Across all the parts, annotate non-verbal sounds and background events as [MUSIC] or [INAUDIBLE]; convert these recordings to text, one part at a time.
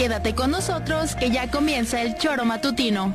Quédate con nosotros que ya comienza el choro matutino.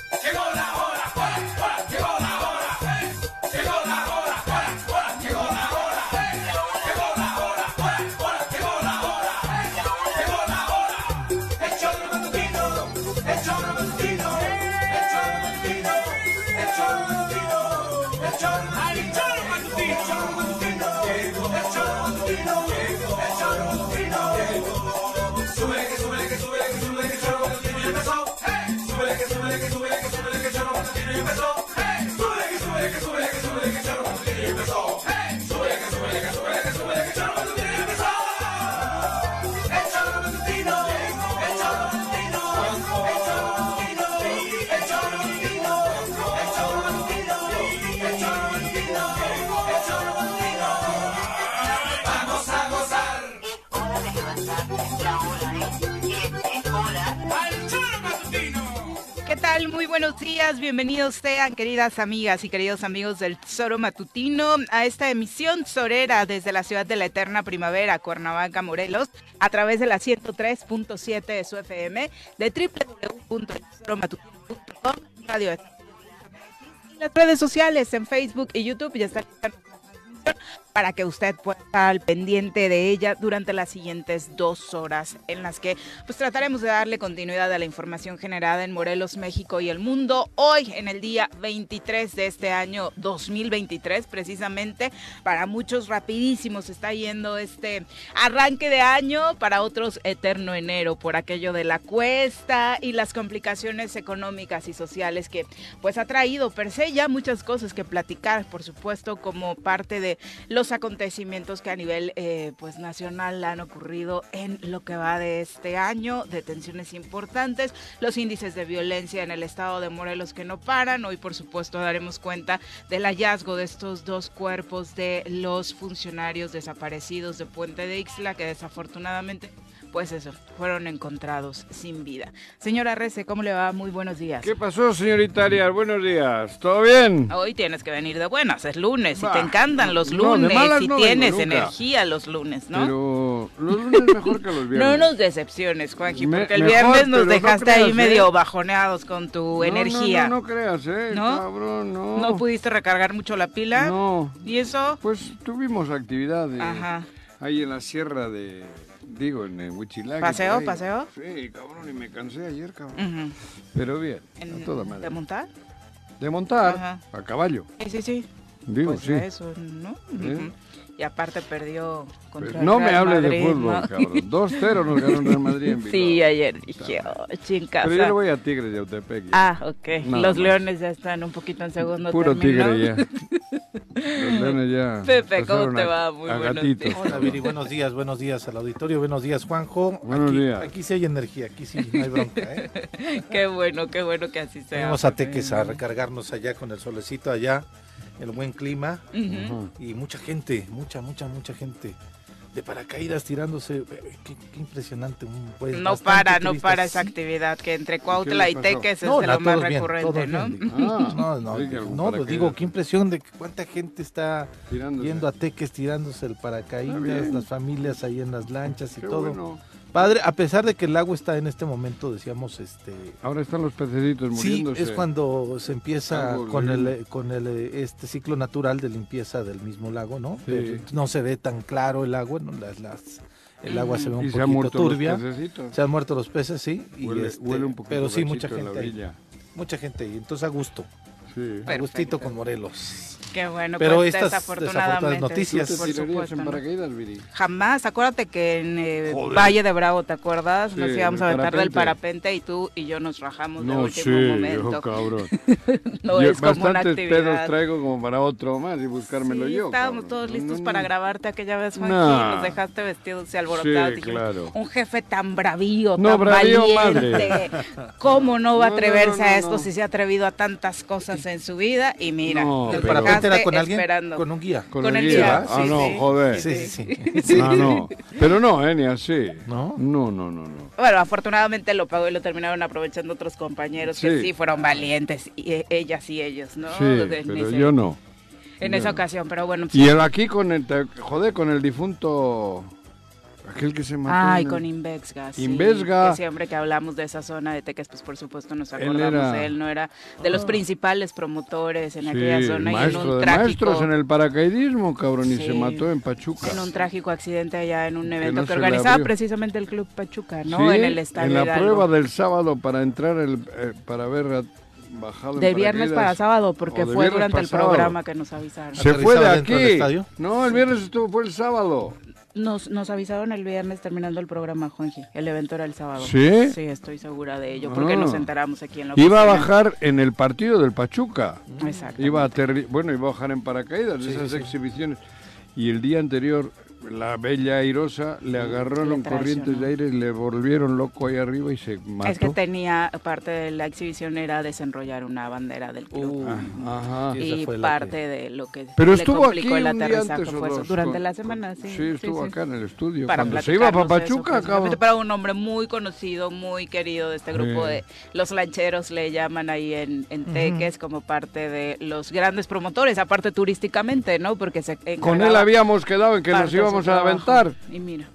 Buenos días, bienvenidos sean queridas amigas y queridos amigos del Tesoro Matutino a esta emisión sorera desde la ciudad de la eterna primavera, Cuernavaca, Morelos, a través de la 103.7 de su FM, de www.tesoromatutino.com, radio y las redes sociales en Facebook y YouTube ya están para que usted pueda estar al pendiente de ella durante las siguientes dos horas en las que pues trataremos de darle continuidad a la información generada en Morelos, México y el mundo. Hoy en el día 23 de este año 2023 precisamente para muchos rapidísimo se está yendo este arranque de año, para otros eterno enero por aquello de la cuesta y las complicaciones económicas y sociales que pues ha traído per se ya muchas cosas que platicar, por supuesto, como parte de los los acontecimientos que a nivel eh, pues nacional han ocurrido en lo que va de este año, detenciones importantes, los índices de violencia en el estado de Morelos que no paran. Hoy, por supuesto, daremos cuenta del hallazgo de estos dos cuerpos de los funcionarios desaparecidos de Puente de Ixla, que desafortunadamente pues eso, fueron encontrados sin vida. Señora Rece, ¿cómo le va? Muy buenos días. ¿Qué pasó, señorita Arias? Buenos días. ¿Todo bien? Hoy tienes que venir de buenas, es lunes, y te encantan los lunes, y tienes energía los lunes, ¿no? Pero los lunes mejor que los viernes. [LAUGHS] No nos decepciones, Juanji, porque el viernes nos dejaste ahí medio ¿eh? bajoneados con tu energía. No, no, no, creas, ¿eh? ¿No? Cabrón, no. ¿No pudiste recargar mucho la pila? No. ¿Y eso? Pues tuvimos actividades. Ajá. Ahí en la sierra de Digo, en el Huichilac. ¿Paseo, paseo? Sí, cabrón, y me cansé ayer, cabrón. Pero bien, a toda madre. ¿De montar? De montar, a caballo. Sí, sí, sí. Digo, pues sí. eso, ¿no? ¿Eh? Y aparte perdió contra pues No me hable de fútbol, cabrón. [LAUGHS] 2-0 nos ganó el Real Madrid en Bilbao. Sí, ayer dije, oh, chingas. Pero yo le voy a Tigres de Autepec. Ah, ok. Los Leones ya están un poquito en segundo Puro término. Tigre ya. [LAUGHS] Los Leones ya. Pepe, ¿cómo te va? Muy buenos días. Hola, Viri, buenos días, buenos días al auditorio, buenos días, Juanjo. Buenos aquí, días. Aquí sí hay energía, aquí sí no hay bronca, ¿eh? [LAUGHS] qué bueno, qué bueno que así sea. Vamos a Teques a recargarnos allá con el solecito allá el buen clima. Y mucha gente, mucha, mucha, mucha gente de paracaídas tirándose. Qué, impresionante. Pues, no para, no para esa actividad, que entre Cuautla y Teques es de lo más recurrente, ¿no? Ah, no, no, no, lo digo, qué impresión de cuánta gente está yendo a Teques tirándose el paracaídas, las familias ahí en las lanchas y todo. Padre, a pesar de que el agua está en este momento, decíamos, este... Ahora están los pececitos muriéndose. Sí, es cuando se empieza con el, con el este ciclo natural de limpieza del mismo lago, ¿no? No se ve tan claro el agua, ¿no? Las, las, el agua se ve un poquito turbia. se han muerto los peces, sí. Y huele, este, un poquito pero sí, mucha gente. Mucha gente y entonces a gusto. Sí. A gustito con Morelos. Qué bueno, pero pues, estas desafortunadas noticias. ¿Tú te tirarías en paracaídas, Viri? Jamás, acuérdate que en eh, Valle de Bravo, ¿te acuerdas? nos íbamos a aventar del parapente y tú y yo nos rajamos no, de último sí, momento. Yo, cabrón. [LAUGHS] no yo, es como una actividad. pedos traigo como para otro más y buscármelo sí, yo. Estábamos todos listos para grabarte aquella vez, Juanji, nos dejaste vestidos y alborotados. Sí, claro. Un jefe tan bravío, tan bravío, valiente. Madre. ¿Cómo no va a atreverse a esto si se ha atrevido a tantas cosas en su vida? Y mira, no, el parapente era con alguien, con un guía. Con, el guía. Ah, no, joder. Sí, sí, sí. [LAUGHS] Ah, no. Pero no, eh, ni así. ¿No? No, no, no, no. Bueno, afortunadamente lo pagó y lo terminaron aprovechando otros compañeros que sí fueron valientes, y e, ellas y ellos, ¿no? Sí, pero yo no. En esa ocasión, pero bueno. Y el aquí con el, joder, con el difunto Aquel que se mató. Ay, con Invesga. Sí, Invesga. siempre que hablamos de esa zona de Teques, pues por supuesto nos acordamos de él, ¿no? Era de los ah. principales promotores en aquella zona. Maestro y en un de trágico, maestros en el paracaidismo, cabrón, y se mató en Pachuca. En un trágico accidente allá en un evento que, organizaba precisamente el Club Pachuca, ¿no? en el estadio. En la prueba del sábado para entrar, el, eh, para ver bajado de viernes para sábado porque fue durante el programa que nos avisaron se fue de aquí no el viernes estuvo fue el sábado nos, nos avisaron el viernes terminando el programa, Juanji. El evento era el sábado. ¿Sí? Sí, estoy segura de ello, porque nos ah. enteramos aquí en la Iba a bajar en el partido del Pachuca. Exacto. Iba a bueno, iba a bajar en paracaídas, esas exhibiciones. Y el día anterior la bella airosa le agarraron corrientes de aire y le volvieron loco ahí arriba y se mató. Es que tenía, parte de la exhibición era desenrollar una bandera del club. Uh, ajá. Y, parte de lo que Pero le estuvo complicó aquí el aterrizaje fue eso. Durante la semana, sí. Sí, estuvo acá en el estudio. Para Cuando se iba a Papachuca, cabrón. Para un hombre muy conocido, muy querido de este grupo de los lancheros, le llaman ahí en, en Teques, como parte de los grandes promotores, aparte turísticamente, ¿no? Porque se Con él habíamos quedado en que nos íbamos a aventar. Y mira.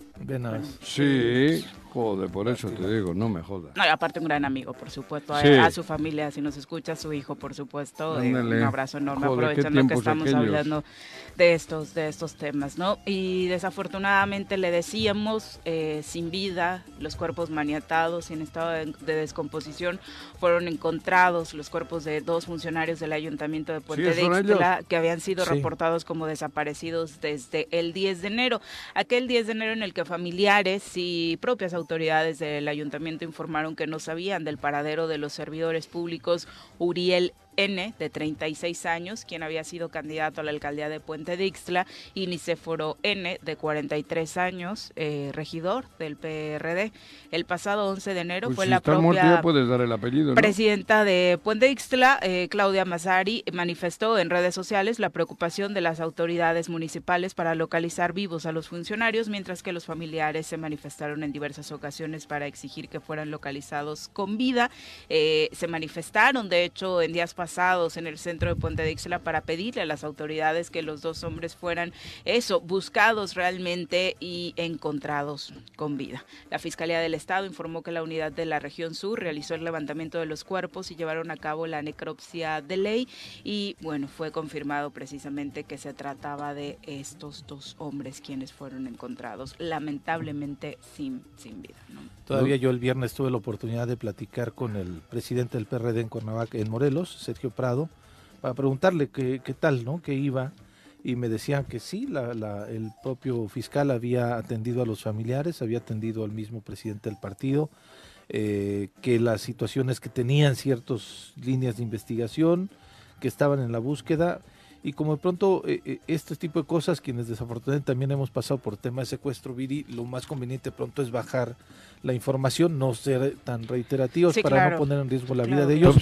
Sí. Joder, por eso te digo, no me jodas. No, aparte un gran amigo, por supuesto, a, su familia, si nos escucha, a su hijo, por supuesto, eh, un abrazo enorme, aprovechando que estamos hablando de estos, de estos temas, ¿no? Y desafortunadamente le decíamos, eh, sin vida, los cuerpos maniatados y en estado de, descomposición, fueron encontrados los cuerpos de dos funcionarios del Ayuntamiento de Puente de Ixtla, que habían sido reportados como desaparecidos desde el 10 de enero, aquel 10 de enero en el que familiares y propias autoridades autoridades del ayuntamiento informaron que no sabían del paradero de los servidores públicos Uriel N, de 36 años, quien había sido candidato a la alcaldía de Puente de Ixtla, y Nicéforo N, de 43 años, eh, regidor del PRD. El pasado 11 de enero pues fue si la propia puedes dar el apellido, presidenta de Puente de Ixtla, eh, Claudia Mazari, manifestó en redes sociales la preocupación de las autoridades municipales para localizar vivos a los funcionarios, mientras que los familiares se manifestaron en diversas ocasiones para exigir que fueran localizados con vida. Eh, se manifestaron, de hecho, en días pasados en el centro de Puente de Ixla para pedirle a las autoridades que los dos hombres fueran eso, buscados realmente y encontrados con vida. La Fiscalía del Estado informó que la unidad de la región sur realizó el levantamiento de los cuerpos y llevaron a cabo la necropsia de ley y bueno, fue confirmado precisamente que se trataba de estos dos hombres quienes fueron encontrados lamentablemente sin, sin vida. Todavía yo el viernes tuve la oportunidad de platicar con el presidente del PRD en Cuernavaca, en Morelos, Sergio Prado, para preguntarle qué, qué tal, ¿no? ¿Qué iba? Y me decían que sí, la, la, el propio fiscal había atendido a los familiares, había atendido al mismo presidente del partido, eh, que las situaciones que tenían ciertas líneas de investigación, que estaban en la búsqueda, y como de pronto eh, eh, este tipo de cosas, quienes desafortunadamente también hemos pasado por tema de secuestro, Viri, lo más conveniente pronto es bajar la información, no ser tan reiterativos para no poner en riesgo la vida de ellos.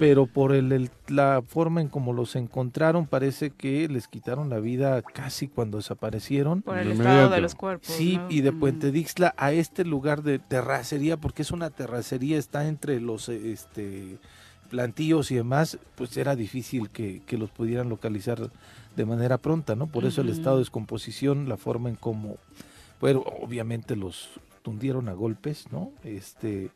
Pero por el, la forma en como los encontraron, parece que les quitaron la vida casi cuando desaparecieron. Por el estado de los cuerpos. Sí, y de Puente Dixla a este lugar de terracería, porque es una terracería, está entre los... este plantíos y demás, pues era difícil que, los pudieran localizar de manera pronta, ¿no? Por eso el estado de descomposición, la forma en cómo, bueno, obviamente los tundieron a golpes, ¿no? Este,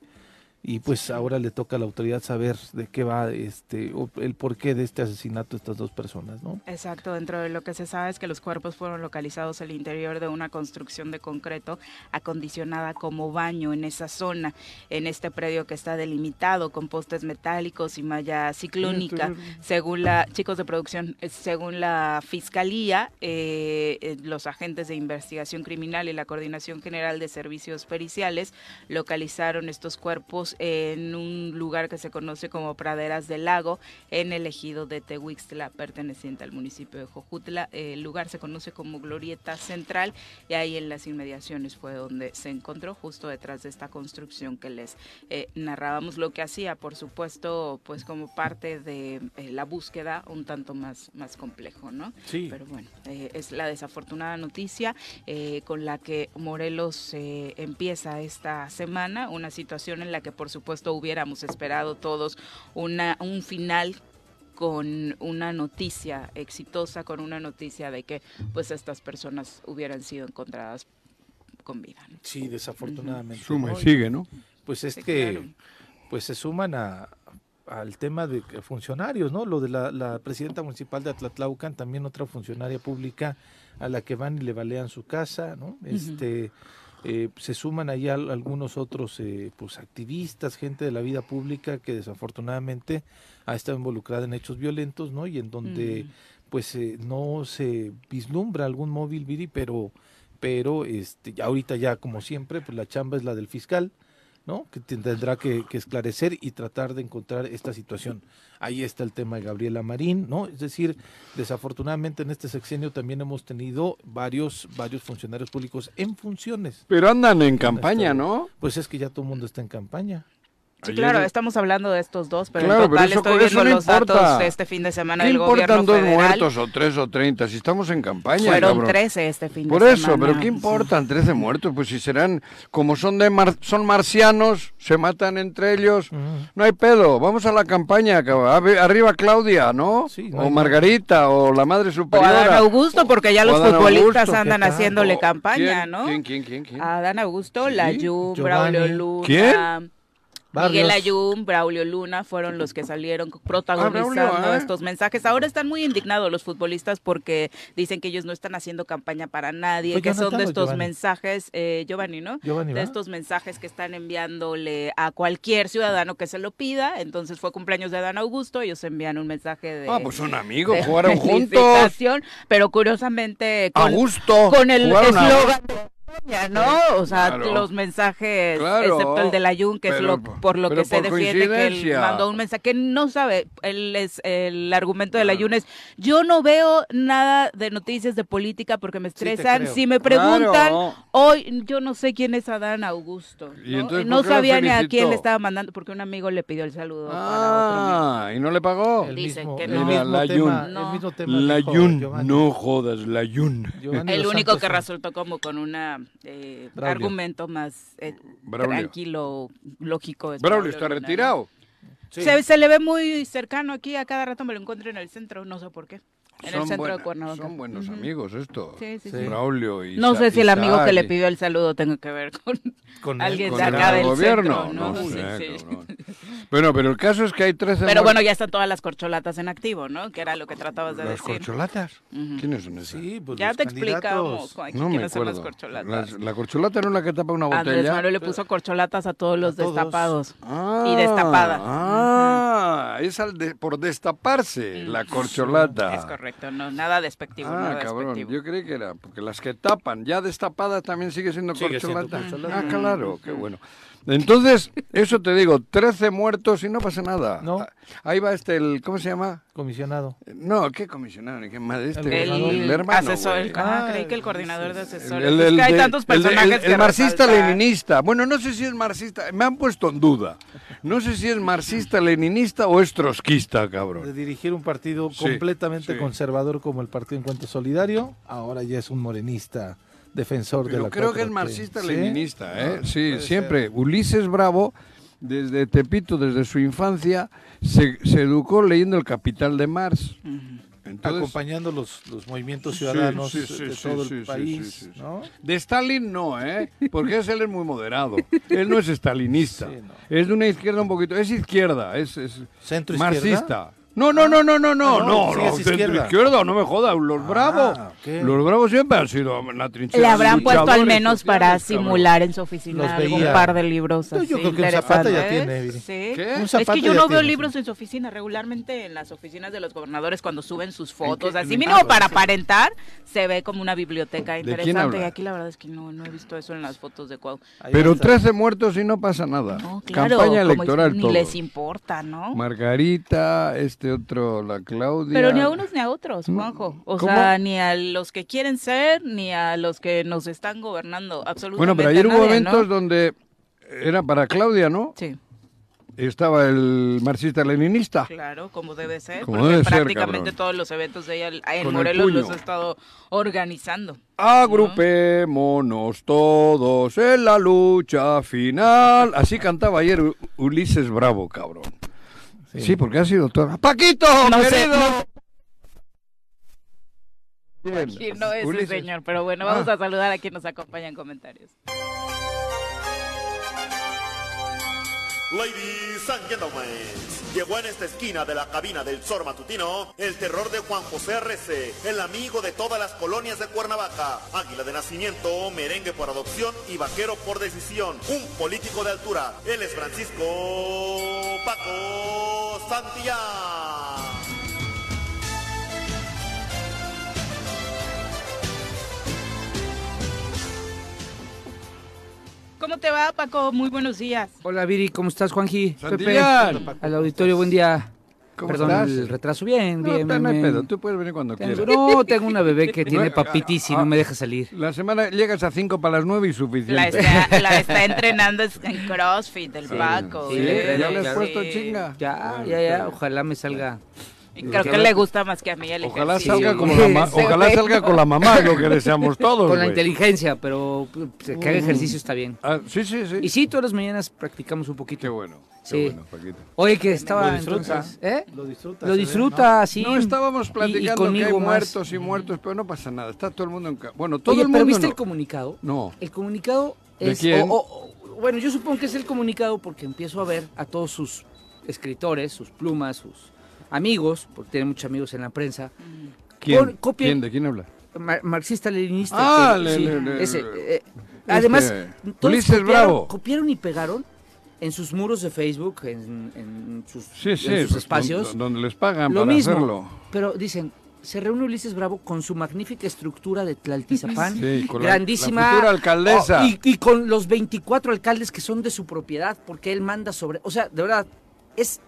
y pues ahora le toca a la autoridad saber de qué va este el porqué de este asesinato de estas dos personas, ¿no? Exacto, dentro de lo que se sabe es que los cuerpos fueron localizados al interior de una construcción de concreto acondicionada como baño en esa zona, en este predio que está delimitado con postes metálicos y malla ciclónica, según la chicos de producción, eh, según la fiscalía, eh, eh, los agentes de investigación criminal y la coordinación general de servicios periciales localizaron estos cuerpos en un lugar que se conoce como Praderas del Lago, en el ejido de Tehuixtla, perteneciente al municipio de Jojutla. El lugar se conoce como Glorieta Central y ahí en las inmediaciones fue donde se encontró, justo detrás de esta construcción que les eh, narrábamos, lo que hacía, por supuesto, pues como parte de eh, la búsqueda un tanto más, más complejo, ¿no? Sí. Pero bueno, eh, es la desafortunada noticia con la que Morelos empieza esta semana, una situación en la que por supuesto hubiéramos esperado todos una, un final con una noticia exitosa, con una noticia de que pues estas personas hubieran sido encontradas con vida. Sí, desafortunadamente. Suma y sigue, ¿no? Pues es que pues se suman a, al tema de funcionarios, ¿no? Lo de la, la, presidenta municipal de Atlatlaucan, también otra funcionaria pública a la que van y le balean su casa, ¿no? Este eh, se suman ahí algunos otros eh, pues activistas, gente de la vida pública que desafortunadamente ha estado involucrada en hechos violentos, ¿no? Y en donde pues eh, no se vislumbra algún móvil Viri, pero pero este ahorita ya como siempre pues la chamba es la del fiscal ¿no? que tendrá que, esclarecer y tratar de encontrar esta situación. Ahí está el tema de Gabriela Marín, ¿no? Es decir, desafortunadamente en este sexenio también hemos tenido varios, varios funcionarios públicos en funciones. Pero andan en campaña, ¿no? Pues es que ya todo el mundo está en campaña. Sí, claro, estamos hablando de estos dos, pero en total estoy viendo los datos de este fin de semana del gobierno dos muertos o tres o treinta? Si estamos en campaña, Fueron trece este fin de semana. Por eso, pero ¿qué importan trece muertos? Pues si serán, como son de son marcianos, se matan entre ellos, no hay pedo, vamos a la campaña, arriba Claudia, ¿no? o Margarita, o la Madre Superiora. O Adán Augusto, porque ya los futbolistas andan haciéndole campaña, ¿no? ¿Quién, quién, quién? quién? Adán Augusto, la Layún, Braulio Luna. ¿Quién? Miguel Ayun, Braulio Luna fueron los que salieron protagonizando ah, estos mensajes. Ahora están muy indignados los futbolistas porque dicen que ellos no están haciendo campaña para nadie, que son de estos mensajes, eh, Giovanni, ¿no? de estos mensajes que están enviándole a cualquier ciudadano que se lo pida. Entonces fue cumpleaños de Adán Augusto, ellos envían un mensaje de. Ah, pues son amigos, jugaron [LAUGHS] juntos. Pero curiosamente con, con el eslogan ¿no? O sea, los mensajes, excepto el de la Jun, que es lo, por lo que se defiende que él mandó un mensaje que no sabe. Él es, el argumento de la Jun es, yo no veo nada de noticias de política porque me estresan. si me preguntan, hoy yo no sé quién es Adán Augusto. ¿no? sabía ni a quién le estaba mandando porque un amigo le pidió el saludo. Ah, y no le pagó. Dice que no. la Jun. La Jun, no jodas, la Jun. El único que resultó como con una eh, argumento más eh, tranquilo, lógico. Braulio está retirado. Se, le ve muy cercano aquí, a cada rato me lo encuentro en el centro, no sé por qué. En el centro de Cuernavaca. Son buenos amigos esto. Sí, sí, Braulio y No sé si el amigo que le pidió el saludo tenga que ver con, [LAUGHS] alguien de acá del gobierno. ¿no? sé, bueno, pero el caso es que hay 13 Pero bueno, ya están todas las corcholatas en activo, ¿no? Que era lo que tratabas de decir. ¿Las corcholatas? ¿Quiénes son esas? Sí, pues ya te explicamos quiénes son las corcholatas. la corcholata no es la que tapa una botella. Andrés Manuel le puso corcholatas a todos los destapados ah, y destapadas. Ah, es al de, por destaparse la corcholata. Es correcto, no, nada despectivo. Ah, cabrón, yo creí que era, porque las que tapan, ya destapadas también sigue siendo corcholata. Ah, claro, qué bueno. Entonces, eso te digo, 13 muertos y no pasa nada. No. Ahí va este, el, ¿cómo se llama? Comisionado. No, ¿qué comisionado? ¿Qué más? Este, el, hermano. Asesor, ah, creí que el coordinador de asesores. es que hay tantos personajes El, marxista-leninista. Bueno, no sé si es marxista, me han puesto en duda. No sé si es marxista-leninista o es trotskista, cabrón. De dirigir un partido completamente conservador como el Partido Encuentro Solidario, ahora ya es un morenista defensor de la creo que es marxista-leninista, ¿eh? Sí, siempre. Ulises Bravo, desde Tepito, desde su infancia, se, educó leyendo El Capital de Marx. acompañando los, los movimientos ciudadanos de todo el país. De Stalin no, ¿eh? Porque es, él es muy moderado. Él no es stalinista. Es de una izquierda un poquito. Es izquierda, es, es ¿Centro marxista. No, no, no, no, no, no, no, no, izquierda. no me jodas, los bravos, los bravos siempre han sido la trinchera. Le habrán puesto al menos para simular en su oficina un par de libros así Yo creo que un Zapata ya tiene, ¿Sí? es que yo no veo libros en su oficina, regularmente en las oficinas de los gobernadores cuando suben sus fotos, así mínimo para aparentar, se ve como una biblioteca interesante. Y aquí la verdad es que no, no he visto eso en las fotos de Cuau. Pero 13 muertos y no pasa nada. Campaña electoral Ni les importa, ¿no? Margarita, este este otro, la Claudia. Pero ni a unos ni a otros, Juanjo. O sea, ni a los que quieren ser, ni a los que nos están gobernando. Absolutamente. Bueno, pero ayer hubo eventos donde era para Claudia, ¿no? Sí. Estaba el marxista-leninista. Claro, como debe ser. Como debe prácticamente todos los eventos de ella en Morelos los ha estado organizando. Agrupémonos todos en la lucha final. Así cantaba ayer Ulises Bravo, cabrón. Sí. porque ha sido todo. ¡Paquito, no querido! Sé, no. es el señor, pero bueno, vamos ah. a saludar a quien nos acompaña en comentarios. Ladies and gentlemen, llegó en esta esquina de la cabina del Zor Matutino el terror de Juan José Arrece, el amigo de todas las colonias de Cuernavaca, águila de nacimiento, merengue por adopción y vaquero por decisión, un político de altura. Él es Francisco Paco Santillán. ¿Cómo te va, Paco? Muy buenos días. Hola, Viri, ¿cómo estás, Juanji? Pepe, al auditorio, buen día. ¿Cómo Perdón estás? el retraso. Bien, bien, no, bien. No hay pedo, tú puedes venir cuando quieras. No, tengo una bebé que [LAUGHS] tiene papitis y no me deja salir. La semana llegas a 5 para las 9 y suficiente. La está, la [LAUGHS] está entrenando en CrossFit, el Paco. Sí, ¿eh? ¿Ya le has puesto chinga? Ya, ya, ya, ojalá me salga Creo que le gusta más que a mí el Ojalá salga, como la ojalá salga con la mamá, lo que deseamos [LAUGHS] todos. Con la inteligencia, pero que haga ejercicio está bien. Ah, sí, sí, sí. Y sí, todas las mañanas practicamos un poquito. Qué bueno. sí. bueno, Oye, que estaba lo disfruta, ¿eh? Lo disfruta. Lo disfruta, sí. No estábamos platicando que hay muertos y muertos, pero no pasa nada. Está todo el mundo en Bueno, todo el mundo. ¿Pero viste el comunicado? No. El comunicado ¿De es. Quién? bueno, yo supongo que es el comunicado porque empiezo a ver a todos sus escritores, sus plumas, sus amigos, porque tiene muchos amigos en la prensa. ¿Quién? ¿Quién? ¿De quién habla? Marxista-leninista. Ah, le, ese. Eh, además, este, todos copiaron, Bravo. copiaron y pegaron en sus muros de Facebook, en, en sus, sí, sí, en sus espacios. Donde, les pagan lo para mismo, hacerlo. Pero dicen, se reúne Ulises Bravo con su magnífica estructura de Tlaltizapán, sí, con grandísima. La, la futura alcaldesa. Oh, y, y, con los 24 alcaldes que son de su propiedad, porque él manda sobre. O sea, de verdad, es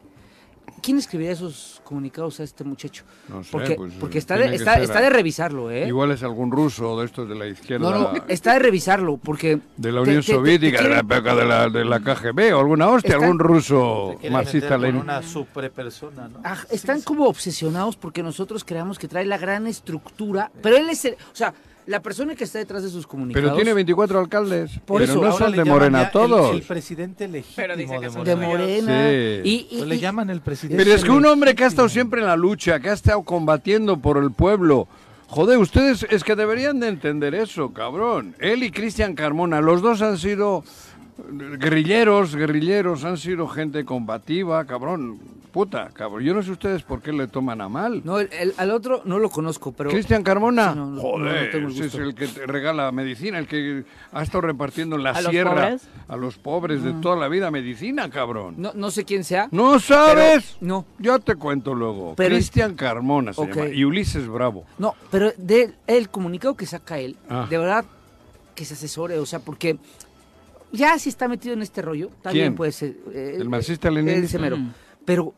¿Quién escribiría esos comunicados a este muchacho? No sé, porque, pues, porque está, de, está, está, de revisarlo, ¿eh? Igual es algún ruso de estos de la izquierda. No, no, está de revisarlo, porque... De la Unión te, Soviética, te, te, de la época de la, de la KGB o alguna hostia, algún ruso marxista leninista. una superpersona, ¿no? Ah, están sí, como obsesionados porque nosotros creamos que trae la gran estructura, pero él es el... O sea, la persona que está detrás de sus comunicados. Pero tiene 24 alcaldes. Por pero eso, no son de Morena todos. El, el, presidente legítimo de Morena. De Morena. Sí. Y, y, pues le llaman el presidente. Pero es que un hombre que ha estado siempre en la lucha, que ha estado combatiendo por el pueblo. Joder, ustedes es que deberían de entender eso, cabrón. Él y Cristian Carmona, los dos han sido guerrilleros, guerrilleros, han sido gente combativa, cabrón. Puta, cabrón. Yo no sé ustedes por qué le toman a mal. No, el, el, al otro no lo conozco, pero. Cristian Carmona. Sí, no, no, Joder, no, ese es el que te regala medicina, el que ha estado repartiendo en la ¿A sierra los a los pobres de toda la vida medicina, cabrón. No, no sé quién sea. ¿No sabes? Pero, no. Yo te cuento luego. Pero Cristian Carmona se Ok. llama. Y Ulises Bravo. No, pero de el comunicado que saca él, Ah. de verdad que se asesore, o sea, porque ya si está metido en este rollo, también ¿Quién? puede ser. eh, ¿El marxista el leninista? semero. Mm. Pero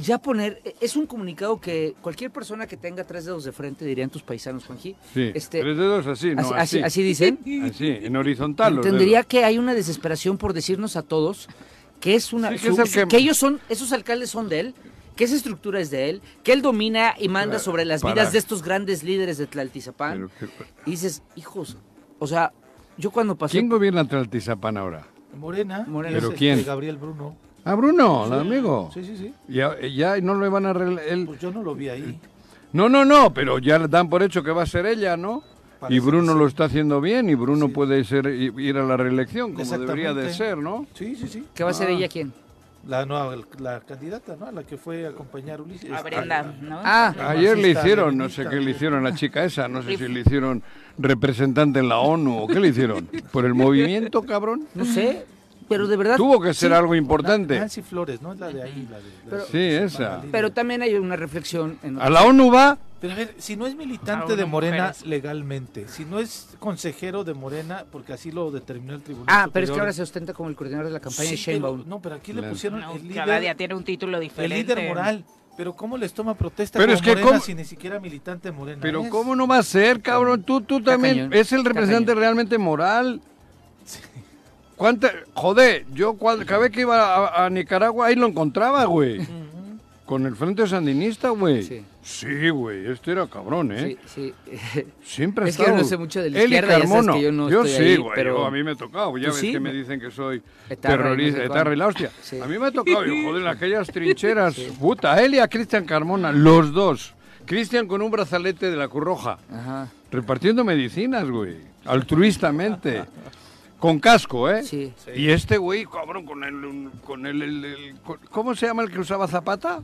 ya poner, eh, es un comunicado que cualquier persona que tenga tres dedos de frente, dirían tus paisanos, Juanji, Sí. Este, Tres dedos así, no así, así. así- así dicen, Así, en horizontal. entendería que hay una desesperación por decirnos a todos que es una Sí, que su- es el que- que ellos son, esos alcaldes son de él, que esa estructura es de él, que él domina y manda Para- sobre las para- vidas de estos grandes líderes de Tlaltizapán. Pero que- Y dices, hijos, o sea, yo cuando pasé... ¿Quién gobierna Tlaltizapán ahora? Morena. Morena. ¿Pero este quién? Gabriel Bruno. Ah, Bruno, el amigo. Sí, sí, sí. Ya, ya no le van a arreglar. Él, Pues yo no lo vi ahí. No, no, no, pero ya dan por hecho que va a ser ella, ¿no? y Bruno lo está haciendo bien y Bruno puede ser ir a la reelección como debería de ser, ¿no? Sí, sí, sí. ¿Qué va a ser ah. ella quién? La nueva, la candidata, ¿no? La que fue a acompañar a Ulises. A Brenda, ¿no? Ah, ayer le hicieron, no sé qué le hicieron a la chica esa, no sé si le hicieron representante en la ONU o qué le hicieron. ¿Por el movimiento, cabrón? No sé, pero de verdad... Tuvo que ser algo importante. Nancy Flores, ¿no? Es la de ahí, la de... sí, esa. Pero también hay una reflexión... En ¿A la ONU va? Pero a ver, si no es militante de Morena legalmente, si no es consejero de Morena, porque así lo determinó el tribunal. Ah, pero es que ahora se ostenta como el coordinador de la campaña de Sheinbaum. No, pero aquí le pusieron el líder. Cada día tiene un título diferente. El líder moral. Pero ¿cómo les toma protesta pero es que Morena si ni siquiera militante de Morena Pero ¿cómo no va a ser, cabrón? Tú, tú también es el representante realmente moral. Sí. ¿Cuánta? Joder, yo cada vez que iba a, Nicaragua ahí lo encontraba, güey. Con el Frente Sandinista, güey. Sí. Sí, güey, este era cabrón, ¿eh? Sí, sí. [LAUGHS] Siempre Es que yo no sé mucho de la izquierda, ya sabes que yo no yo sí, güey, pero... a mí me ha tocado. Ya ves que me dicen que soy terrorista, etarra y la hostia. A mí me ha tocado, yo, joder, en [LAUGHS] aquellas trincheras. Puta, él y a Cristian Carmona, los dos. Cristian con un brazalete de la Curroja. Ajá. Repartiendo medicinas, güey. Altruistamente. [LAUGHS] Con casco, ¿eh? Sí. Y este güey, cabrón, con el... Con el, ¿Cómo se llama el que usaba zapata?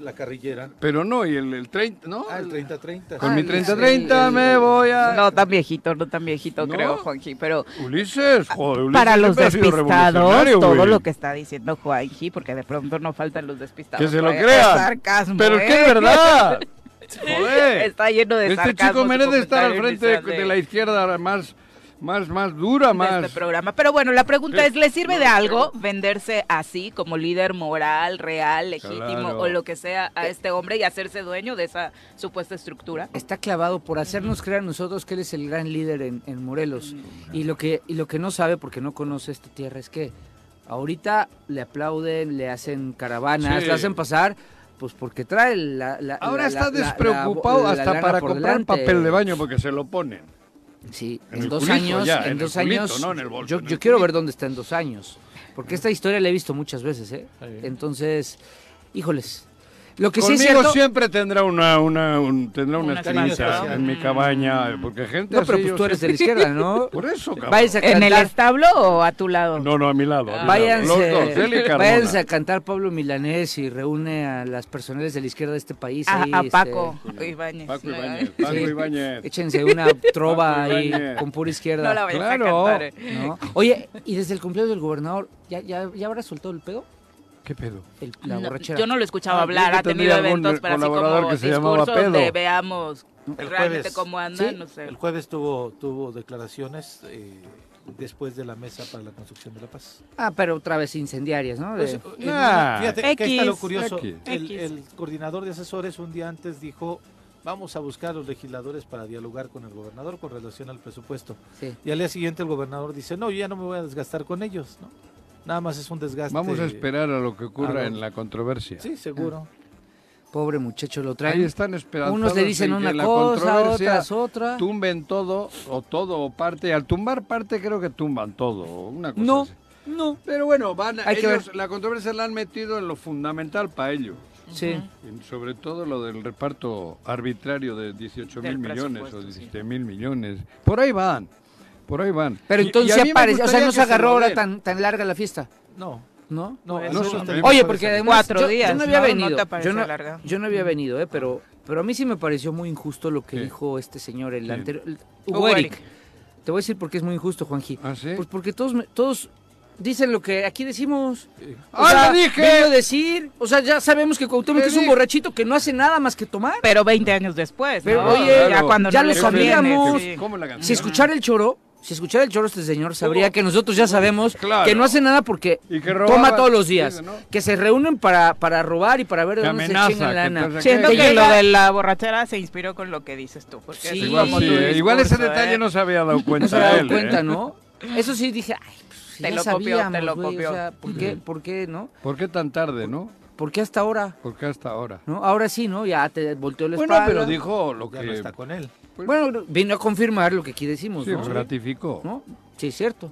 La carrillera. Pero no, y el, el 30, ¿no? Ah, el 30-30. Con mi 30-30 me voy a... No tan viejito, no tan viejito creo, Juanji, pero... Ulises, joder, Ulises Para los despistados, todo lo que está diciendo Juanji, porque de pronto no faltan los despistados. Que se lo crean. Pero es que es verdad. [LAUGHS] Joder. Está lleno de Este chico merece estar al frente de la izquierda más más, más dura, más. Este programa. Pero bueno, la pregunta es, ¿le sirve de algo venderse así como líder moral, real, legítimo o lo que sea a este hombre y hacerse dueño de esa supuesta estructura? Está clavado por hacernos creer a nosotros que él es el gran líder en, Morelos. Y lo que y lo que no sabe porque no conoce esta tierra es que ahorita le aplauden, le hacen caravanas, le hacen pasar pues porque trae la... Ahora está despreocupado hasta para comprar papel de baño porque se lo ponen. Sí, en, dos años, en, dos años, yo, yo quiero ver dónde está en dos años, porque esta historia la he visto muchas veces, ¿eh? Entonces, híjoles, lo que Conmigo sí es cierto, siempre tendrá una, una, tendrá una, una en mi cabaña, porque gente No, pero pues tú eres de la izquierda, ¿no? [LAUGHS] Por eso, cabrón. ¿En el establo o a tu lado? No, no, a mi lado. váyanse, a cantar Pablo Milanés y reúne a las personales de la izquierda de este país. A, a Paco este, Ibáñez. Paco Ibáñez. Paco Ibáñez. Échense una trova ahí con pura izquierda. No la vayas claro. a cantar. ¿eh? ¿No? Oye, y desde el cumpleaños del gobernador, ¿ya, ya, ya habrá soltado el pedo? ¿Qué pedo? la borrachera. yo no lo he escuchado ah, hablar, ha tenido eventos para así como que se discursos donde veamos el realmente cómo anda, no sé. El jueves tuvo, tuvo declaraciones eh, después de la mesa para la construcción de la paz. Ah, pero otra vez incendiarias, ¿no? Pues, ah, fíjate, que está lo curioso. El, el coordinador de asesores un día antes dijo vamos a buscar a los legisladores para dialogar con el gobernador con relación al presupuesto. Sí. Y al día siguiente el gobernador dice, no, yo ya no me voy a desgastar con ellos, ¿no? Nada más es un desgaste. Vamos a esperar a lo que ocurra en la controversia. Sí, seguro. Pobre muchacho, lo traen. Ahí están esperando. Unos le dicen una cosa, otras otra. Tumben todo, o todo, o parte. Al tumbar parte creo que tumban todo, una cosa No, no. Pero bueno, van, Hay que ver. la controversia la han metido en lo fundamental para ellos. Sí. sobre todo lo del reparto arbitrario de 18 mil millones o 17 mil millones. Por ahí van. Por ahí van. Pero entonces aparece, o sea, no se agarró ahora tan, tan larga la fiesta. No. ¿No? No, Oye, porque además cuatro días, yo no había venido. yo, no, yo no había venido, eh, pero pero a mí sí me pareció muy injusto lo que dijo este señor el anterior Hugo Eric. Te voy a decir por qué es muy injusto, Juanji. ¿Ah, sí? Pues porque todos todos dicen lo que aquí decimos. O ¡Ah, lo dije! decir, o sea, ya sabemos que Cuauhtémoc es un borrachito que no hace nada más que tomar. Pero 20 años después, Pero oye, ya cuando ya lo sabíamos. Si escuchar el choro si escuchara el choro este señor, sabría que nosotros ya sabemos que no hace nada porque toma todos los días. Que se reúnen para, para robar y para ver de dónde se chingan lana. Siento que, lo de la borrachera se inspiró con lo que dices tú. sí, igual, ese detalle no se había dado cuenta. [LAUGHS] No se había dado cuenta, ¿eh? ¿no? Eso sí dije, ay, pues, te, lo copió, te lo copió, o sea, ¿por, qué, ¿por qué, no? ¿Por qué tan tarde, no? ¿Por qué hasta ahora? ¿Por qué hasta ahora? ¿No? Ahora sí, ¿no? Ya te volteó la espalda. Bueno, pero dijo lo que... no está con él. Bueno, vino a confirmar lo que aquí decimos, sí, ¿no? ratificó. ¿No? Sí, es cierto.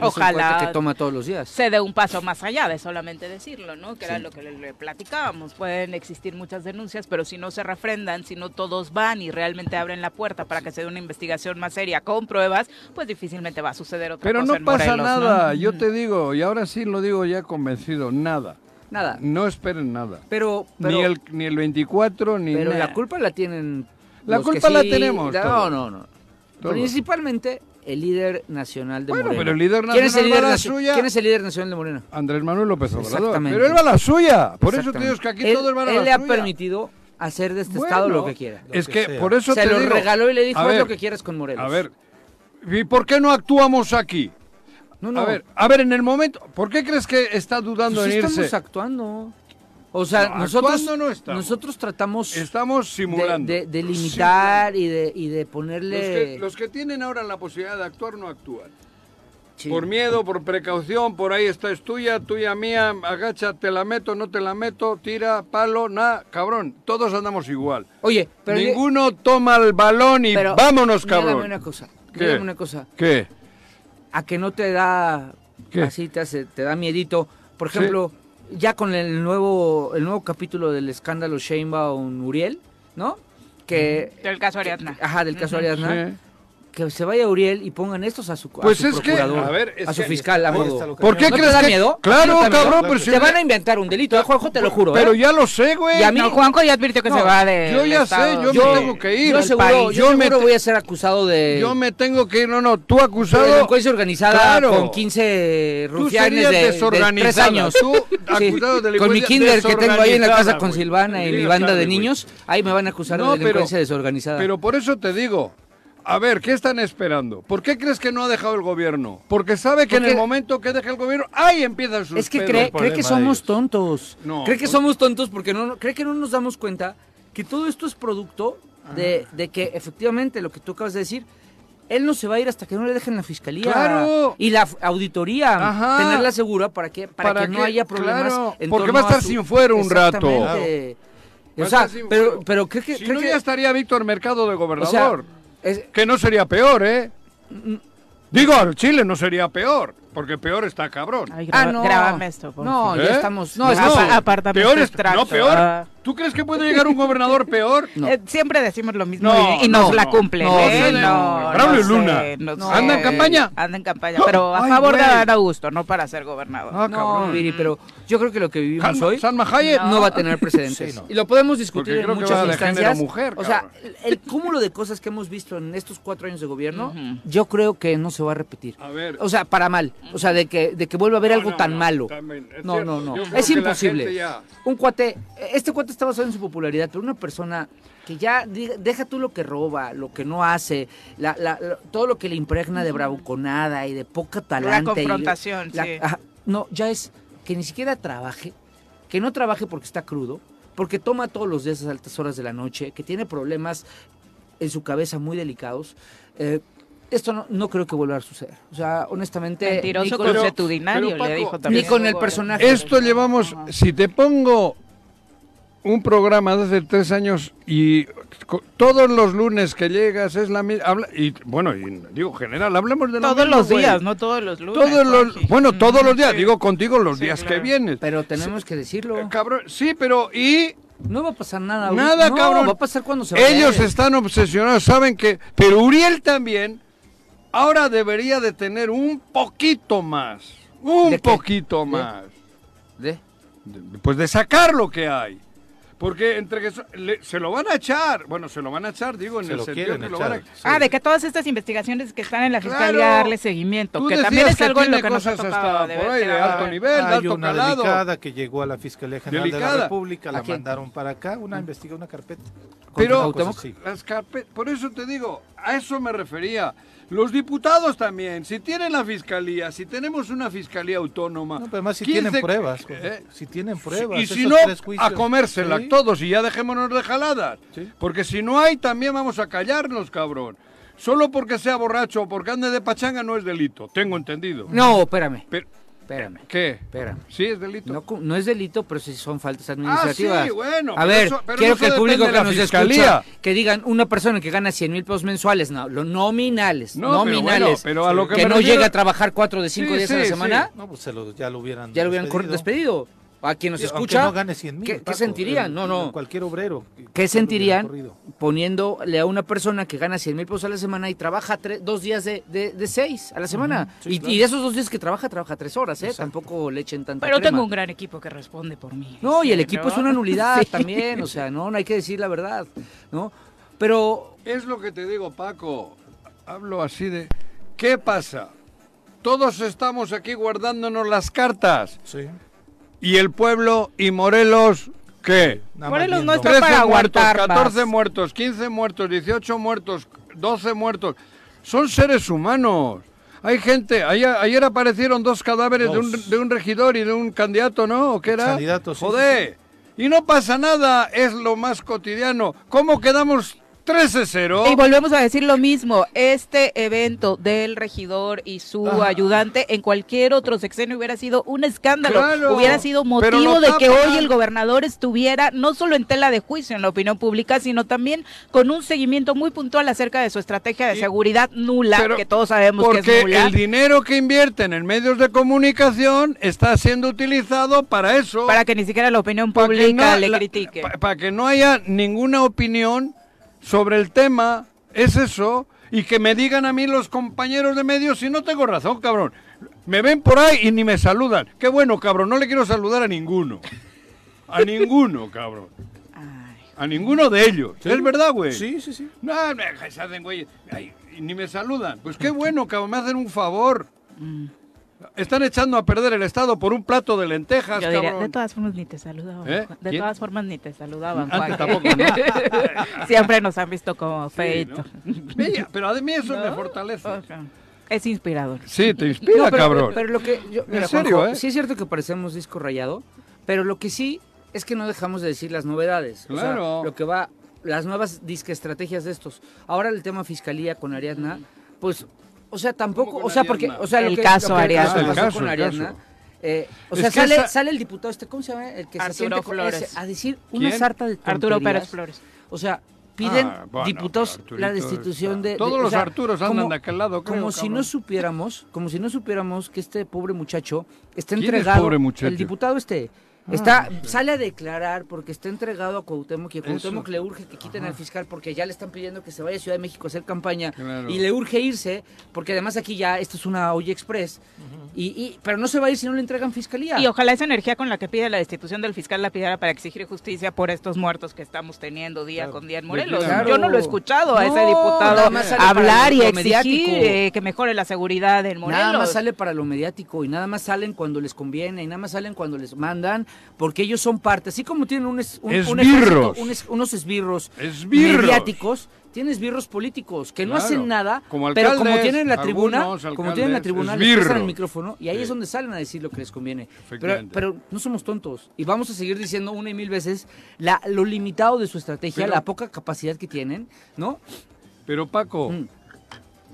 Ojalá que toma todos los días. se dé un paso más allá de solamente decirlo, ¿no? Que era lo que le, platicábamos. Pueden existir muchas denuncias, pero si no se refrendan, si no todos van y realmente abren la puerta para que se dé una investigación más seria con pruebas, pues difícilmente va a suceder otra pero cosa. Pero no pasa nada, yo te digo, y ahora sí lo digo ya convencido, nada. Nada. No esperen nada. Pero, ni el ni el 24 ni Pero la culpa la tienen La culpa la tenemos. No, no, no. Principalmente el líder nacional de bueno, Morena. pero el líder nacional ¿Quién es el líder, la suya? ¿Quién es el líder nacional de Morena? Andrés Manuel López Obrador. Pero él va a la suya. Por eso te digo que aquí todos van a la suya. Él le ha permitido hacer de este estado lo que quiera. Es que, por eso Se te lo digo, regaló y le dijo, haz lo que quieras con Morelos. A ver, ¿y por qué no actuamos aquí? No, no. A ver, a ver, en el momento, ¿por qué crees que está dudando pues en irse? estamos actuando. O sea, nosotros, no nosotros tratamos estamos simulando. De, de, limitar y de, y de ponerle... Los que, los que, tienen ahora la posibilidad de actuar no actúan. Sí. Por miedo, por precaución, por ahí esta es tuya, tuya mía, agacha, te la meto, no te la meto, tira, palo, nada, cabrón, todos andamos igual. Oye, pero... Ninguno toma el balón y pero, vámonos, cabrón. una cosa, ¿Qué? una cosa. ¿Qué? A que no te da, ¿Qué? así te, hace, te da miedito, por ejemplo... ¿Sí? Ya con el nuevo el nuevo capítulo del escándalo Sheinbaum Uriel, ¿no? Que del caso Ariadna. Ajá, del caso uh -huh. Ariadna. Sí. Que se vaya Uriel y pongan estos a su, pues a su es procurador, que, a, ver, es a su que, fiscal, a ¿Por qué ¿No crees te da que... miedo? Claro, ¿No te cabrón, miedo? pero si Te van a inventar un delito, ¿eh, Juanjo? Te lo juro, ¿eh? Pero ya lo sé, güey. Y a mí, no, Juanjo ya advirtió que no, se va de Yo ya sé, yo, yo me tengo que ir. Yo seguro, yo, yo seguro me voy a ser acusado de... Yo me tengo que ir, no, no, tú acusado... De delincuencia organizada claro. con 15 rufianes de, de tres años. Tú, acusado de Con mi kinder que tengo ahí en la casa con. Silvana y mi banda de niños, ahí me van a acusar de delincuencia desorganizada. Pero por eso te digo, a ver, ¿qué están esperando? ¿Por qué crees que no ha dejado el gobierno? Porque sabe que Porque en el momento que deja el gobierno, ahí empiezan sus Es que cree, cree que somos tontos. No, cree que somos tontos porque no, cree que no nos damos cuenta que todo esto es producto de, de que efectivamente lo que tú acabas de decir, él no se va a ir hasta que no le dejen la fiscalía Claro. y la auditoría, Ajá. tenerla segura para que para, Para que no haya problemas. claro, en porque torno va a estar su- sin fuero un rato. O sea, pero, pero cree que, Si cree no, que- ya estaría Víctor Mercado de o sea, gobernador. Es- que no sería peor, ¿eh? Digo, al Chile no sería peor, porque peor está cabrón. Ay, Ah, no. grábame esto, por no, favor. ya estamos. No, No, es no, peor este es, no, peor. Ah. ¿Tú crees que puede llegar un gobernador peor? [LAUGHS] No. Eh, siempre decimos lo mismo No, y, y nos no, la cumplen, No, ¿eh? sí, No, no. Braulio sé, Luna. no No. sé. ¿Anda en campaña? Anda en campaña, pero a Ay, favor de güey. Adán Augusto, no para ser gobernador. Ah, No, cabrón. Viri, pero yo creo que lo que vivimos Salma- hoy no va a tener [LAUGHS] precedentes. Sí, no. Y lo podemos discutir Porque en muchas de instancias. mujer, o sea, el, cúmulo de cosas que hemos visto en estos cuatro años de gobierno, yo creo que no se va a repetir. A ver. O sea, para mal. O sea, de que, de que vuelva a haber algo No, tan no, malo. No, no, no. Es imposible. Un cuate, este cuate está basado en su popularidad, pero una persona que ya diga- deja tú lo que roba, lo que no hace, la- la- la- todo lo que le impregna de bravuconada y de poca talante. confrontación, la- sí. ajá, no, ya es que ni siquiera trabaje, que no trabaje porque está crudo, porque toma todos los días a altas horas de la noche, que tiene problemas en su cabeza muy delicados. eh, esto no, no creo que vuelva a suceder. O sea, honestamente... Mentiroso ni con- Pero- consuetudinario, pero, Paco, le dijo ni también. ni con el personaje. Esto llevamos, si te pongo un programa de hace tres años y todos los lunes que llegas es la misma, y bueno, y digo general, hablemos de Todos mismo, los días, no todos los lunes. Todos los, Juanji. bueno, todos los días, Sí. digo contigo los Sí, días claro. que vienes. Pero tenemos que decirlo. Eh, Cabrón, sí, pero y No va a pasar nada. nada, No, cabrón. va a pasar cuando se vaya. Ellos están obsesionados, saben que, pero Uriel también ahora debería de tener un poquito más, un poquito más. ¿De? de- pues de sacar lo que hay. Porque entre que so- le- se lo van a echar, bueno, se lo van a echar, digo, en Se el lo sentido quieren que lo echar. van a... sí. Ah, de que todas estas investigaciones que están en la fiscalía Claro. darle seguimiento, Tú que decías también es que algo en lo que nos ha cosas tocado hasta de por ahí de la- alto nivel, de Hay alto una calado. delicada que llegó a la Fiscalía General de la República, la mandaron para acá, una investiga una carpeta. Pero las carpe- por eso te digo, a eso me refería. Los diputados también, si tienen la fiscalía, si tenemos una fiscalía autónoma. No, pero además si 15 tienen pruebas, pues, ¿eh? si tienen pruebas. Y si esos no, tres juicios. a comérsela Sí. todos y ya dejémonos de jaladas. Sí. Porque si no hay, también vamos a callarnos, cabrón. Solo porque sea borracho o porque ande de pachanga no es delito, tengo entendido. No, espérame. Pero, Espérame. ¿Qué? Espérame. ¿Sí es delito? No, no es delito, pero sí son faltas administrativas. Ah, sí, bueno. A ver, quiero que el público que nos escucha, que digan una persona que gana 100 mil pesos mensuales, no, lo nominales, no, nominales, pero, a lo que, no llega a trabajar cuatro de cinco días a la semana. No, pues ya lo hubieran Ya lo hubieran despedido a quien nos escucha, no gane 100 mil, ¿qué, sentirían? no, no. Cualquier obrero. ¿Qué sentirían poniéndole a una persona que gana 100 mil pesos a la semana y trabaja dos días de, de, seis a la semana? y, de esos dos días que trabaja, trabaja tres horas, ¿eh? Tampoco le echen tanta Pero tengo un gran equipo que responde por mí. No, y el equipo es una nulidad [LAUGHS] también, o sea, no, no hay que decir la verdad, ¿no? Pero... Es lo que te digo, Paco. Hablo así de... ¿Qué pasa? Todos estamos aquí guardándonos las cartas. Sí. ¿Y el pueblo y Morelos qué? Morelos no está para muertos, 14 muertos, 15 muertos, 18 muertos, 12 muertos. Son seres humanos. Hay gente, ayer, aparecieron dos cadáveres De, un, de, un, regidor y de un candidato, ¿no? ¿Qué era? Candidato, sí, Joder. Y no pasa nada, es lo más cotidiano. ¿Cómo quedamos 13-0. Y volvemos a decir lo mismo, este evento del regidor y su ayudante en cualquier otro sexenio hubiera sido un escándalo, hubiera sido motivo de que hoy el gobernador estuviera no solo en tela de juicio en la opinión pública, sino también con un seguimiento muy puntual acerca de su estrategia de seguridad nula, que todos sabemos que es nula. el dinero que invierten en medios de comunicación está siendo utilizado para eso. Para que ni siquiera la opinión pública le critique. para que no haya ninguna opinión sobre el tema, es eso, y que me digan a mí los compañeros de medios si no tengo razón, cabrón. Me ven por ahí y ni me saludan. Qué bueno, cabrón, no le quiero saludar a ninguno. A [LAUGHS] ninguno, cabrón. A ninguno de ellos. ¿Es verdad, güey? Sí, sí, sí. No, me hacen, güey. ni me saludan. Pues qué bueno, cabrón, me hacen un favor. Mm. Están echando a perder el Estado por un plato de lentejas, de todas formas ni te saludaban. ¿Eh? De todas formas ni te saludaban, [LAUGHS] Siempre nos han visto como feito. pero a mí eso me fortalece. Es inspirador. Sí, te inspira, cabrón. Pero, lo que ¿En serio, eh? Sí es cierto que parecemos disco rayado, pero lo que sí es que no dejamos de decir las novedades. Claro. lo que va, las nuevas disque estrategias de estos. Ahora el tema fiscalía con Ariadna, pues o sea, tampoco, o sea, porque, o sea, el caso Ariadna. El caso, con Ariadna. Eh, o sea, sale, sale el diputado este, ¿cómo se llama? El que se siente Flores. a decir una sarta de Arturo Pérez Flores. O sea, piden ah, diputados la destitución de, todos los Arturos andan de aquel lado creo, como si no supiéramos como si no supiéramos que este pobre muchacho está entregado pobre muchacho? el diputado este Está, ah, sale a declarar porque está entregado a Cuauhtémoc y a Cuauhtémoc le urge que quiten al fiscal porque ya le están pidiendo que se vaya a Ciudad de México a hacer campaña y le urge irse porque además aquí ya esto es una olla express y, pero no se va a ir si no le entregan fiscalía. Y ojalá esa energía con la que pide la destitución del fiscal la pidiera para exigir justicia por estos muertos que estamos teniendo día con día en Morelos. Yo no lo he escuchado a ese diputado hablar y exigir eh, que mejore la seguridad en Morelos. Nada más sale para lo mediático y nada más salen cuando les conviene y nada más salen cuando les mandan porque ellos son parte, así como tienen un, unos esbirros mediáticos, tienes birros políticos que no hacen nada, pero como tienen la tribuna, como tienen la tribuna, les el micrófono y ahí es donde salen a decir lo que les conviene. Pero, no somos tontos y vamos a seguir diciendo una y mil veces la, lo limitado de su estrategia, la poca capacidad que tienen, ¿no? Pero Paco, mm.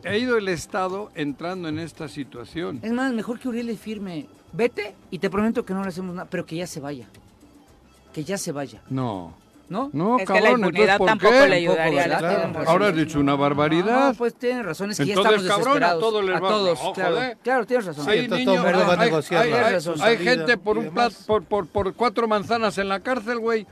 Ha ido el Estado entrando en esta situación. Es más, mejor que Uriel le firme vete y te prometo que no le hacemos nada, pero que ya se vaya. Que ya se vaya. No. ¿No? No, es cabrón, que la impunidad tampoco le ayudaría. Ahora has dicho una barbaridad. No, pues tienes razón, es que entonces, ya estamos cabrón, a todos les a todos, claro, claro, tienes razón. Hay, niños, hay, hay, gente por un plat, por, por, por cuatro manzanas en la cárcel, güey.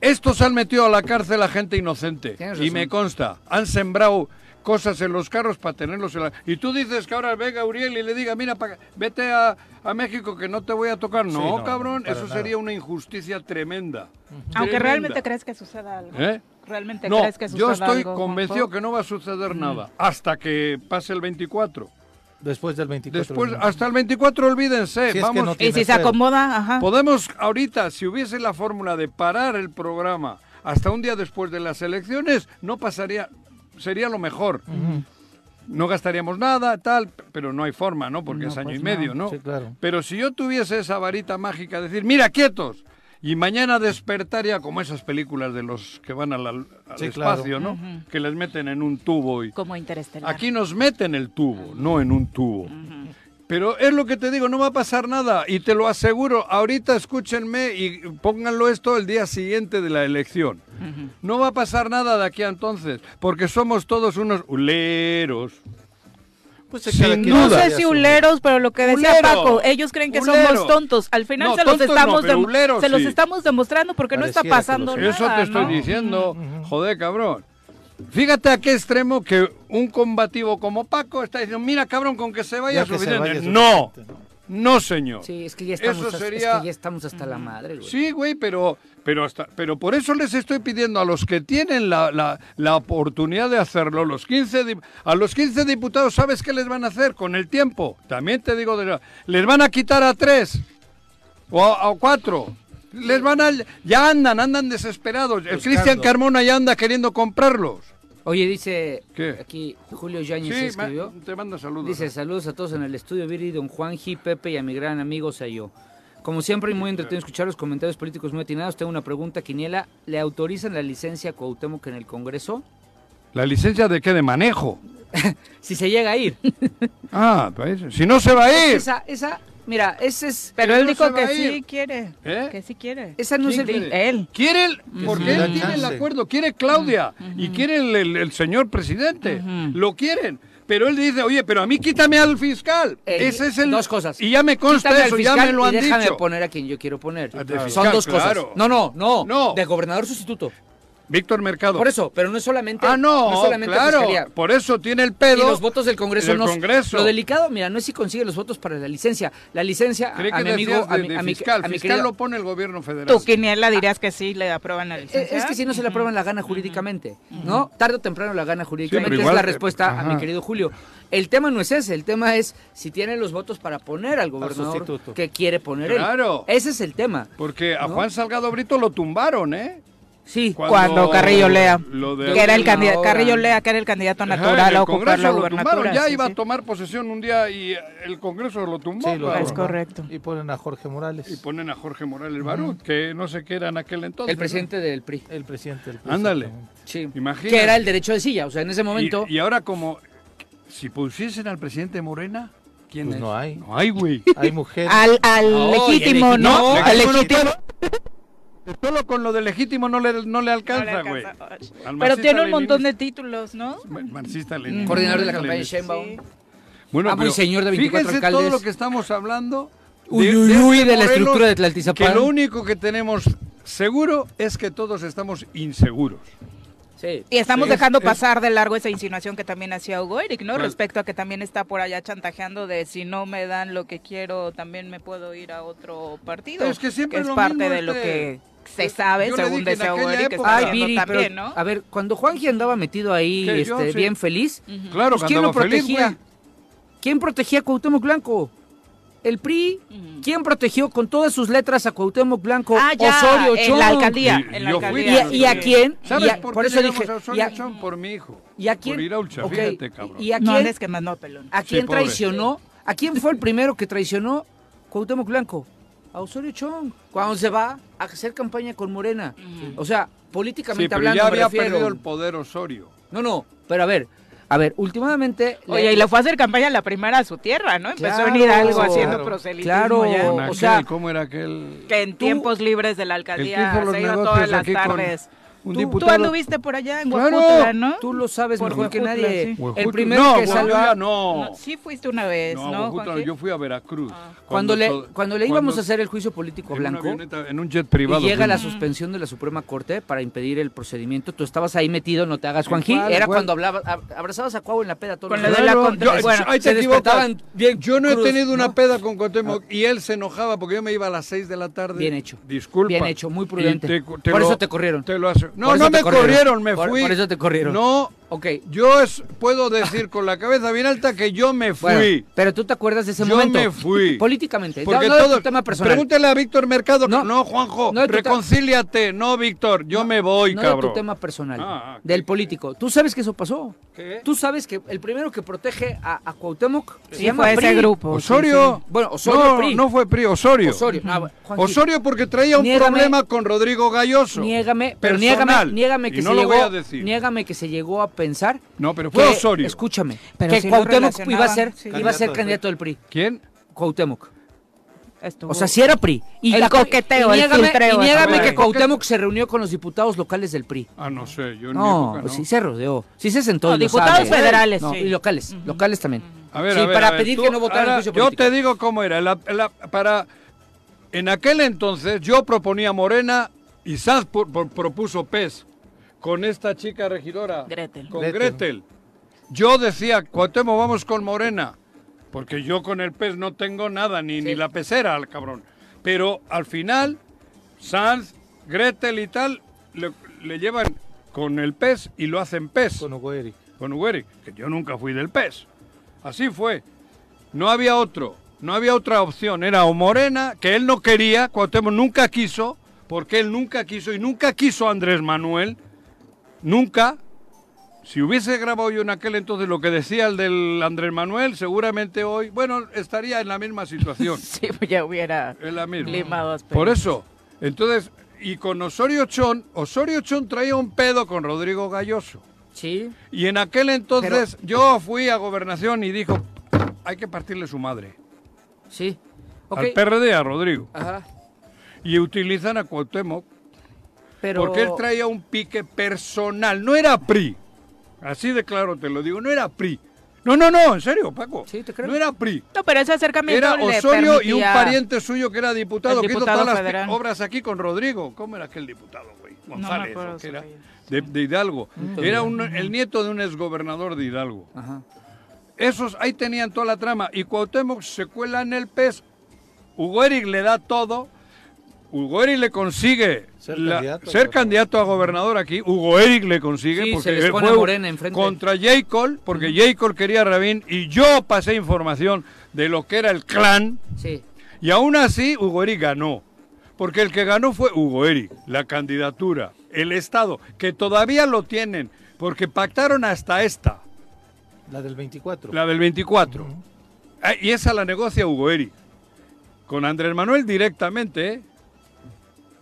Estos han metido a la cárcel a gente inocente. Y me consta, han sembrado cosas en los carros para tenerlos en la... Y tú dices que ahora venga Uriel y le diga, mira, vete a, México que no te voy a tocar. No, cabrón, eso sería una injusticia tremenda. Aunque realmente crees que suceda algo. ¿Eh? ¿Realmente crees que suceda algo? Yo estoy convencido que no va a suceder nada hasta que pase el 24. Después del 24. Después, hasta el 24 olvídense. Vamos. y si se acomoda, ajá. Podemos ahorita, si hubiese la fórmula de parar el programa hasta un día después de las elecciones, no pasaría, sería lo mejor. No gastaríamos nada, tal, pero no hay forma, ¿no? Porque es año pues y medio, ¿no? Pero si yo tuviese esa varita mágica, decir, mira, quietos, y mañana despertaría como esas películas de los que van al, espacio, ¿no? Que les meten en un tubo. Y... Como interestelar. Aquí nos meten el tubo, no en un tubo Pero es lo que te digo, no va a pasar nada y te lo aseguro. Ahorita escúchenme y pónganlo esto el día siguiente de la elección. No va a pasar nada de aquí a entonces, porque somos todos unos uleros. Pues Sin duda. No sé si uleros, pero lo que decía Paco, ellos creen que somos tontos. Al final se, los estamos, se los estamos demostrando porque no está pasando nada. Eso te estoy diciendo. Joder, cabrón. Fíjate a qué extremo que un combativo como Paco está diciendo, mira cabrón, con que se vaya, suficiente. no, no señor. Sí, es que ya estamos, sería... ya estamos hasta la madre, güey. Sí, güey, pero, pero, hasta, pero por eso les estoy pidiendo a los que tienen la, la, oportunidad de hacerlo, los 15, a los 15 diputados, ¿sabes qué les van a hacer con el tiempo? También te digo, les van a quitar a tres o a cuatro les van a, ya andan, andan desesperados. El Cristian Carmona ya anda queriendo comprarlos. Oye, dice aquí Julio Yáñez escribió. te manda saludos. Dice saludos a todos en el estudio, Viri, don Juanji, Pepe y a mi gran amigo Sayo. Como siempre, muy entretenido escuchar los comentarios políticos muy atinados. Tengo una pregunta, Quiniela. ¿Le autorizan la licencia a Cuauhtémoc en el Congreso? ¿La licencia de qué? ¿De manejo? [LAUGHS] si se llega a ir. ah, pues, si no se va a ir. Esa, esa Mira, ese es. Pero él dijo que sí quiere. ¿Eh? Que sí quiere. Esa no es el. Él. Quiere, el, porque él tiene el acuerdo. Quiere Claudia y quiere el, señor presidente. Lo quieren. Pero él dice, oye, pero a mí quítame al fiscal. Eh, Ese es el. Dos cosas. Y ya me consta eso, ya me lo han y déjame dicho. poner a quien yo quiero poner. Son dos cosas. No, no, no. No. De gobernador sustituto. Víctor Mercado. Por eso, pero no es solamente. Ah, no, solamente claro. Por eso tiene el pedo. Y los votos del Congreso no. Congreso. Lo delicado, mira, no es si consigue los votos para la licencia. La licencia, a, mi amigo. a, mi, fiscal. A mi, fiscal lo pone el gobierno federal. Tú, Quiniela, dirías que sí le aprueban la licencia. Es que si no se le aprueban la gana jurídicamente, ¿no? Tarde o temprano la gana jurídicamente. es la respuesta a mi querido Julio. El tema no es ese, el tema es si tiene los votos para poner al gobernador que quiere poner claro. él. Ese es el tema. Porque a Juan Salgado Brito lo tumbaron, ¿eh? Sí, cuando, Carrillo Lea, que era el candidato, Carrillo Lea, que era el candidato natural a ocupar la gubernatura. Ya iba a tomar posesión un día y el Congreso lo tumbó. Sí, lo es correcto. Y ponen a Jorge Morales. Y ponen a Jorge Morales Barut, que no sé qué era en aquel entonces. El presidente del PRI. El presidente del PRI. Ándale. Sí. Imagínate. Que era el derecho de silla, o sea, en ese momento. Y, ahora como, si pusiesen al presidente Morena... ¿Quién pues es? no hay. No hay, güey. Hay mujeres. Al, al legítimo, ¿no? Al legítimo. Solo con lo de legítimo no le, no le alcanza, güey. Pero tiene un montón de títulos, ¿no? Marxista mm. Coordinador de la campaña de Sheinbaum. Bueno, ah, pero señor de 24 fíjense todo lo que estamos hablando uy, de, uy, uy, de, la estructura de Tlaltizapán. Que lo único que tenemos seguro es que todos estamos inseguros. Sí, y estamos dejando pasar de largo esa insinuación que también hacía Hugo Eric, ¿no? Respecto a que también está por allá chantajeando de si no me dan lo que quiero, también me puedo ir a otro partido. Es que siempre es parte de lo que se sabe, según desea Hugo que está Ay, también, ¿no? A ver, cuando Juanji andaba metido ahí este, bien feliz, claro, pues, ¿quién lo protegía? ¿Quién protegía a Cuauhtémoc Blanco? El PRI, ¿quién protegió con todas sus letras a Cuauhtémoc Blanco? Ah, ya, Osorio en la alcaldía. Y, en la alcaldía. y, a quién? ¿Sabes por, por, eso dije, a Chong? Por mi hijo. ¿Y a quién? Por Iraucha, okay. fíjate, cabrón. ¿Y a quién? No, es que mandó pelón. ¿A quién traicionó? ¿A quién fue el primero que traicionó Cuauhtémoc Blanco? A Osorio Chong. Cuando se va a hacer campaña con Morena. O sea, políticamente sí, pero hablando, ya había perdido el poder Osorio. No, no, pero a ver, a ver, últimamente... Oye, y le fue a hacer campaña la primera a su tierra, ¿no? Empezó a venir algo haciendo proselitismo claro, o sea... ¿Cómo era aquel...? Que en tiempos libres de la alcaldía se iba todas las tardes... Un ¿Tú, diputado... tú anduviste por allá en claro, ¿no? Tú lo sabes mejor que nadie. El primero que salió... No. no. Sí fuiste una vez, ¿no? ¿no yo fui a Veracruz. Ah. Cuando, le, cuando le íbamos a hacer el juicio político a Blanco... en un jet privado. Y llega la suspensión de la Suprema Corte para impedir el procedimiento. Tú estabas ahí metido, no te hagas, Juanji. Era cuando hablabas, abrazabas a Cuau en la peda todos los días. Bueno, ahí te bien Yo no he tenido una peda con Cuauhtémoc y él se enojaba porque yo me iba a las 6 de la tarde. Bien hecho. Disculpa. Bien hecho, muy prudente. Por eso te corrieron. Te lo hace. No, no me corrieron me fui. Por eso te corrieron. No, ok. Yo puedo decir con la cabeza bien alta que yo me fui. pero tú te acuerdas de ese momento. Yo me fui. [LAUGHS] Políticamente. Porque no, todo. tema personal. Pregúntale a Víctor Mercado. No, no Juanjo. No reconcíliate. No, Víctor. Yo me voy, cabrón. No tu tema personal. Ah, ah, del político. Tú sabes que eso pasó. Tú sabes que el primero que protege a, a Cuauhtémoc se llama fue ese grupo. Osorio. Bueno, Osorio no, no fue PRI, Osorio. Osorio, Osorio porque traía un problema con Rodrigo Galloso. Niégame, pero niégame, niégame que se llegó, niégame que se llegó a pensar. No, pero fue Osorio. Escúchame, que Cuauhtémoc iba a ser, iba a ser candidato del PRI. ¿Quién? Cuauhtémoc. O sea, si era PRI. Y el coqueteo, y niégame, el Y niégame que Cuauhtémoc se reunió con los diputados locales del PRI. Ah, no sé, yo no. no, sí se rodeó. Sí se sentó. No, diputados federales, sí. Y locales, locales también. A ver, sí, para pedir que no votaran el juicio político. Yo te digo cómo era. para En aquel entonces yo proponía Morena y Sanz propuso PES con esta chica regidora. Gretel. Con Gretel. Yo decía, Cuauhtémoc, vamos con Morena. Porque yo con el pez no tengo nada, ni, ni la pecera al cabrón. Pero al final, Sanz, Gretel y tal, le, llevan con el pez y lo hacen pez. Con Hugo Con Hugo que yo nunca fui del pez. Así fue. No había otro, no había otra opción. Era o Morena, que él no quería, Cuauhtémoc nunca quiso, porque él nunca quiso y nunca quiso Andrés Manuel, nunca, si hubiese grabado yo en aquel entonces lo que decía el del Andrés Manuel, seguramente hoy, bueno, estaría en la misma situación. [LAUGHS] sí, pues ya hubiera en la misma. Por eso, entonces, y con Osorio Chón, Osorio Chón traía un pedo con Rodrigo Galloso. Sí. Y en aquel entonces yo fui a gobernación y dijo, hay que partirle su madre. Sí. Al PRD, a Rodrigo. Ajá. Y utilizan a Cuauhtémoc Pero... porque él traía un pique personal, no era PRI. Así de claro te lo digo, no era PRI. No, no, no, en serio, Paco. Sí, te creo. No era PRI. No, pero ese acercamiento Era Osorio y un pariente suyo que era diputado, que hizo todas las obras aquí con Rodrigo. ¿Cómo era aquel diputado, güey? González, no era? De, Hidalgo. Era un, el nieto de un exgobernador de Hidalgo. Ajá. Esos, ahí tenían toda la trama. Y Cuauhtémoc se cuela en el pez. Hugo Eric le da todo Hugo Eric le consigue ser, candidato, a gobernador aquí. Hugo Eric le consigue porque fue contra J. Cole, porque J. Cole quería a Rabin y yo pasé información de lo que era el clan. Sí. Y aún así Hugo Eric ganó. Porque el que ganó fue Hugo Eric, la candidatura, el Estado, que todavía lo tienen, porque pactaron hasta esta. La del 24. La del 24. Ah, y esa la negocia Hugo Eric. Con Andrés Manuel directamente, ¿eh?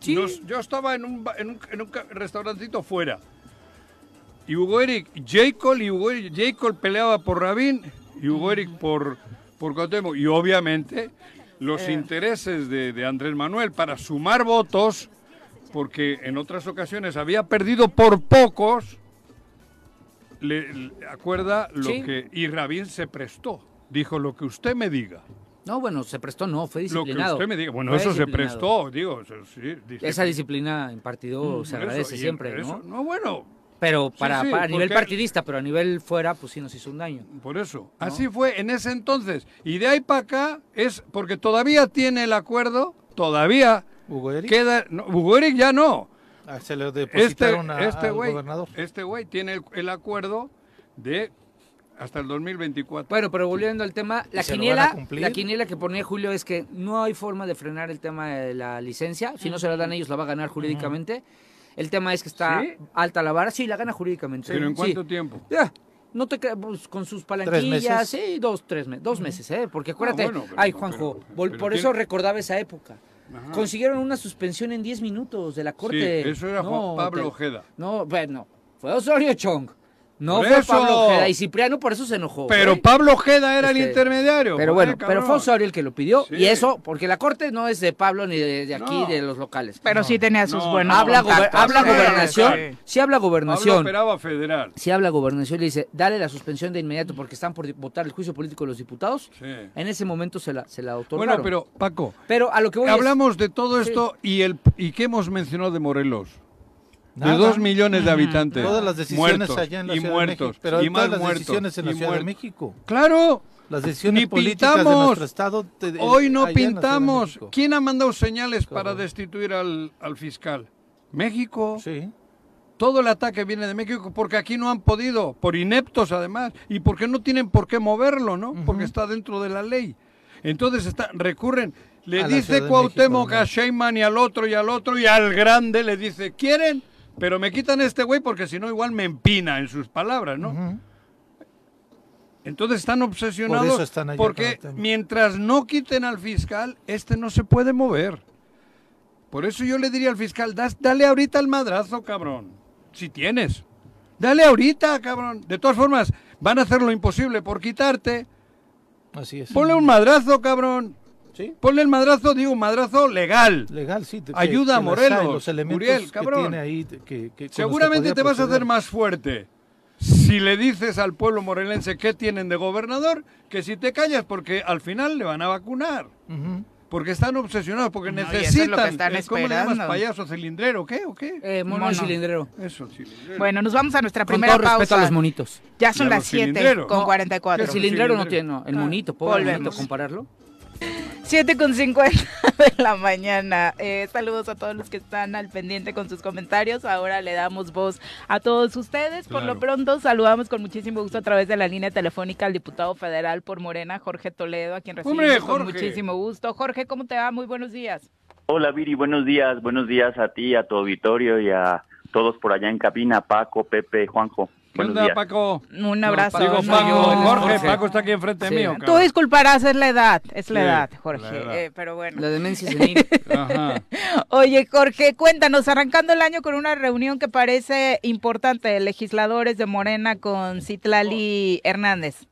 Yo estaba en un, en un, en un restaurantito fuera. Y Hugo Eric, J. Cole y Hugo Eric, J. Cole peleaba por Rabin y Hugo Eric por, por Y obviamente los eh. intereses de, de, Andrés Manuel para sumar votos, porque en otras ocasiones había perdido por pocos, le, acuerda lo que... Y Rabin se prestó, dijo lo que usted me diga. No, bueno, se prestó, no, fue disciplinado. Lo que usted me diga, bueno, eso se prestó, digo, sí, Esa disciplina en partido se agradece siempre, ¿no? no, bueno. Pero para, a nivel partidista, pero a nivel fuera, pues sí nos hizo un daño. Por eso. Así fue en ese entonces. Y de ahí para acá es porque todavía tiene el acuerdo, todavía ¿Hugo Eric? queda. No, Hugo Eric ya no. Ah, se le depositaron este, este al gobernador. Este güey tiene el acuerdo de hasta el 2024. Bueno, pero volviendo al tema, la quiniela, la quiniela que ponía Julio es que no hay forma de frenar el tema de la licencia. Si no se la dan ellos, la va a ganar jurídicamente. El tema es que está alta la vara. Sí, la gana jurídicamente. ¿Pero en cuánto tiempo? Ya. No te pues, con sus palanquillas, sí, dos, tres meses, dos meses, ¿eh? Porque acuérdate, ah, ay Juanjo, por eso recordaba esa época. Consiguieron una suspensión en 10 minutos de la corte. Sí, eso era Juan Pablo Ojeda. No, bueno, fue Osorio Chong. No fue Pablo Ojeda y Cipriano por eso se enojó. Pero Pablo Ojeda era el este, intermediario. Pero bueno, pero fue Osorio el que lo pidió y eso porque la corte no es de Pablo ni de, aquí de los locales. Pero sí tenía sus buenos. Habla, habla gobernación. Sí. habla gobernación. Pablo federal. Si habla gobernación le dice, "Dale la suspensión de inmediato porque están por votar el juicio político de los diputados." En ese momento se la se la otorgaron. Bueno, pero Paco, pero a lo que voy Hablamos de todo esto y el y qué hemos mencionado de Morelos. De dos millones de habitantes. Todas las decisiones allá en la y Ciudad muertos, de México. Pero y más las decisiones en la Ciudad de México. Claro. Las decisiones políticas de nuestro estado. Hoy no pintamos. ¿Quién ha mandado señales para destituir al, al fiscal? México. Sí. Todo el ataque viene de México porque aquí no han podido, por ineptos además, y porque no tienen por qué moverlo, ¿no? Porque está dentro de la ley. Entonces está, recurren, le dice Cuauhtémoc a Sheinman y al otro y al otro y al grande le dice, ¿quieren? Pero me quitan este güey porque si no igual me empina en sus palabras, ¿no? Entonces están obsesionados porque mientras no quiten al fiscal, este no se puede mover. Por eso yo le diría al fiscal, dale ahorita el madrazo, cabrón. Si tienes. Dale ahorita, cabrón. De todas formas, van a hacer lo imposible por quitarte. Así es. Ponle un madrazo, cabrón. ¿Sí? Ponle el madrazo, digo, madrazo legal. Legal, sí. Ayuda a Morelos. Los elementos cabrón. Seguramente te vas a hacer más fuerte si le dices al pueblo morelense qué tienen de gobernador que si te callas, porque al final le van a vacunar. Porque están obsesionados, porque necesitan. Es están ¿Cómo le llamas payaso cilindrero? ¿Qué o qué? Eh, mono, cilindrero. Eso, cilindrero. Bueno, nos vamos a nuestra primera con todo pausa. a los monitos. Ya son las 7 con 44. El cilindrero no tiene, no. El monito, ¿puedo compararlo? 7 con 50 [LAUGHS] de la mañana. Eh, saludos a todos los que están al pendiente con sus comentarios. Ahora le damos voz a todos ustedes. Por lo pronto, saludamos con muchísimo gusto a través de la línea telefónica al diputado federal por Morena, Jorge Toledo, a quien recibimos con muchísimo gusto. Jorge, ¿cómo te va? Muy buenos días. Hola, Viri, buenos días. Buenos días a ti, a tu auditorio y a todos por allá en cabina, Paco, Pepe, Juanjo. ¿Qué onda, Paco? Un abrazo. Digo, Paco, Jorge, Paco está aquí enfrente mío. Tú disculparás, es la edad, es la edad, Jorge, eh, pero bueno. La demencia senil. [LAUGHS] Ajá. [LAUGHS] Oye, Jorge, cuéntanos, arrancando el año con una reunión que parece importante de legisladores de Morena con Citlali Hernández.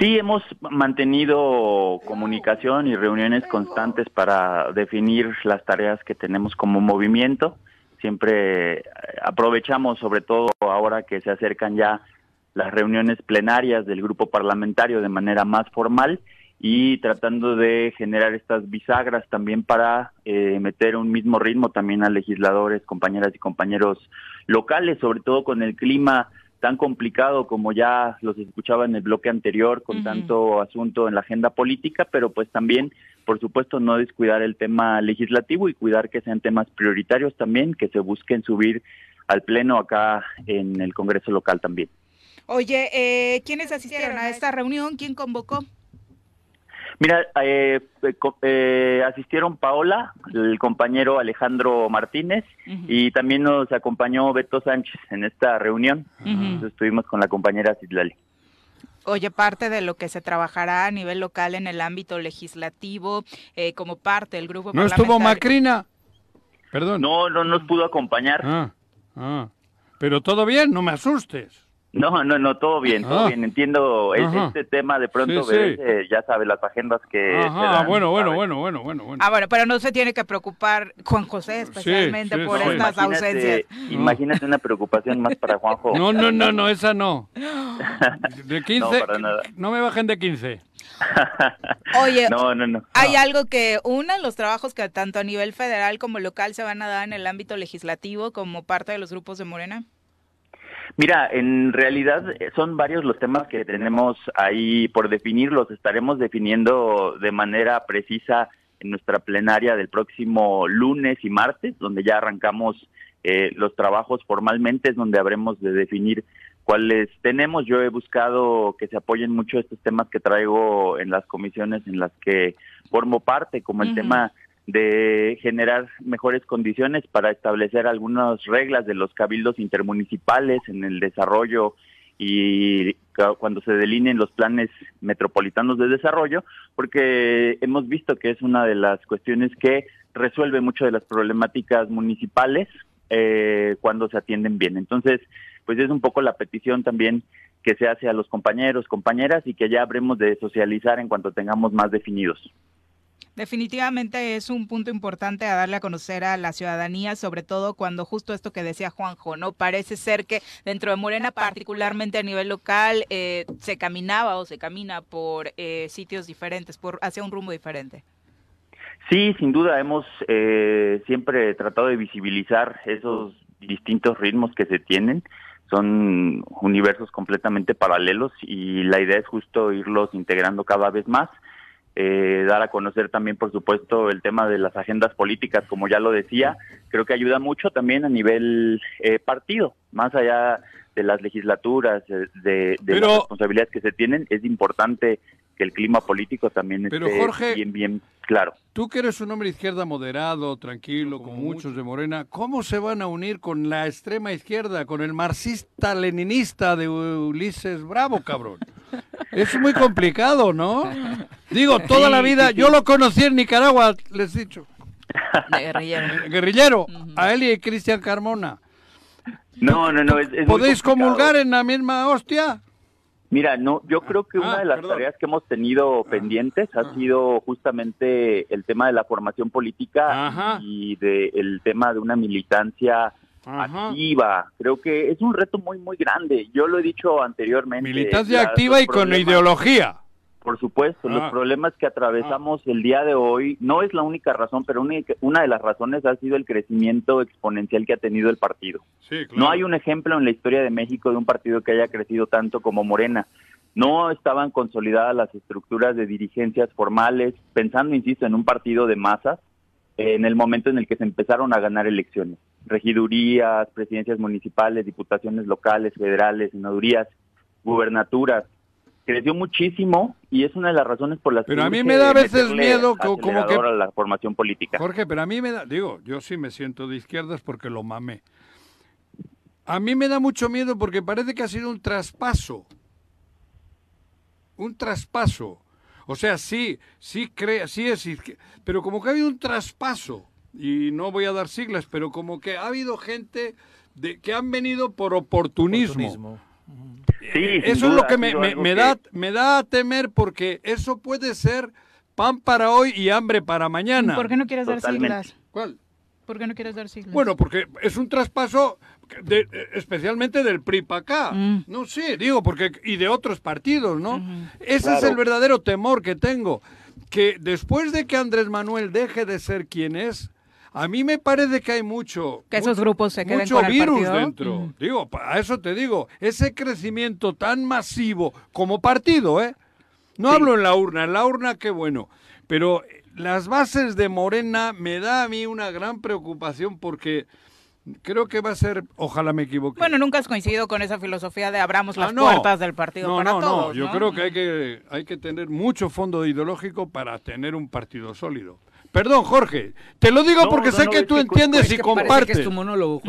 Sí, hemos mantenido comunicación y reuniones constantes para definir las tareas que tenemos como movimiento siempre eh, aprovechamos, sobre todo ahora que se acercan ya las reuniones plenarias del grupo parlamentario de manera más formal y tratando de generar estas bisagras también para eh, meter un mismo ritmo también a legisladores, compañeras y compañeros locales, sobre todo con el clima tan complicado como ya los escuchaba en el bloque anterior, con tanto asunto en la agenda política, pero pues también por supuesto, no descuidar el tema legislativo y cuidar que sean temas prioritarios también, que se busquen subir al Pleno acá en el Congreso local también. Oye, eh, ¿quiénes asistieron a esta reunión? ¿Quién convocó? Mira, eh, eh, asistieron Paola, el compañero Alejandro Martínez y también nos acompañó Beto Sánchez en esta reunión. estuvimos con la compañera Citlali. Oye, parte de lo que se trabajará a nivel local en el ámbito legislativo, eh, como parte del grupo ¿No estuvo Macrina? Perdón. No, no nos pudo acompañar. Ah, ah. Pero todo bien, no me asustes. No, no, no, todo bien, todo ah. bien. Entiendo este tema de pronto, ya sabe, las agendas que. Ajá, bueno, bueno, bueno, bueno, bueno, bueno. Ah, bueno, pero no se tiene que preocupar Juan José especialmente por estas ausencias. Imagínate una preocupación más para Juanjo. No, no, no, no, esa no. [LAUGHS] De 15, no, para nada. no me bajen de 15. [LAUGHS] Oye, no, no, no. hay algo que una los trabajos que tanto a nivel federal como local se van a dar en el ámbito legislativo como parte de los grupos de Morena. Mira, en realidad eh, son varios los temas que tenemos ahí por definir, los estaremos definiendo de manera precisa en nuestra plenaria del próximo lunes y martes, donde ya arrancamos eh, los trabajos formalmente, es donde habremos de definir cuáles tenemos. Yo he buscado que se apoyen mucho estos temas que traigo en las comisiones en las que formo parte, como el tema de generar mejores condiciones para establecer algunas reglas de los cabildos intermunicipales en el desarrollo y cuando se delineen los planes metropolitanos de desarrollo, porque hemos visto que es una de las cuestiones que resuelve mucho de las problemáticas municipales eh, cuando se atienden bien. Entonces, pues es un poco la petición también que se hace a los compañeros, compañeras y que ya habremos de socializar en cuanto tengamos más definidos. Definitivamente es un punto importante a darle a conocer a la ciudadanía, sobre todo cuando justo esto que decía Juanjo, ¿no? Parece ser que dentro de Morena, particularmente a nivel local, eh, se caminaba o se camina por eh, sitios diferentes, por hacia un rumbo diferente. Sí, sin duda hemos eh, siempre tratado de visibilizar esos distintos ritmos que se tienen. Son universos completamente paralelos y la idea es justo irlos integrando cada vez más eh, dar a conocer también, por supuesto, el tema de las agendas políticas, como ya lo decía, creo que ayuda mucho también a nivel eh, partido, más allá de las legislaturas, de, las responsabilidades que se tienen, es importante que el clima político también esté bien, bien claro. Tú que eres un hombre izquierda moderado, tranquilo, como muchos de Morena, ¿cómo se van a unir con la extrema izquierda, con el marxista-leninista de Ulises Bravo, cabrón? Es muy complicado, ¿no? Digo, toda la vida, yo lo conocí en Nicaragua, les he dicho. guerrillero. [LAUGHS] guerrillero, a él y a Cristian Carmona. No, no, no. ¿Podéis comulgar en la misma hostia? Mira, no, yo creo que una ah, de las tareas que hemos tenido ah. pendientes ha ah. sido justamente el tema de la formación política y de el tema de una militancia activa. Creo que es un reto muy, muy grande. Yo lo he dicho anteriormente. Militancia activa y con ideología. Por supuesto, los ah. problemas que atravesamos ah. el día de hoy no es la única razón, pero una de las razones ha sido el crecimiento exponencial que ha tenido el partido. No hay un ejemplo en la historia de México de un partido que haya crecido tanto como Morena. No estaban consolidadas las estructuras de dirigencias formales, pensando, insisto, en un partido de masas, en el momento en el que se empezaron a ganar elecciones. Regidurías, presidencias municipales, diputaciones locales, federales, senadurías, gubernaturas creció muchísimo y es una de las razones por las que pero a mí me da a veces miedo como que la formación política. Jorge pero a mí me da digo yo sí me siento de izquierdas porque lo mamé. A mí me da mucho miedo porque parece que ha sido un traspaso. Un traspaso. O sea sí sí crea sí es pero como que ha habido un traspaso y no voy a dar siglas pero como que ha habido gente de que han venido por oportunismo eso es lo que me, me, da, me da a temer porque eso puede ser pan para hoy y hambre para mañana. ¿Por qué no quieres dar siglas? ¿Cuál? ¿Por qué no quieres dar siglas? Bueno, porque es un traspaso de, especialmente del PRI para acá. Mm. No sé, digo, porque y de otros partidos, ¿no? Ese es el verdadero temor que tengo. Que después de que Andrés Manuel deje de ser quien es, a mí me parece que hay mucho. Que esos grupos se queden mucho virus dentro. Digo, a eso te digo, ese crecimiento tan masivo como partido, ¿eh? No hablo en la urna, en la urna qué bueno, pero las bases de Morena me da a mí una gran preocupación porque creo que va a ser, ojalá me equivoque. Bueno, nunca has coincidido con esa filosofía de abramos las ah, puertas del partido no, para no, todos. No, yo creo que hay que hay que tener mucho fondo ideológico para tener un partido sólido. Perdón, Jorge, te lo digo porque sé que tú entiendes y compartes. Que es tu monólogo,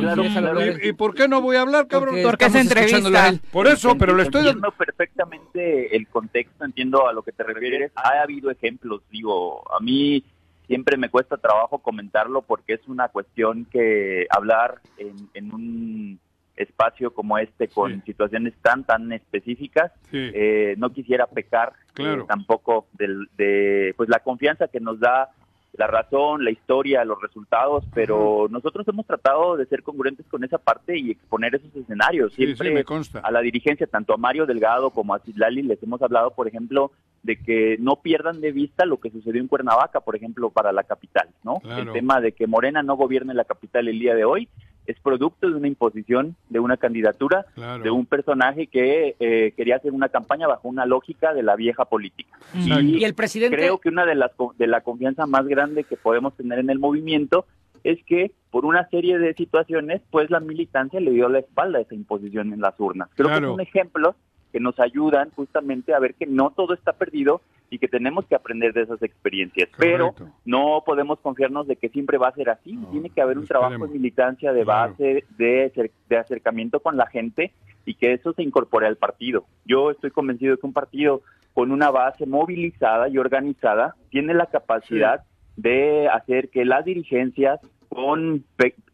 ¿Y, por qué no voy a hablar, cabrón? Porque, es entrevista. Por eso, pero le estoy entiendo perfectamente el contexto, entiendo a lo que te refieres. Ha habido ejemplos, digo, a mí siempre me cuesta trabajo comentarlo porque es una cuestión que hablar en, un espacio como este con situaciones tan tan específicas eh, no quisiera pecar eh, tampoco de pues la confianza que nos da la razón, la historia, los resultados, pero nosotros hemos tratado de ser congruentes con esa parte y exponer esos escenarios. Siempre a la dirigencia, tanto a Mario Delgado como a Citlali, les hemos hablado, por ejemplo, de que no pierdan de vista lo que sucedió en Cuernavaca, por ejemplo, para la capital, ¿no? El tema de que Morena no gobierne la capital el día de hoy es producto de una imposición, de una candidatura, de un personaje que eh, quería hacer una campaña bajo una lógica de la vieja política. Y, el presidente... Creo que una de las de la confianza más grande que podemos tener en el movimiento es que por una serie de situaciones, pues la militancia le dio la espalda a esa imposición en las urnas. Creo que es un ejemplo que nos ayudan justamente a ver que no todo está perdido y que tenemos que aprender de esas experiencias. Pero no podemos confiarnos de que siempre va a ser así. Tiene que haber un trabajo de militancia, de base, de, de acercamiento con la gente y que eso se incorpore al partido. Yo estoy convencido de que un partido con una base movilizada y organizada tiene la capacidad de hacer que las dirigencias, con,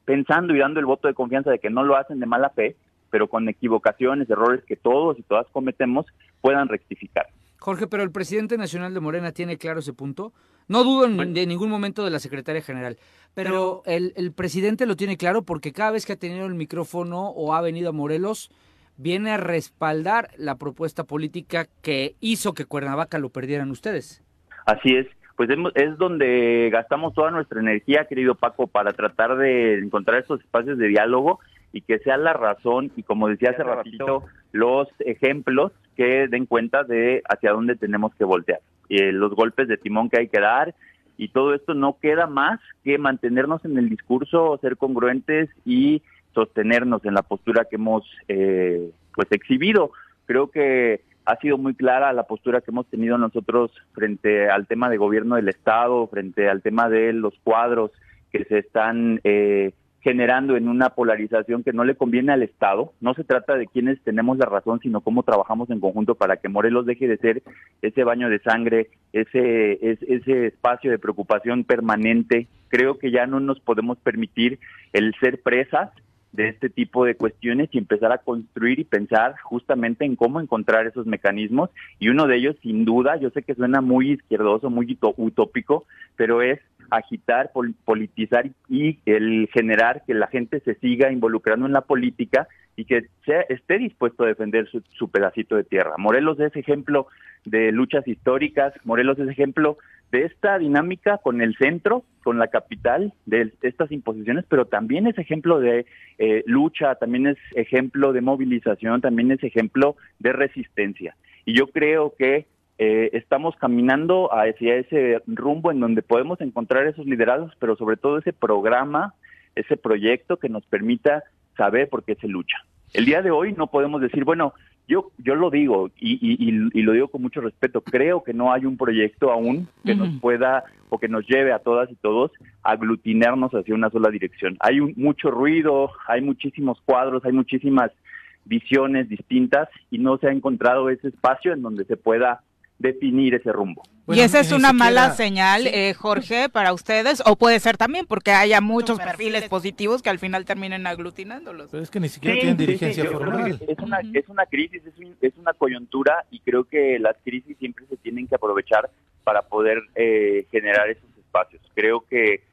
pensando y dando el voto de confianza de que no lo hacen de mala fe, pero con equivocaciones, errores que todos y todas cometemos, puedan rectificar. Jorge, pero el presidente nacional de Morena tiene claro ese punto. No dudo en, ningún momento de la secretaria general, pero, el, el, presidente lo tiene claro porque cada vez que ha tenido el micrófono o ha venido a Morelos, viene a respaldar la propuesta política que hizo que Cuernavaca lo perdieran ustedes. Así es, pues es donde gastamos toda nuestra energía, querido Paco, para tratar de encontrar esos espacios de diálogo y que sea la razón y como decía hace ratito, los ejemplos que den cuenta de hacia dónde tenemos que voltear. eh, los golpes de timón que hay que dar y todo esto no queda más que mantenernos en el discurso, ser congruentes y sostenernos en la postura que hemos eh, pues exhibido. Creo que ha sido muy clara la postura que hemos tenido nosotros frente al tema de gobierno del Estado, frente al tema de los cuadros que se están eh, generando en una polarización que no le conviene al Estado. No se trata de quienes tenemos la razón, sino cómo trabajamos en conjunto para que Morelos deje de ser ese baño de sangre, ese, ese espacio de preocupación permanente. Creo que ya no nos podemos permitir el ser presas de este tipo de cuestiones y empezar a construir y pensar justamente en cómo encontrar esos mecanismos. Y uno de ellos, sin duda, yo sé que suena muy izquierdoso, muy utópico, pero es agitar, politizar y el generar que la gente se siga involucrando en la política y que sea, esté dispuesto a defender su, pedacito de tierra. Morelos es ejemplo de luchas históricas, Morelos es ejemplo de esta dinámica con el centro, con la capital, de estas imposiciones, pero también es ejemplo de eh, lucha, también es ejemplo de movilización, también es ejemplo de resistencia. Y yo creo que eh, estamos caminando hacia ese rumbo en donde podemos encontrar esos liderados, pero sobre todo ese programa, ese proyecto que nos permita saber por qué se lucha. El día de hoy no podemos decir, bueno, yo, yo lo digo y, lo digo con mucho respeto, creo que no hay un proyecto aún que nos pueda o que nos lleve a todas y todos a aglutinarnos hacia una sola dirección. Hay mucho ruido, hay muchísimos cuadros, hay muchísimas visiones distintas y no se ha encontrado ese espacio en donde se pueda definir ese rumbo. y esa es una mala señal, eh, Jorge, para ustedes, o puede ser también porque haya muchos perfiles positivos que al final terminen aglutinándolos. Pero es que ni siquiera tienen dirigencia formal. Es una, es una crisis, es, una coyuntura y creo que las crisis siempre se tienen que aprovechar para poder eh, generar esos espacios. Creo que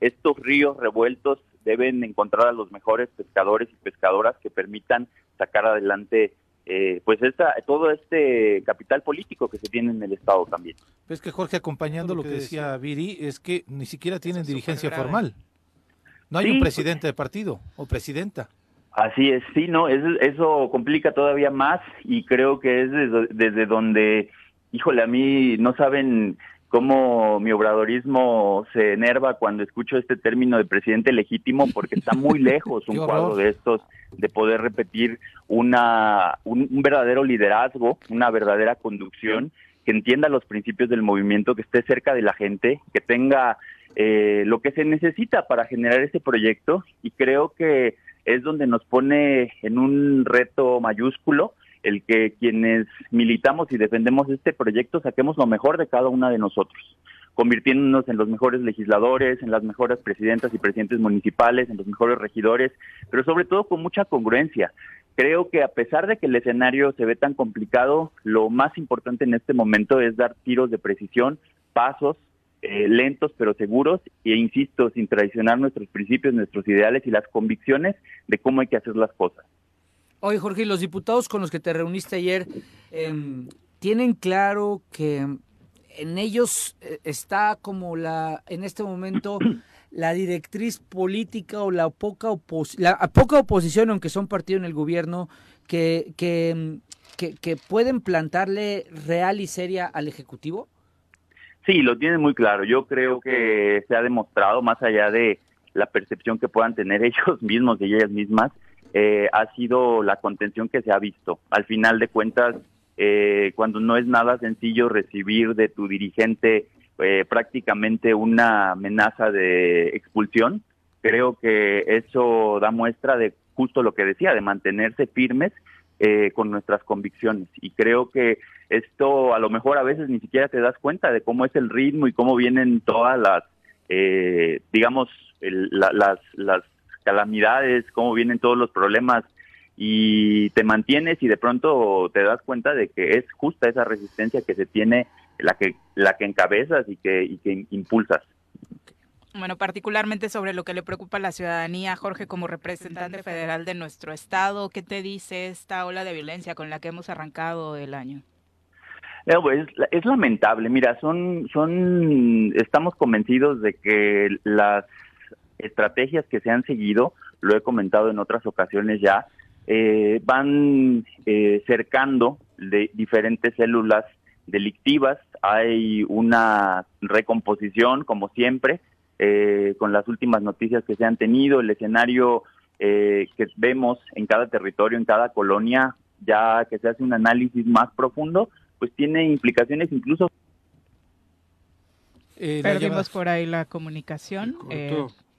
estos ríos revueltos deben encontrar a los mejores pescadores y pescadoras que permitan sacar adelante eh, pues esta, todo este capital político que se tiene en el Estado también. Es que Jorge, acompañando lo que decía Viri, es que ni siquiera tienen dirigencia formal. No hay un presidente de partido o presidenta. Así es, sí, no, eso complica todavía más y creo que es desde, desde donde, híjole, a mí no saben cómo mi obradorismo se enerva cuando escucho este término de presidente legítimo porque está muy lejos [LAUGHS] un cuadro de estos de poder repetir una un, verdadero liderazgo, una verdadera conducción que entienda los principios del movimiento, que esté cerca de la gente, que tenga eh, lo que se necesita para generar ese proyecto. Y creo que es donde nos pone en un reto mayúsculo el que quienes militamos y defendemos este proyecto saquemos lo mejor de cada una de nosotros, convirtiéndonos en los mejores legisladores, en las mejores presidentas y presidentes municipales, en los mejores regidores, pero sobre todo con mucha congruencia. Creo que a pesar de que el escenario se ve tan complicado, lo más importante en este momento es dar tiros de precisión, pasos eh, lentos pero seguros e insisto, sin traicionar nuestros principios, nuestros ideales y las convicciones de cómo hay que hacer las cosas. Oye, Jorge, los diputados con los que te reuniste ayer em, tienen claro que en ellos eh, está como la, en este momento, [CLEARS THROAT] la directriz política o la poca, la poca oposición, aunque son partido en el gobierno, que, em, que, que, pueden plantarle real y seria al Ejecutivo? Sí, lo tienen muy claro. Yo creo que se ha demostrado, más allá de la percepción que puedan tener [LAUGHS] ellos mismos y ellas mismas, eh, ha sido la contención que se ha visto. Al final de cuentas, eh, cuando no es nada sencillo recibir de tu dirigente eh, prácticamente una amenaza de expulsión, creo que eso da muestra de justo lo que decía, de mantenerse firmes con nuestras convicciones. Y creo que esto a lo mejor a veces ni siquiera te das cuenta de cómo es el ritmo y cómo vienen todas las, digamos, las, las calamidades, cómo vienen todos los problemas y te mantienes y de pronto te das cuenta de que es justa esa resistencia que se tiene, la que, la que encabezas y que, y que impulsas. Bueno, particularmente sobre lo que le preocupa a la ciudadanía, Jorge, como representante federal de nuestro estado, ¿qué te dice esta ola de violencia con la que hemos arrancado el año? Eh, pues, es, lamentable. Mira, son, son, estamos convencidos de que las estrategias que se han seguido, lo he comentado en otras ocasiones ya, eh, van eh, cercando de diferentes células delictivas. Hay una recomposición, como siempre, eh, con las últimas noticias que se han tenido, el escenario que vemos en cada territorio, en cada colonia, ya que se hace un análisis más profundo, pues tiene implicaciones incluso. Perdimos por ahí la comunicación.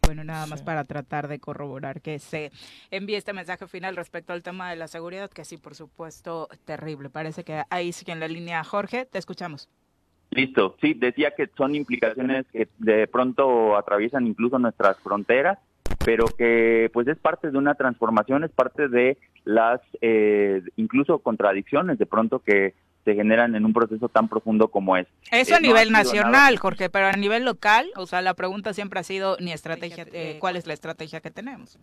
Bueno, nada más para tratar de corroborar que se envíe este mensaje final respecto al tema de la seguridad, que sí, por supuesto, terrible. Parece que ahí sigue en la línea Jorge, te escuchamos. Listo, sí, decía que son implicaciones que de pronto atraviesan incluso nuestras fronteras, pero que pues es parte de una transformación, es parte de las eh, incluso contradicciones de pronto que se generan en un proceso tan profundo como es. Eso a eh, nivel nacional, Jorge, pero a nivel local, o sea, la pregunta siempre ha sido ni estrategia, eh, ¿cuál es la estrategia que tenemos?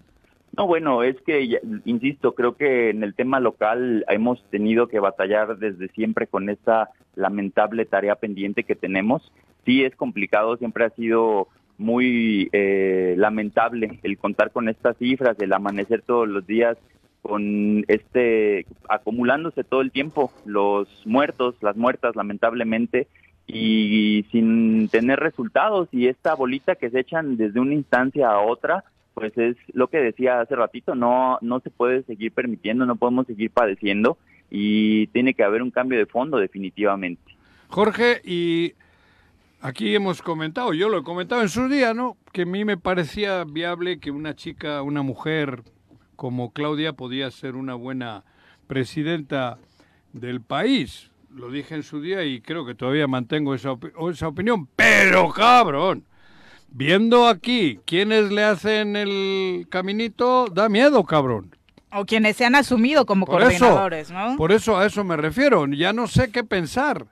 No, bueno, es que, insisto, creo que en el tema local hemos tenido que batallar desde siempre con esta lamentable tarea pendiente que tenemos. Sí, es complicado, siempre ha sido muy eh, lamentable el contar con estas cifras, el amanecer todos los días con este acumulándose todo el tiempo los muertos, las muertas lamentablemente y sin tener resultados y esta bolita que se echan desde una instancia a otra pues es lo que decía hace ratito, no, no se puede seguir permitiendo, no podemos seguir padeciendo y tiene que haber un cambio de fondo definitivamente. Jorge, y aquí hemos comentado, yo lo he comentado en su día, ¿no? Que a mí me parecía viable que una chica, una mujer como Claudia podía ser una buena presidenta del país. Lo dije en su día y creo que todavía mantengo esa, esa opinión. Pero cabrón, viendo aquí quienes le hacen el caminito, da miedo, cabrón. O quienes se han asumido como coordinadores, ¿no? Por eso a eso me refiero. Ya no sé qué pensar.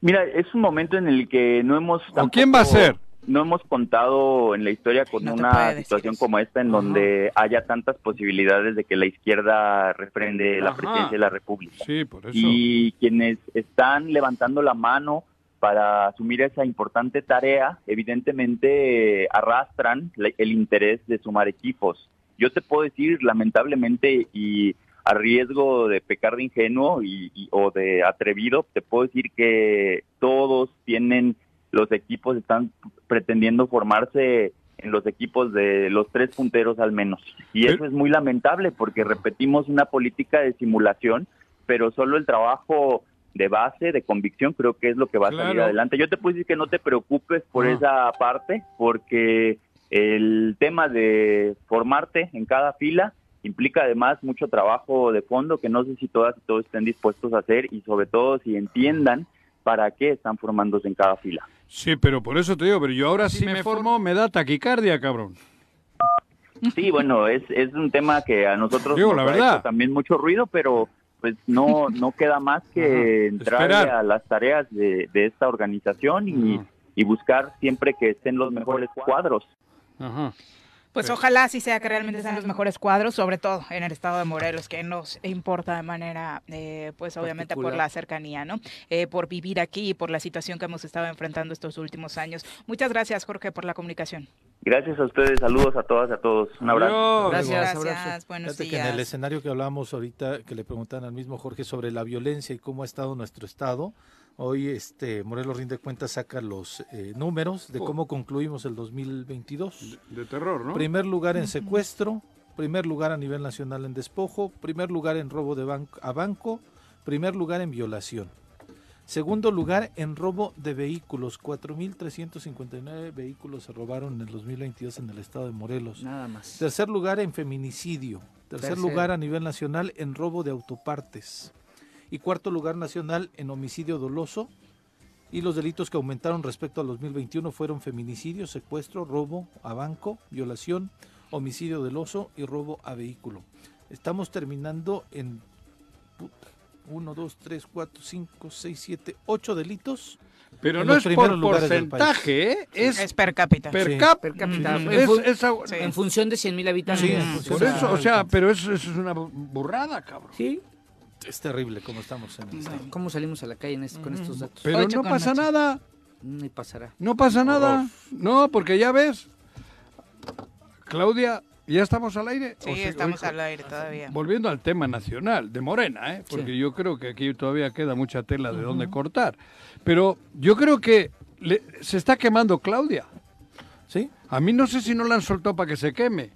Mira, es un momento en el que no hemos... ¿O quién va a ser? No hemos contado en la historia con una situación como esta en donde haya tantas posibilidades de que la izquierda refrende la presidencia de la República. Sí, por eso. Y quienes están levantando la mano para asumir esa importante tarea, evidentemente arrastran el interés de sumar equipos. Yo te puedo decir, lamentablemente, y a riesgo de pecar de ingenuo y, o de atrevido, te puedo decir que todos tienen, los equipos están pretendiendo formarse en los equipos de los tres punteros al menos. Y eso es muy lamentable porque repetimos una política de simulación, pero solo el trabajo de base, de convicción, creo que es lo que va a salir adelante. Yo te puedo decir que no te preocupes por ah. esa parte, porque el tema de formarte en cada fila implica además mucho trabajo de fondo que no sé si todas y todos estén dispuestos a hacer y sobre todo si entiendan para qué están formándose en cada fila. Sí, pero por eso te digo, pero yo ahora sí me, formo, me da taquicardia, cabrón. Sí, bueno, es, es un tema que a nosotros nos la verdad. también mucho ruido, pero pues no, no queda más que entrar a las tareas de, de esta organización y, y, buscar siempre que estén los mejores cuadros. Ajá. Pues ojalá sí sea que realmente sean los mejores cuadros, sobre todo en el estado de Morelos, que nos importa de manera, eh, pues obviamente por la cercanía, ¿no? Eh, por vivir aquí y por la situación que hemos estado enfrentando estos últimos años. Muchas gracias, Jorge, por la comunicación. Gracias a ustedes, saludos a todas y a todos. Un abrazo. Gracias, gracias. Buenos días. Que en el escenario que hablábamos ahorita, que le preguntan al mismo Jorge sobre la violencia y cómo ha estado nuestro estado, Hoy este Morelos Rinde Cuenta saca los eh, números de oh. cómo concluimos el 2022. De, terror, ¿no? Primer lugar en secuestro, primer lugar a nivel nacional en despojo, primer lugar en robo de banco, a banco, primer lugar en violación. Segundo lugar en robo de vehículos, 4.359 vehículos se robaron en el 2022 en el estado de Morelos. Nada más. Tercer lugar en feminicidio. Tercer lugar a nivel nacional en robo de autopartes y cuarto lugar nacional en homicidio doloso. Y los delitos que aumentaron respecto al 2021 fueron feminicidio, secuestro, robo a banco, violación, homicidio doloso y robo a vehículo. Estamos terminando en 1, 2, 3, 4, 5, 6, 7, 8 delitos. Pero no es por porcentaje, ¿eh? es, per cápita. Per, cápita. En, función de 100.000 habitantes. Sí, por eso, o sea, pero eso, eso es una burrada, cabrón. Sí, es terrible cómo estamos en este. ¿Cómo salimos a la calle con estos datos? Pero no pasa nada. Ni pasará. No pasa nada. No, porque ya ves. Claudia, ¿ya estamos al aire? Sí, estamos al aire todavía. Volviendo al tema nacional, de Morena, ¿eh? porque yo creo que aquí todavía queda mucha tela de dónde cortar. Pero yo creo que se está quemando Claudia. ¿Sí? A mí no sé si no la han soltado para que se queme.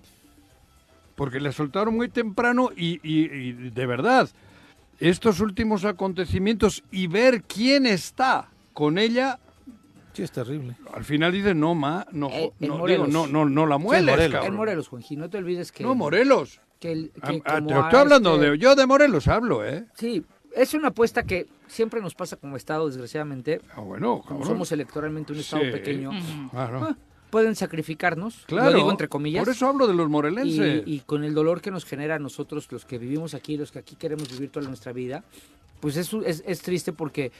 Porque la soltaron muy temprano y de verdad, estos últimos acontecimientos y ver quién está con ella, Sí, es terrible. Al final dice no, ma, no, eh, no, digo, no, no, no la mueles, Morelos. En Morelos, Juanji, no te olvides que... No, Morelos. Que, que ah, te estoy hablando este de... Yo de Morelos hablo, ¿eh? Sí, es una apuesta que siempre nos pasa como Estado, desgraciadamente. Ah, bueno, como somos electoralmente un Estado pequeño. Claro. Ah, pueden sacrificarnos, claro, lo digo entre comillas. Por eso hablo de los morelenses. Y, con el dolor que nos genera a nosotros, los que vivimos aquí, los que aquí queremos vivir toda nuestra vida, pues es, es, es triste porque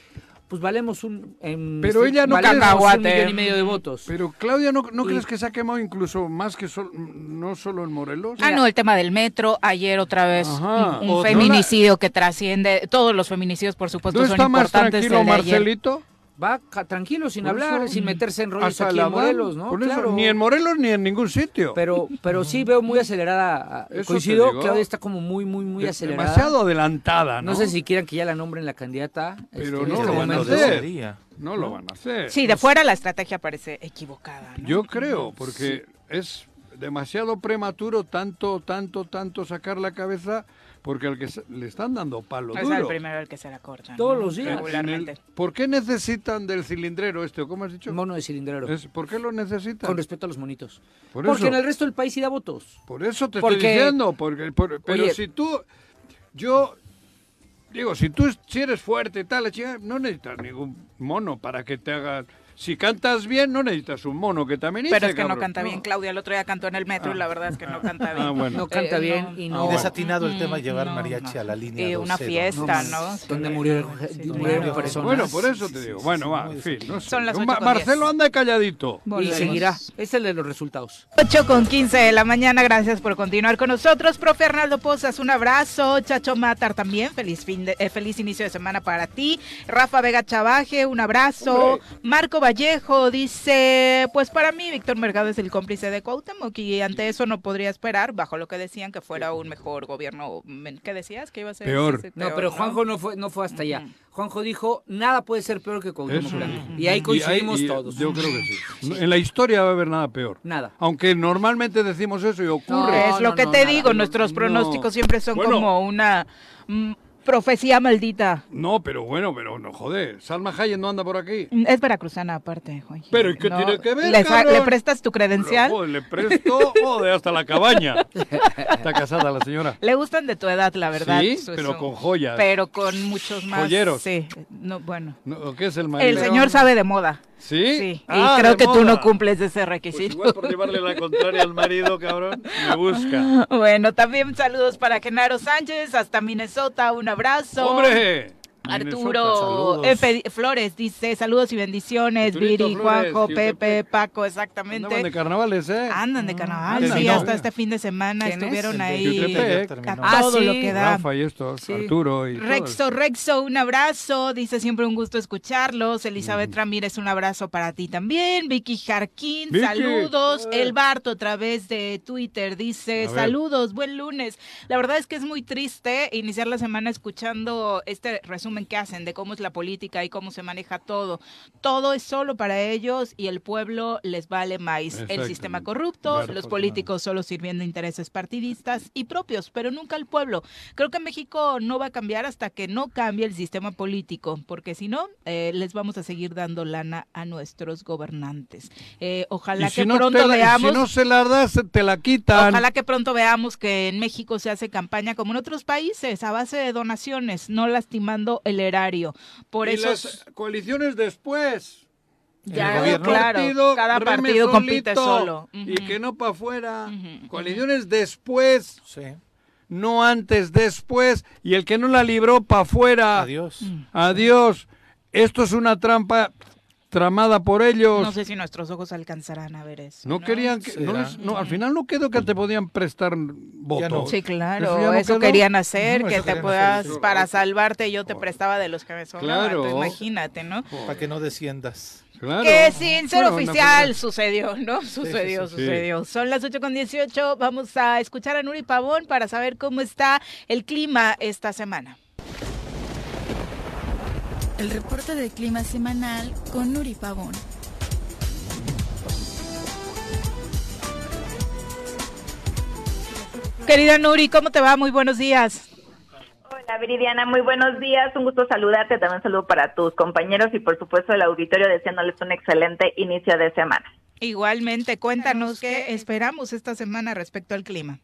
pues valemos un pero ella no un millón y medio de votos. Pero Claudia no, no crees que se ha quemado incluso más que no solo en Morelos ah no el tema del metro ayer otra vez un, feminicidio que trasciende todos los feminicidios por supuesto ¿No son está más tranquilo Marcelito va tranquilo, sin hablar, sin meterse en rollos aquí en Morelos, ¿no? ni en Morelos ni en ningún sitio. Pero, pero sí veo muy acelerada. Coincido, Claudia está como muy, muy, muy acelerada. Demasiado adelantada, ¿no? No sé si quieran que ya la nombren la candidata. Pero este, no este lo van a hacer. No lo van a hacer. Sí, de fuera la estrategia parece equivocada. Yo creo, porque es demasiado prematuro tanto, tanto, tanto sacar la cabeza porque al que le están dando palo es el primero el que se la corta. Todos los días. ¿Por qué necesitan del cilindrero este? ¿Cómo has dicho? Mono de cilindrero. ¿Por qué lo necesitan? Con respecto a los monitos. porque en el resto del país sí da votos. Por eso te estoy diciendo. Porque, pero si tú... Yo... Digo, si tú si eres fuerte y tal, no necesitas ningún mono para que te haga si cantas bien, no necesitas un mono que también Pero es que no canta bien. Claudia el otro día cantó en el metro y la verdad es que no canta ah, bien. No canta eh, bien y no. desatinado el tema llevar mariachi a la línea. Y una fiesta, ¿no? Donde murieron, personas. Bueno, por eso te digo. Bueno, va, en fin. No sé. Marcelo anda calladito. Y seguirá. Es el de los resultados. 8 con 15 de la mañana. Gracias por continuar con nosotros. Profe Arnaldo Pozas, un abrazo. Chacho Matar también. Feliz, fin de, eh, feliz inicio de semana para ti. Rafa Vega Chavaje, un abrazo. Marco Vallejo dice, pues para mí Víctor Mercado es el cómplice de Cuauhtémoc y ante eso no podría esperar, bajo lo que decían, que fuera un mejor gobierno. ¿Qué decías? Que iba a ser peor. no, pero Juanjo no fue, no fue hasta allá. Juanjo dijo, nada puede ser peor que Cuauhtémoc Y ahí coincidimos todos. Yo creo que sí. [LAUGHS] En la historia va a haber nada peor. Nada. Aunque normalmente decimos eso y ocurre. es lo que te digo, nuestros pronósticos siempre son como una mm, Profecía maldita. No, pero bueno, pero no joder. Salma Hayek no anda por aquí. Es veracruzana aparte, Juan. Pero ¿y qué tiene que ver? ¿Le, prestas tu credencial? le presto, joder, hasta la cabaña. Está casada la señora. [LAUGHS] Le gustan de tu edad, la verdad. Sí, pero con joyas. Pero con muchos más. Joyeros. Sí, no, bueno. ¿Qué es el marido? El señor sabe de moda. ¿Sí? Sí, y ah, creo que tú no cumples ese pues requisito. igual por llevarle la contraria al marido, cabrón, me busca. [LAUGHS] Bueno, también saludos para Genaro Sánchez, hasta Minnesota, un abrazo. ¡Hombre! Arturo Flores dice saludos y bendiciones, Viri, Juanjo, Pepe, Paco, exactamente. Andan de carnavales, ¿eh? Andan de carnaval, sí, hasta este fin de semana estuvieron ahí a todo lo que da. Rafa y estos, Arturo y Rexo, Rexo, un abrazo, dice siempre un gusto escucharlos. Elizabeth Ramírez, un abrazo para ti también. Vicky Jarquín, saludos. El Barto a través de Twitter dice saludos, buen lunes. La verdad es que es muy triste iniciar la semana escuchando este resumen que hacen de cómo es la política y cómo se maneja todo. Todo es solo para ellos y el pueblo les vale más. El sistema corrupto, los políticos solo sirviendo intereses partidistas y propios, pero nunca el pueblo. Creo que México no va a cambiar hasta que no cambie el sistema político, porque si no, eh, les vamos a seguir dando lana a nuestros gobernantes. Eh, ojalá que pronto veamos. Si no se la das, te la quitan. Ojalá que pronto veamos que en México se hace campaña como en otros países, a base de donaciones, no lastimando el erario. Por y eso las coaliciones después. Ya, claro, cada partido compite solo. Y que no para afuera. coaliciones después. No antes, después. Y el que no la libró para afuera. Adiós. Adiós. Esto es una trampa tramada por ellos. No sé si nuestros ojos alcanzarán a ver eso. No, querían que, no, al final no quedó que te podían prestar votos. Sí, claro, eso, querían hacer, que te puedas, para salvarte yo te prestaba de los que me sobraban, claro. imagínate, ¿no? Para que no desciendas. Claro. Que sin ser oficial sucedió, ¿no? Sucedió, sucedió. Son las 8 con 18, vamos a escuchar a Nuri Pavón para saber cómo está el clima esta semana. El reporte del clima semanal con Nuri Pavón. Querida Nuri, ¿cómo te va? Muy buenos días. Hola, Hola Viridiana, muy buenos días, un gusto saludarte, también un saludo para tus compañeros y por supuesto el auditorio deseándoles un excelente inicio de semana. Igualmente, cuéntanos qué esperamos esta semana respecto al clima.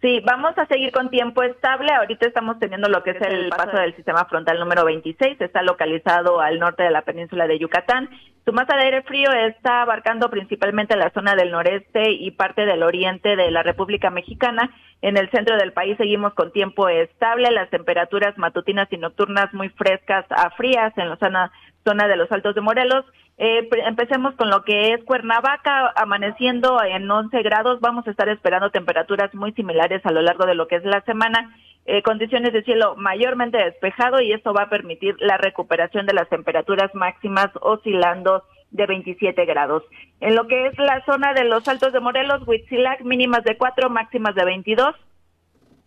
Sí, vamos a seguir con tiempo estable. Ahorita estamos teniendo lo que es el paso del sistema frontal número 26. Está localizado al norte de la península de Yucatán. Su masa de aire frío está abarcando principalmente la zona del noreste y parte del oriente de la República Mexicana. En el centro del país seguimos con tiempo estable. Las temperaturas matutinas y nocturnas muy frescas a frías en la zona, zona de los Altos de Morelos eh, empecemos con lo que es Cuernavaca, amaneciendo en 11 grados. Vamos a estar esperando temperaturas muy similares a lo largo de lo que es la semana. Eh, condiciones de cielo mayormente despejado y esto va a permitir la recuperación de las temperaturas máximas oscilando de 27 grados. En lo que es la zona de los Altos de Morelos, Huitzilac, mínimas de 4, máximas de 22.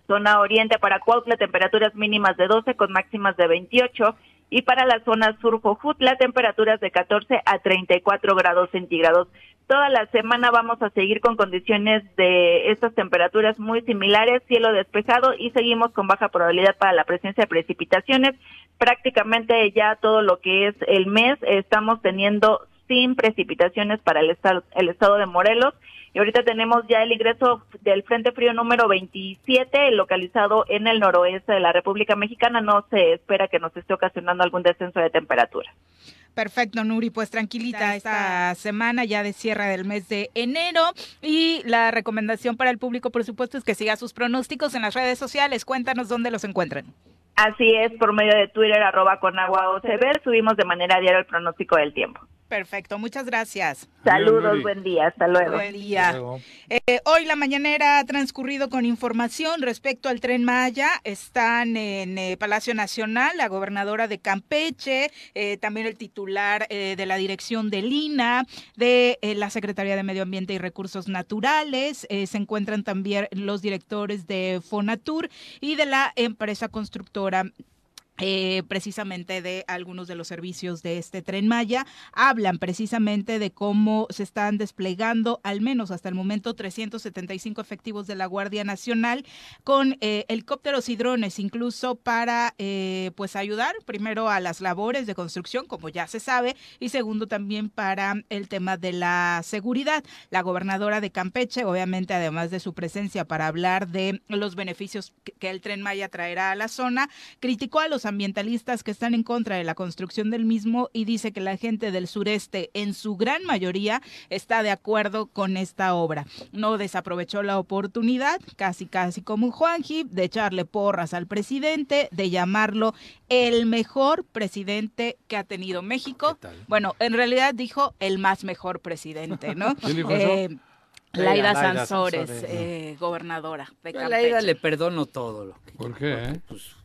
Zona oriente para Cuautla, temperaturas mínimas de 12 con máximas de 28 y para la zona sur Jojutla temperaturas de 14 a 34 grados centígrados. Toda la semana vamos a seguir con condiciones de estas temperaturas muy similares, cielo despejado y seguimos con baja probabilidad para la presencia de precipitaciones. Prácticamente ya todo lo que es el mes estamos teniendo sin precipitaciones para el estado, el estado de Morelos y ahorita tenemos ya el ingreso del Frente Frío número 27 localizado en el noroeste de la República Mexicana. No se espera que nos esté ocasionando algún descenso de temperatura. Perfecto, Nuri, pues tranquilita esta semana ya de cierre del mes de enero y la recomendación para el público, por supuesto, es que siga sus pronósticos en las redes sociales. Cuéntanos dónde los encuentran. Así es, por medio de Twitter, arroba con agua o subimos de manera diaria el pronóstico del tiempo. Perfecto, muchas gracias. Saludos, buen día, hasta luego. Buen día. Eh, hoy la mañanera ha transcurrido con información respecto al tren Maya. Están en eh, Palacio Nacional la gobernadora de Campeche, eh, también el titular de la dirección de Lina, de la Secretaría de Medio Ambiente y Recursos Naturales. se encuentran también los directores de Fonatur y de la empresa constructora eh, precisamente de algunos de los servicios de este tren Maya. Hablan precisamente de cómo se están desplegando al menos hasta el momento 375 efectivos de la Guardia Nacional con eh, helicópteros y drones incluso para eh, pues ayudar primero a las labores de construcción como ya se sabe y segundo también para el tema de la seguridad. La gobernadora de Campeche obviamente además de su presencia para hablar de los beneficios que el tren Maya traerá a la zona, criticó a los ambientalistas que están en contra de la construcción del mismo y dice que la gente del sureste en su gran mayoría está de acuerdo con esta obra. No desaprovechó la oportunidad, casi casi como un Juanji, de echarle porras al presidente, de llamarlo el mejor presidente que ha tenido México. Bueno, en realidad dijo el más mejor presidente, ¿no? [LAUGHS] Eh, Laida, Sansores, eh, gobernadora de Laida le perdono todo lo que. ¿Por qué? Eh? Pues,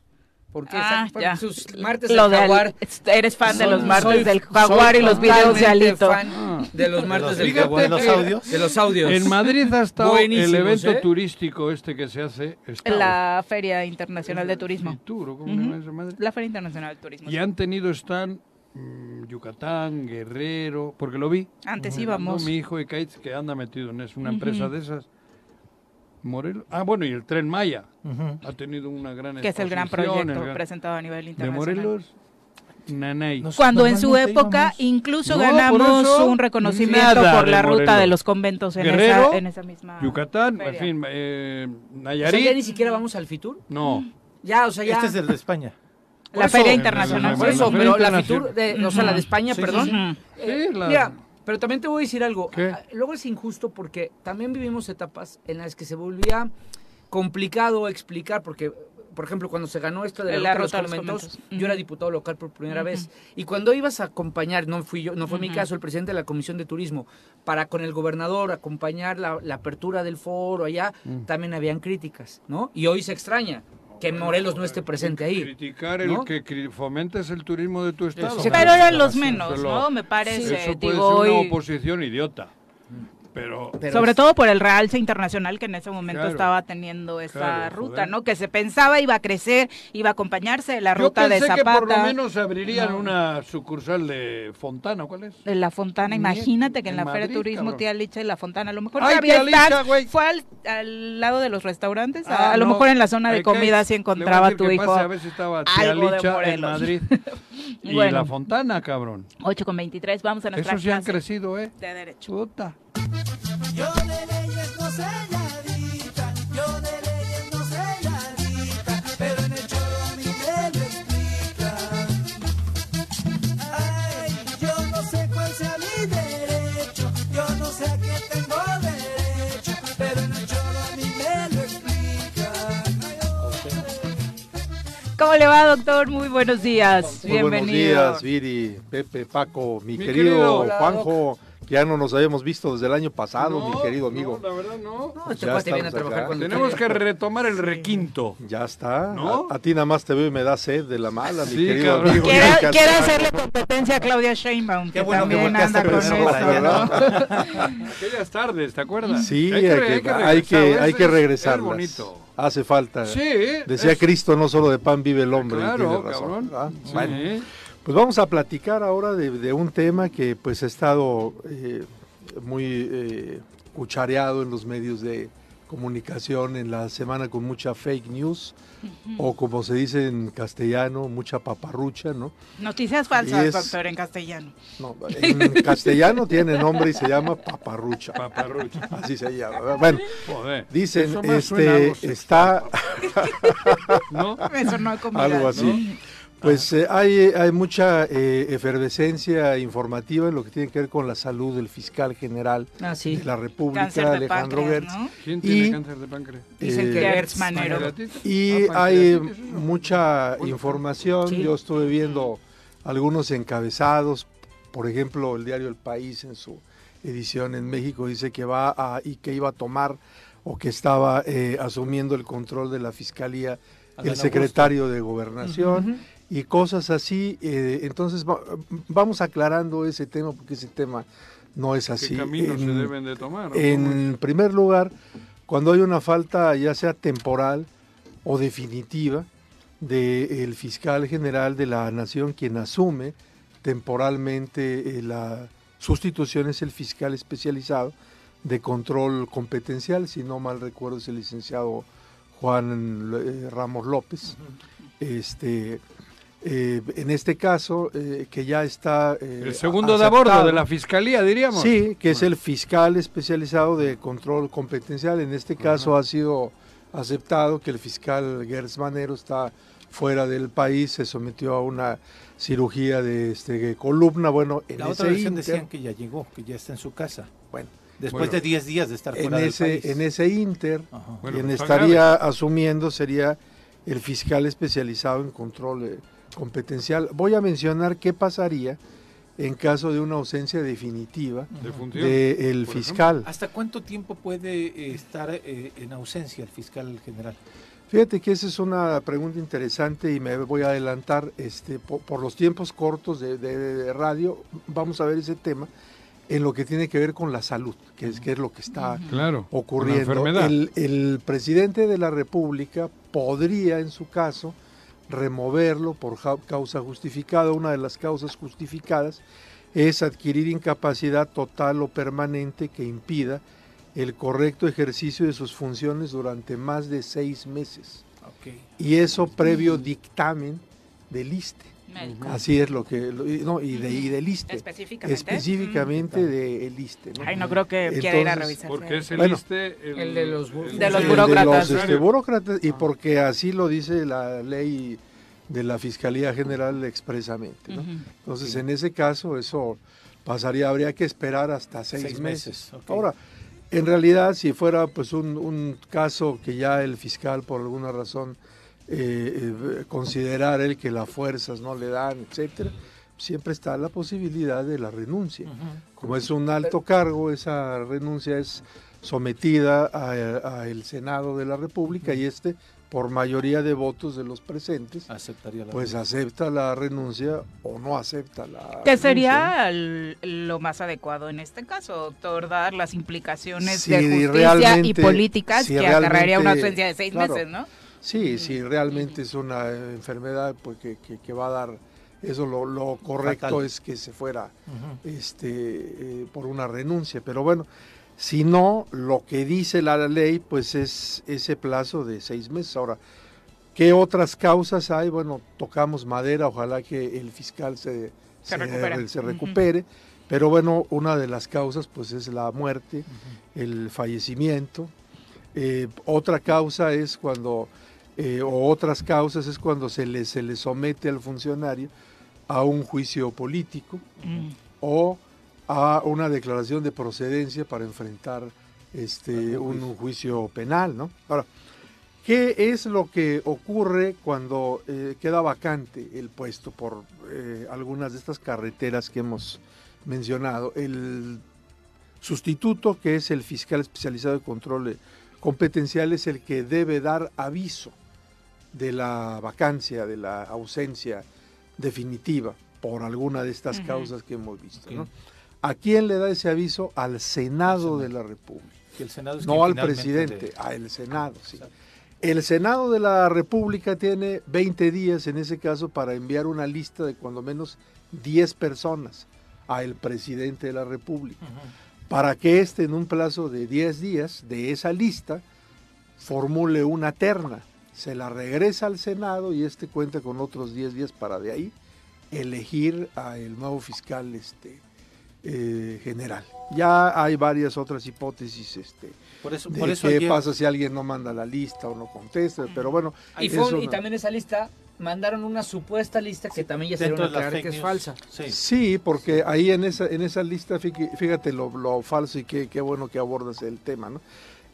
porque ah, sus martes del jaguar. eres fan de los martes del jaguar y los videos de Alito. Fan de los martes del jaguar. De los audios. De los audios. En Madrid ha estado el evento ¿eh? turístico este que se hace. La Feria Internacional de Turismo. ¿cómo La Feria Internacional de Turismo. Y han tenido stand mm, Yucatán, Guerrero, porque lo vi. Antes íbamos. mi hijo y Kate, que anda metido en es una empresa de esas. Morelos. Ah, bueno, y el Tren Maya ha tenido una gran Que es el gran proyecto presentado a nivel internacional. De Morelos, Nanay. Cuando en su época incluso ganamos un reconocimiento por la ruta de los conventos en, esa, en esa misma Yucatán, en fin, eh, Nayarit. O ya ni siquiera vamos al Fitur. No. Ya, o sea, ya. Este es el de España. la Feria Internacional. Por eso, pero la Fitur, de, o sea, la de España, perdón. Sí, la... Mira, pero también te voy a decir algo. Ah, luego es injusto porque también vivimos etapas en las que se volvía complicado explicar, porque, por ejemplo, cuando se ganó esto de la, los yo era diputado local por primera vez. Y cuando ibas a acompañar, no fui yo, no fue mi caso, el presidente de la Comisión de Turismo, para con el gobernador acompañar la, apertura del foro allá, también habían críticas, ¿no? Y hoy se extraña que Morelos no esté presente ahí. Criticar el que fomentes el turismo de tu estado. pero eran los menos, ¿no? Me parece. Eso puede ser una oposición idiota. Pero, Sobre todo por el realce internacional que en ese momento estaba teniendo esa ruta, ¿no? Que se pensaba iba a crecer, iba a acompañarse de la ruta de Zapata. que por lo menos abrirían una sucursal de Fontana, ¿cuál es? De la Fontana, imagínate que en, la Feria de Turismo Tía Licha y la Fontana, a lo mejor había estar, fue al, lado de los restaurantes, a, ah, lo mejor en la zona de comida si encontraba tu hijo. a ver si estaba Tía Licha en Madrid. [LAUGHS] y la Fontana, cabrón. 8 con 23, vamos a nuestra Eso sí han crecido, ¿eh? De derecho. Puta. Yo de leyes no sé nadita, yo de leyes no sé nadita, pero en el choro a me lo explican. Ay, yo no sé cuál sea mi derecho, yo no sé a qué tengo derecho, pero en el choro a mí me lo explican. ¿Cómo le va, doctor? Muy buenos días. Muy Buenos días, Viri, Pepe, Paco, mi, querido, Juanjo ya no nos habíamos visto desde el año pasado, mi querido amigo. No, la verdad no. no este viene a trabajar Tenemos que retomar el requinto. Ya está. A, ti nada más te veo y me da sed de la mala, mi sí, querido amigo. Quiero, hacerle competencia a Claudia Sheinbaum, que bueno también que anda con eso, [LAUGHS] Aquellas tardes, ¿te acuerdas? Sí, hay que, hay que, hay que, regresarlas. Hace falta. Sí. Decía Cristo, no solo de pan vive el hombre. Claro, razón. Bueno. Pues vamos a platicar ahora de, un tema que pues ha estado eh, muy eh, cuchareado en los medios de comunicación en la semana con mucha fake news o como se dice en castellano, mucha paparrucha, ¿no? Noticias falsas, doctor, en castellano. No, en castellano tiene nombre y se llama paparrucha. Paparrucha. Así se llama. Bueno, dicen, este, está... ¿No? Eso no Algo así. Pues eh, hay, hay mucha eh, efervescencia informativa en lo que tiene que ver con la salud del fiscal general ah, de la República, Alejandro Gertz. ¿Quién tiene cáncer de páncreas? Dicen que Gertz Manero. Y ah, hay mucha información. Yo estuve viendo algunos encabezados. Por ejemplo, el diario El País en su edición en México dice que va a, y que iba a tomar o que estaba eh, asumiendo el control de la fiscalía el secretario de gobernación y cosas así. Eh, entonces vamos aclarando ese tema porque ese tema no es así. ¿Qué caminos en, se deben de tomar? En primer lugar, cuando hay una falta ya sea temporal o definitiva del fiscal general de la nación quien asume temporalmente eh, la sustitución es el fiscal especializado de control competencial, si no mal recuerdo es el licenciado Juan eh, Ramos López. Este, eh, en este caso, eh, que ya está... Eh, el segundo de a bordo de la fiscalía, diríamos. Sí, que es el fiscal especializado de control competencial. En este caso ha sido aceptado que el fiscal Gertz Manero está fuera del país, se sometió a una cirugía de este, columna. Bueno, en la otra versión decían que ya llegó, que ya está en su casa. Bueno. Después de 10 días de estar fuera en ese, del país. En ese inter, quien estaría asumiendo sería el fiscal especializado en control competencial. Voy a mencionar qué pasaría en caso de una ausencia definitiva del fiscal. ¿Hasta cuánto tiempo puede eh, estar eh, en ausencia el fiscal general? Fíjate que esa es una pregunta interesante y me voy a adelantar este, por, los tiempos cortos de, radio. Vamos a ver ese tema en lo que tiene que ver con la salud, que es, que es lo que está ocurriendo. El, el presidente de la República podría, en su caso, removerlo por causa justificada. Una de las causas justificadas es adquirir incapacidad total o permanente que impida el correcto ejercicio de sus funciones durante más de seis meses. Y eso previo dictamen del ISTE. Así es lo que, no, y, de, y del ISTE. Específicamente. Específicamente del ISTE. ¿no? Ay, no creo que quiera ir a revisar. Porque es el ISTE el, de los, de los burócratas. Este, burócratas, y porque así lo dice la ley de la Fiscalía General expresamente. ¿no? Entonces, en ese caso, eso pasaría, habría que esperar hasta seis, meses. Ahora, en realidad, si fuera pues un, un, caso que ya el fiscal, por alguna razón, eh, eh, considerar él que las fuerzas no le dan, etcétera, siempre está la posibilidad de la renuncia. Como es un alto cargo, esa renuncia es sometida al Senado de la República y este por mayoría de votos de los presentes, Aceptaría la pues acepta la renuncia o no acepta la ¿Qué renuncia, sería el- lo más adecuado en este caso, doctor? Dar las implicaciones Si de justicia y políticas si que acarrearía una ausencia de seis claro. meses, ¿no? Sí, si realmente es una enfermedad pues que, que- que va a dar eso lo, lo correcto Fatal. es que se fuera este eh, por una renuncia, pero bueno, si no lo que dice la ley pues es ese plazo de seis meses. Ahora, ¿qué otras causas hay? Bueno, tocamos madera, ojalá que el fiscal se, Se recupere. se Ujú. recupere, pero bueno, una de las causas pues es la muerte, el fallecimiento. Eh, otra causa es cuando, eh, o otras causas es cuando se le, se le somete al funcionario a un juicio político Mm. o a una declaración de procedencia para enfrentar este, un, un juicio penal, ¿no? Ahora, ¿qué es lo que ocurre cuando eh, queda vacante el puesto por eh, algunas de estas carreteras que hemos mencionado? El sustituto, que es el fiscal especializado de control competencial, es el que debe dar aviso de la vacancia, de la ausencia definitiva por alguna de estas causas que hemos visto. ¿A quién le da ese aviso? Al Senado de la República. El Senado no al presidente, al Senado, sí. El Senado de la República tiene 20 días en ese caso para enviar una lista de cuando menos 10 personas al presidente de la República, para que éste en un plazo de 10 días de esa lista formule una terna, se la regresa al Senado y este cuenta con otros 10 días para de ahí elegir al nuevo fiscal este, eh, general. Ya hay varias otras hipótesis este, Por eso- de por eso qué pasa si alguien no manda la lista o no contesta, pero bueno, Y, eso y no- también esa lista mandaron una supuesta lista que también ya se dieron a aclarar que es falsa. Sí, porque ahí en esa, en esa lista, fíjate, lo, lo falso y qué, qué bueno que abordas el tema, ¿no?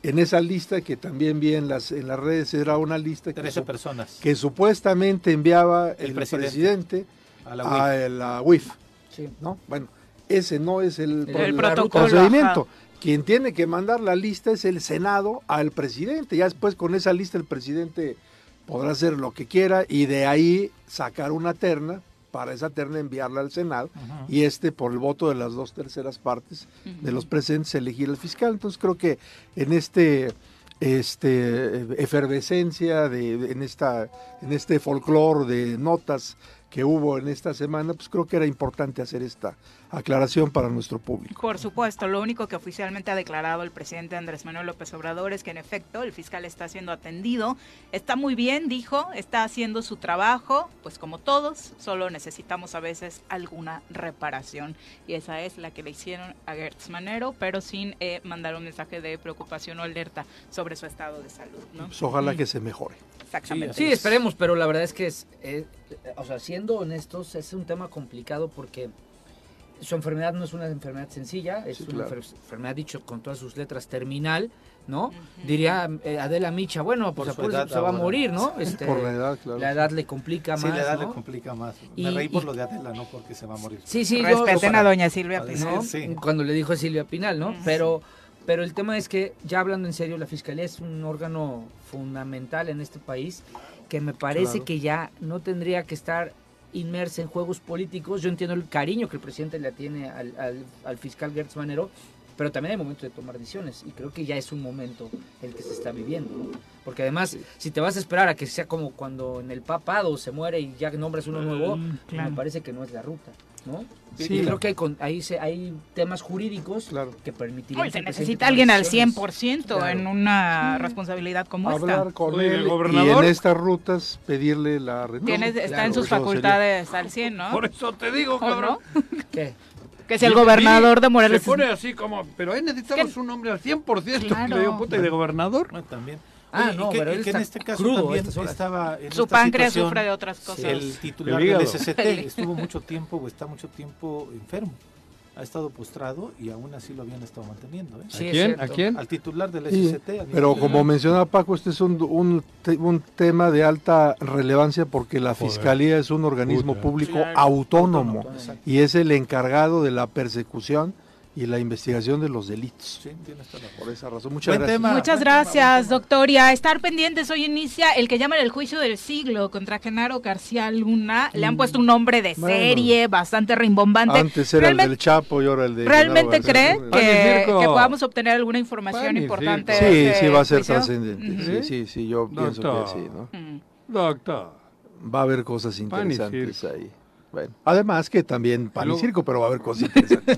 En esa lista que también vi en las, en las redes era una lista que, 13 su- personas. que supuestamente enviaba el, presidente. presidente, A la a UIF. la UIF, Sí. ¿no? Bueno, ese no es el, El protocolo, procedimiento. ajá. Quien tiene que mandar la lista es el Senado al presidente. Ya después con esa lista el presidente podrá hacer lo que quiera y de ahí sacar una terna para esa terna enviarla al Senado y este por el voto de las dos terceras partes de los presentes elegir al fiscal. Entonces creo que en este este efervescencia de- en esta en este folclore de notas que hubo en esta semana, pues creo que era importante hacer esta aclaración para nuestro público. Por supuesto, lo único que oficialmente ha declarado el presidente Andrés Manuel López Obrador es que en efecto el fiscal está siendo atendido, está muy bien, dijo, está haciendo su trabajo, pues como todos, solo necesitamos a veces alguna reparación y esa es la que le hicieron a Gertz Manero, pero sin eh, mandar un mensaje de preocupación o alerta sobre su estado de salud, ¿no? Pues ojalá que se mejore. Exactamente. Sí, esperemos, pero la verdad es que es, es- o sea, siendo honestos, es un tema complicado porque su enfermedad no es una enfermedad sencilla, es Sí, una claro. enfer- enfermedad dicho con todas sus letras terminal, ¿no? Diría eh, Adela Micha, bueno, pues Por edad se va a morir, ¿no? Este, Por la edad, claro. La edad le complica Sí, más, la edad ¿no? le complica más. Y- Me reí por y- lo de Adela, no porque se va a morir. Sí, sí, yo- Respeten yo- a doña Silvia Pinal. decir, sí. cuando le dijo a Silvia Pinal, ¿no? Pero, pero el tema es que, ya hablando en serio, la Fiscalía es un órgano fundamental en este país que me parece Claro. que ya no tendría que estar inmersa en juegos políticos. Yo entiendo el cariño que el presidente le tiene al, al- al fiscal Gertz Manero, pero también hay momento de tomar decisiones y creo que ya es un momento el que se está viviendo, ¿no? Porque además, si te vas a esperar a que sea como cuando en el papado se muere y ya nombras uno nuevo, Mm, claro. me parece que no es la ruta, ¿no? Sí. Y creo que hay, con- ahí se, hay temas jurídicos que permitirían... Se necesita alguien al decisiones. 100% Claro. en una responsabilidad como Hablar esta. con Oye, el y gobernador- en estas rutas pedirle la renuncia. Está Claro, en sus eso sería- facultades al 100, ¿no? Por eso te digo, ¿O cabrón. no? [LAUGHS] ¿Qué? Que si el gobernador de Morelos... Se pone así como, pero ahí necesitamos un hombre al 100%. Claro. Le digo, puta, ¿y de gobernador? Bueno, también. Ah, Oye, no, que, pero y él que en este caso crudo también estas horas. estaba en Su esta páncreas situación sufre de otras cosas. El titular El del. SCT [LAUGHS] estuvo mucho tiempo o está mucho tiempo enfermo. Ha estado postrado y aún así lo habían estado manteniendo. ¿eh? Sí, ¿A es quién? cierto. ¿A quién? Al titular del Sí, SCT. al pero como mencionaba Paco, este es un, un, te- un tema de alta relevancia porque la Joder. Fiscalía es un organismo Puta. público Claro. autónomo y es el encargado de la persecución y la investigación de los delitos. Sí, tienes toda la Por esa razón, muchas Buen gracias. tema. Muchas gracias, doctor. Y a estar pendientes, hoy inicia el que llaman el juicio del siglo contra Genaro García Luna. Le han puesto un nombre de Bueno. serie bastante rimbombante. Antes era el Realmente- del Chapo y ahora el de... ¿Realmente cree que, podamos obtener alguna información importante? de Sí, este sí, va a ser juicio? trascendente. Sí, sí, sí, yo pienso que Doctor. sí, ¿no? Mm. Doctor. Va a haber cosas interesantes ahí. Bueno, además que también pan y circo, pero va a haber cosas interesantes.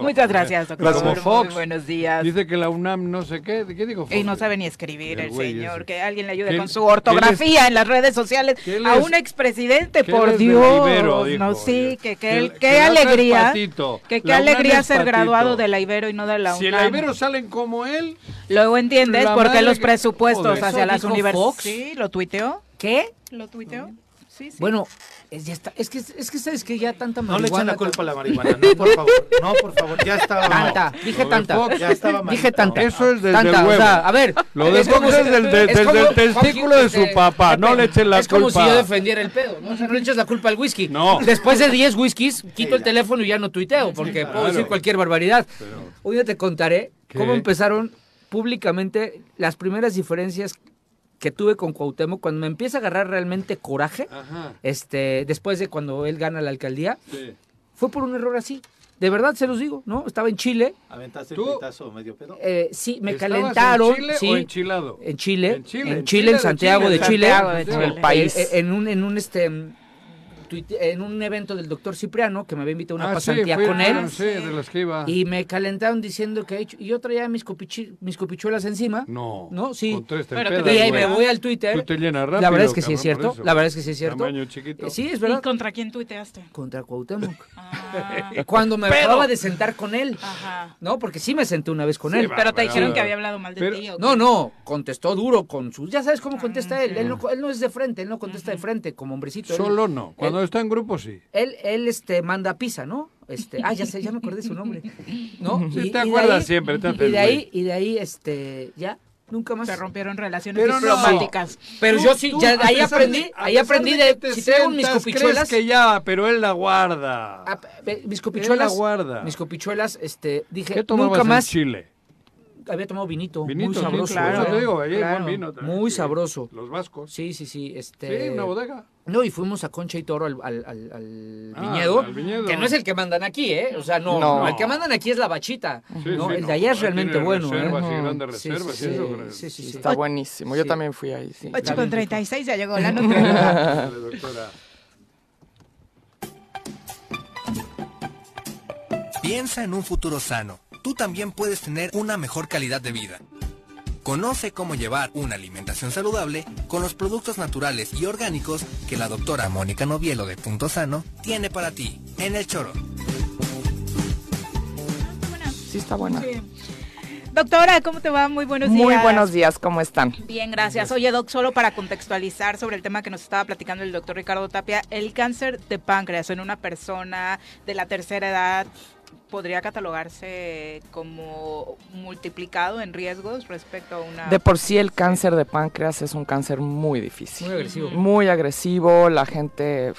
Muchas gracias, doctor. Gracias. Como Fox. Muy buenos días. Dice que la UNAM no sé qué. ¿Qué digo Fox? Y no sabe ni escribir el, El señor. ese. Que alguien le ayude ¿Qué- con su ortografía en las redes sociales. A un expresidente, por Dios. Ibero, dijo, no, sí, que, que, Que- el- que qué es alegría. patito. Que qué alegría ser patito. graduado de la Ibero y no de la Si en UNAM. la Ibero salen como él, Luego entiendes por qué los que- presupuestos Joder. hacia ¿Eso las dijo universidades. Sí, lo tuiteó. ¿Qué? ¿Lo tuiteó? Sí, sí. Bueno, es, ya está, es que es que sabes que ya tanta No le echen marihuana. la culpa a la marihuana, no, por favor. No, por favor, ya estaba mal. Tanta, dije tanta. Fox. Ya estaba mal. Dije tanta. eso es desde Tanta, el o huevo. sea, a ver. Lo de Fox es del- de- es del- como- del testículo de su papá, no le echen la Es como si culpa. yo defendiera el pedo, ¿no? O sea, no le eches la culpa al whisky. No. Después de 10 whiskies, quito el teléfono y ya no tuiteo, porque puedo decir cualquier barbaridad. Un día te contaré ¿Qué? cómo empezaron públicamente las primeras diferencias que tuve con Cuauhtémoc cuando me empieza a agarrar realmente coraje, Ajá. este, después de cuando él gana la alcaldía, Sí. fue por un error así. De verdad se los digo, ¿no? Estaba en Chile, ¿Aventaste Tú- el pitazo medio pedo? eh, sí, me ¿Estabas calentaron, en Chile sí, o enchilado? en Chile, En Chile, en en Chile, en Santiago Chile, de Chile, Santiago de Chile. eh, país. eh, en un en un este tuite- en un evento del doctor Cipriano que me había invitado a una Ah, pasantía con él Sí, de las que iba. y me calentaron diciendo que he hecho y yo traía mis copichi- mis copichuelas encima. No. No, sí. Con tres te Pero te Y ahí güey. me voy al Twitter. Tú te llenas rápido, la verdad es que sí es cierto. eso. La verdad es que sí es cierto. Tamaño chiquito. Sí, es ¿Y verdad. contra quién tuiteaste? Contra Cuauhtémoc. [LAUGHS] Ah, Cuando me acababa de sentar con él. ajá. No, porque sí me senté una vez con Sí, él. va. Pero te dijeron que había hablado mal de Pero- ti. ¿o No, no, contestó duro con sus... Ya sabes cómo contesta él. Él no, él no es de frente, él no contesta de frente como hombrecito. Solo no. Cuando está en grupo, sí. Él, él este, manda pizza, ¿no? Este, ah, ya sé, ya me acordé de su nombre. [LAUGHS] ¿No? Sí, te de acuerdas ahí- siempre, te Y de ahí, y de ahí, este, ya, nunca más. Se rompieron relaciones Pero no. diplomáticas. Pero Tú- yo sí, tú, ya ahí aprendí, de- ahí aprendí de de, que te si traigo mis copichuelas, crees que ya, pero él la guarda. ah, mis Él copichuelas, la guarda. mis copichuelas, este, dije, ¿Qué nunca más, en Chile? Había tomado vinito, Vinito, muy sí, sabroso. claro. Eso te digo, ahí hay claro. buen vino también, Muy sí. sabroso. Los vascos. Sí, sí, sí, este. Sí, una bodega. No, y fuimos a Concha y Toro al, al- al- al Ah, viñedo, al viñedo. que no es el que mandan aquí, ¿eh? O sea, no, No. no, el que mandan aquí es la bachita. Sí, no, sí, el no, de allá es realmente tiene bueno, reservas ¿eh? y grandes Sí, reservas sí, y eso, sí, sí, sí, sí. Está buenísimo. Yo Sí. también fui ahí. Sí. 8 con 36 ya llegó la [LAUGHS] doctora. Piensa en un futuro sano. Tú también puedes tener una mejor calidad de vida. Conoce cómo llevar una alimentación saludable con los productos naturales y orgánicos que la doctora Mónica Novielo de Punto Sano tiene para ti en el choro. Sí, está buena. Sí. Doctora, ¿cómo te va? Muy buenos días. Muy buenos días, ¿cómo están? Bien, gracias. Oye, Doc, solo para contextualizar sobre el tema que nos estaba platicando el doctor Ricardo Tapia, el cáncer de páncreas en una persona de la tercera edad podría catalogarse como multiplicado en riesgos respecto a una... De por sí el cáncer de páncreas es un cáncer muy difícil. Muy agresivo. Muy agresivo, la gente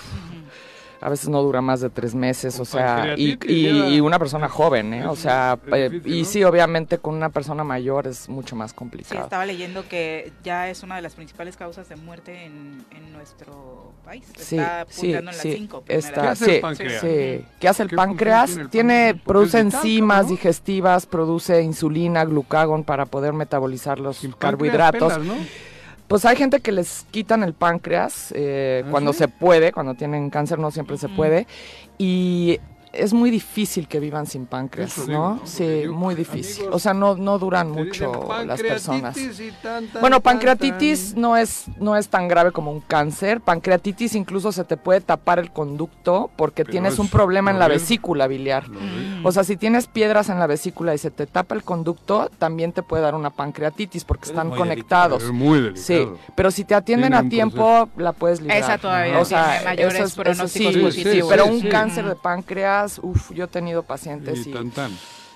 a veces no dura más de tres meses, o sea, y, una persona joven, ¿eh? O sea, eh, y sí, obviamente con una persona mayor es mucho más Sí, complicado. estaba leyendo que ya es una de las principales causas de muerte en, en nuestro país. Sí, Está sí, en las sí, cinco está-. ¿Qué hace el páncreas? sí. ¿Qué hace el ¿Qué función páncreas? tiene el produce enzimas ¿no? digestivas, produce insulina, glucagón para poder metabolizar los carbohidratos. pelas, ¿no? Pues hay gente que les quitan el páncreas eh, ¿Ah, cuando se puede, cuando tienen cáncer no siempre se puede. Y es muy difícil que vivan sin páncreas, digo, ¿no? Sí, muy difícil. amigos, o sea, no, no duran mucho las personas. tan, tan, Bueno, pancreatitis tan. no es, no es tan grave como un cáncer. Pancreatitis incluso se te puede tapar el conducto porque tienes es un problema en la vesícula biliar. O sea, si tienes piedras en la vesícula y se te tapa el conducto, también te puede dar una pancreatitis porque Es están muy conectados. Es muy delicado. Sí, pero si te atienden a tiempo, la puedes librar. Esa todavía o sea, tiene mayores eso es- eso pronósticos sí, positivos. Pero un cáncer de páncreas, uff, yo he tenido pacientes Y y, tan, tan.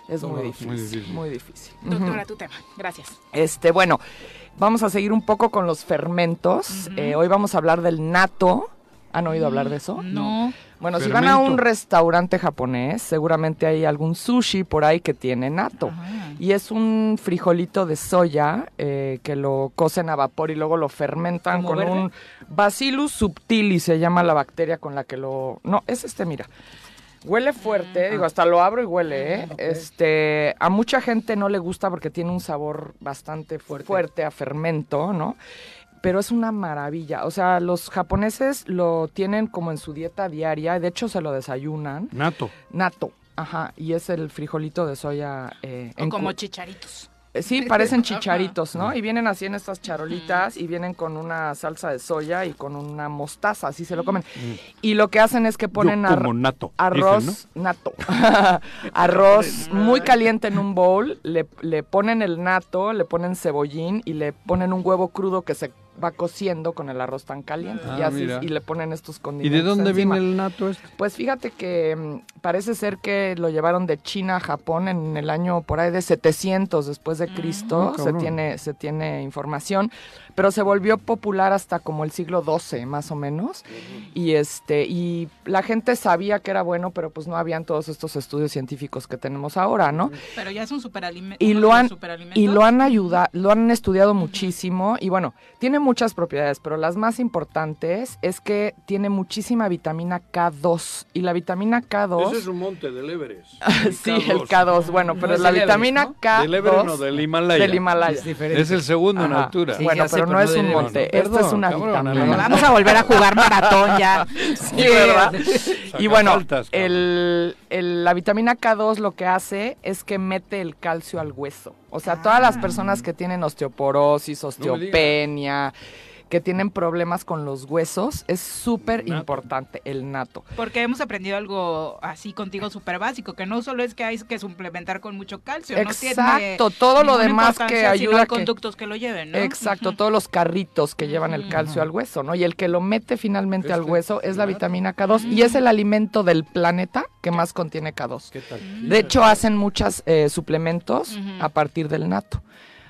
es muy muy difícil, difícil. muy difícil. Doctora, tu tema. Gracias. Este, bueno, vamos a seguir un poco con los fermentos. Eh, hoy vamos a hablar del nato, ¿Han oído hablar de eso? No. Bueno, si van a un restaurante japonés, seguramente hay algún sushi por ahí que tiene nato. Y es un frijolito de soya eh, que lo cocen a vapor y luego lo fermentan con un Bacillus subtilis, se llama la bacteria con la que lo... No, es este, mira. Huele fuerte, digo, hasta lo abro y huele, ¿eh? Este, a mucha gente no le gusta porque tiene un sabor bastante fuerte a fermento, ¿no? pero es una maravilla. O sea, los japoneses lo tienen como en su dieta diaria, de hecho se lo desayunan. Nato. Nato, ajá, y es el frijolito de soya. Eh, o como chicharitos. Eh, sí, parecen chicharitos, ¿no? Y vienen así en estas charolitas y vienen con una salsa de soya y con una mostaza, así se lo comen. Mm. Y lo que hacen es que ponen nato, arroz nato, [LAUGHS] arroz muy caliente en un bowl, le, le ponen el nato, le ponen cebollín y le ponen un huevo crudo que se va cociendo con el arroz tan caliente y ah, así y le ponen estos condimentos. ¿Y de dónde viene el nato este? Pues fíjate que mm, parece ser que lo llevaron de China a Japón en el año por ahí de 700 después de mm. Cristo, se tiene se tiene información pero se volvió popular hasta como el siglo XII más o menos y este y la gente sabía que era bueno pero pues no habían todos estos estudios científicos que tenemos ahora no pero ya es un superalimento y lo han y lo han ayudado lo han estudiado muchísimo y bueno tiene muchas propiedades pero las más importantes es que tiene muchísima vitamina K2 y la vitamina K2 ese es un monte del Everest. [LAUGHS] Sí el K2 bueno pero la vitamina K2 del Everest no del Himalaya del Himalaya. Es, el segundo en altura. Bueno pero no es un monte, esto es una vitamina. Vamos a volver a jugar maratón ya. [LAUGHS] sí, ¿verdad? y bueno, el, la vitamina K2 lo que hace es que mete el calcio al hueso. O sea, todas las personas que tienen osteoporosis, osteopenia, que tienen problemas con los huesos, es súper importante el nato. Porque hemos aprendido algo así contigo súper básico, que no solo es que hay que suplementar con mucho calcio, Exacto, todo lo demás que ayuda. a conductos que lo lleven, ¿no? Exacto, todos los carritos que llevan el calcio al hueso, ¿no? Y el que lo mete finalmente al hueso es la vitamina K2 y es el alimento del planeta que más contiene K2. ¿Qué tal? De hecho, hacen muchos eh, suplementos a partir del nato.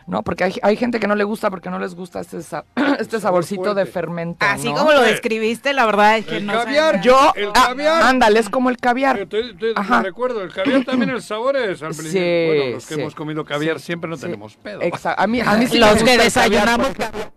¿No? Porque hay, hay, gente que no le gusta porque no les gusta este, [CLEARS THROAT] este saborcito de fermento. Así como lo describiste, la verdad es que el no caviar, Yo, el ah, caviar. ándale, es como el caviar. Te, recuerdo, el caviar también el sabor es al principio. Sí, bueno, los que hemos comido caviar siempre no tenemos pedo. Exacto. A mí, a mí sí los que desayunamos caviar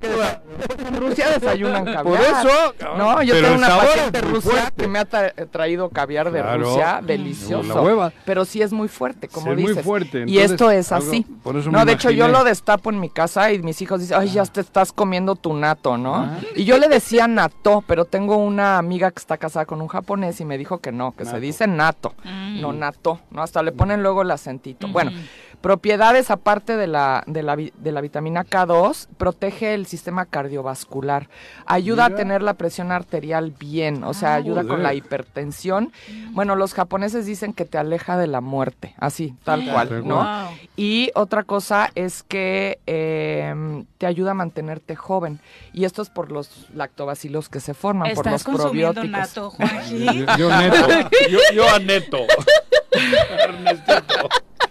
[LAUGHS] en Rusia desayunan caviar. Por eso. No, yo tengo una paciente rusa que me ha traído caviar de Rusia, delicioso. Pero sí es muy fuerte, como dices. Muy fuerte. y esto es así. no, de hecho yo lo destapo en mi casa y mis hijos dicen, ay, ya te estás comiendo tu nato, ¿no? Ah. Y yo le decía nato, pero tengo una amiga que está casada con un japonés y me dijo que no, que se dice nato, no mm. nato, ¿no? Hasta le ponen luego el acentito. Bueno. Propiedades aparte de la, de la, de la vitamina K2, protege el sistema cardiovascular, ayuda a tener la presión arterial bien, o sea, ah, ayuda con la hipertensión. Bueno, los japoneses dicen que te aleja de la muerte, así, tal cual, ¿no? Y otra cosa es que em, te ayuda a mantenerte joven. Y esto es por los lactobacilos que se forman, por los probióticos. Nato, yo, yo, neto, yo, yo a neto. [LAUGHS] Ernestito.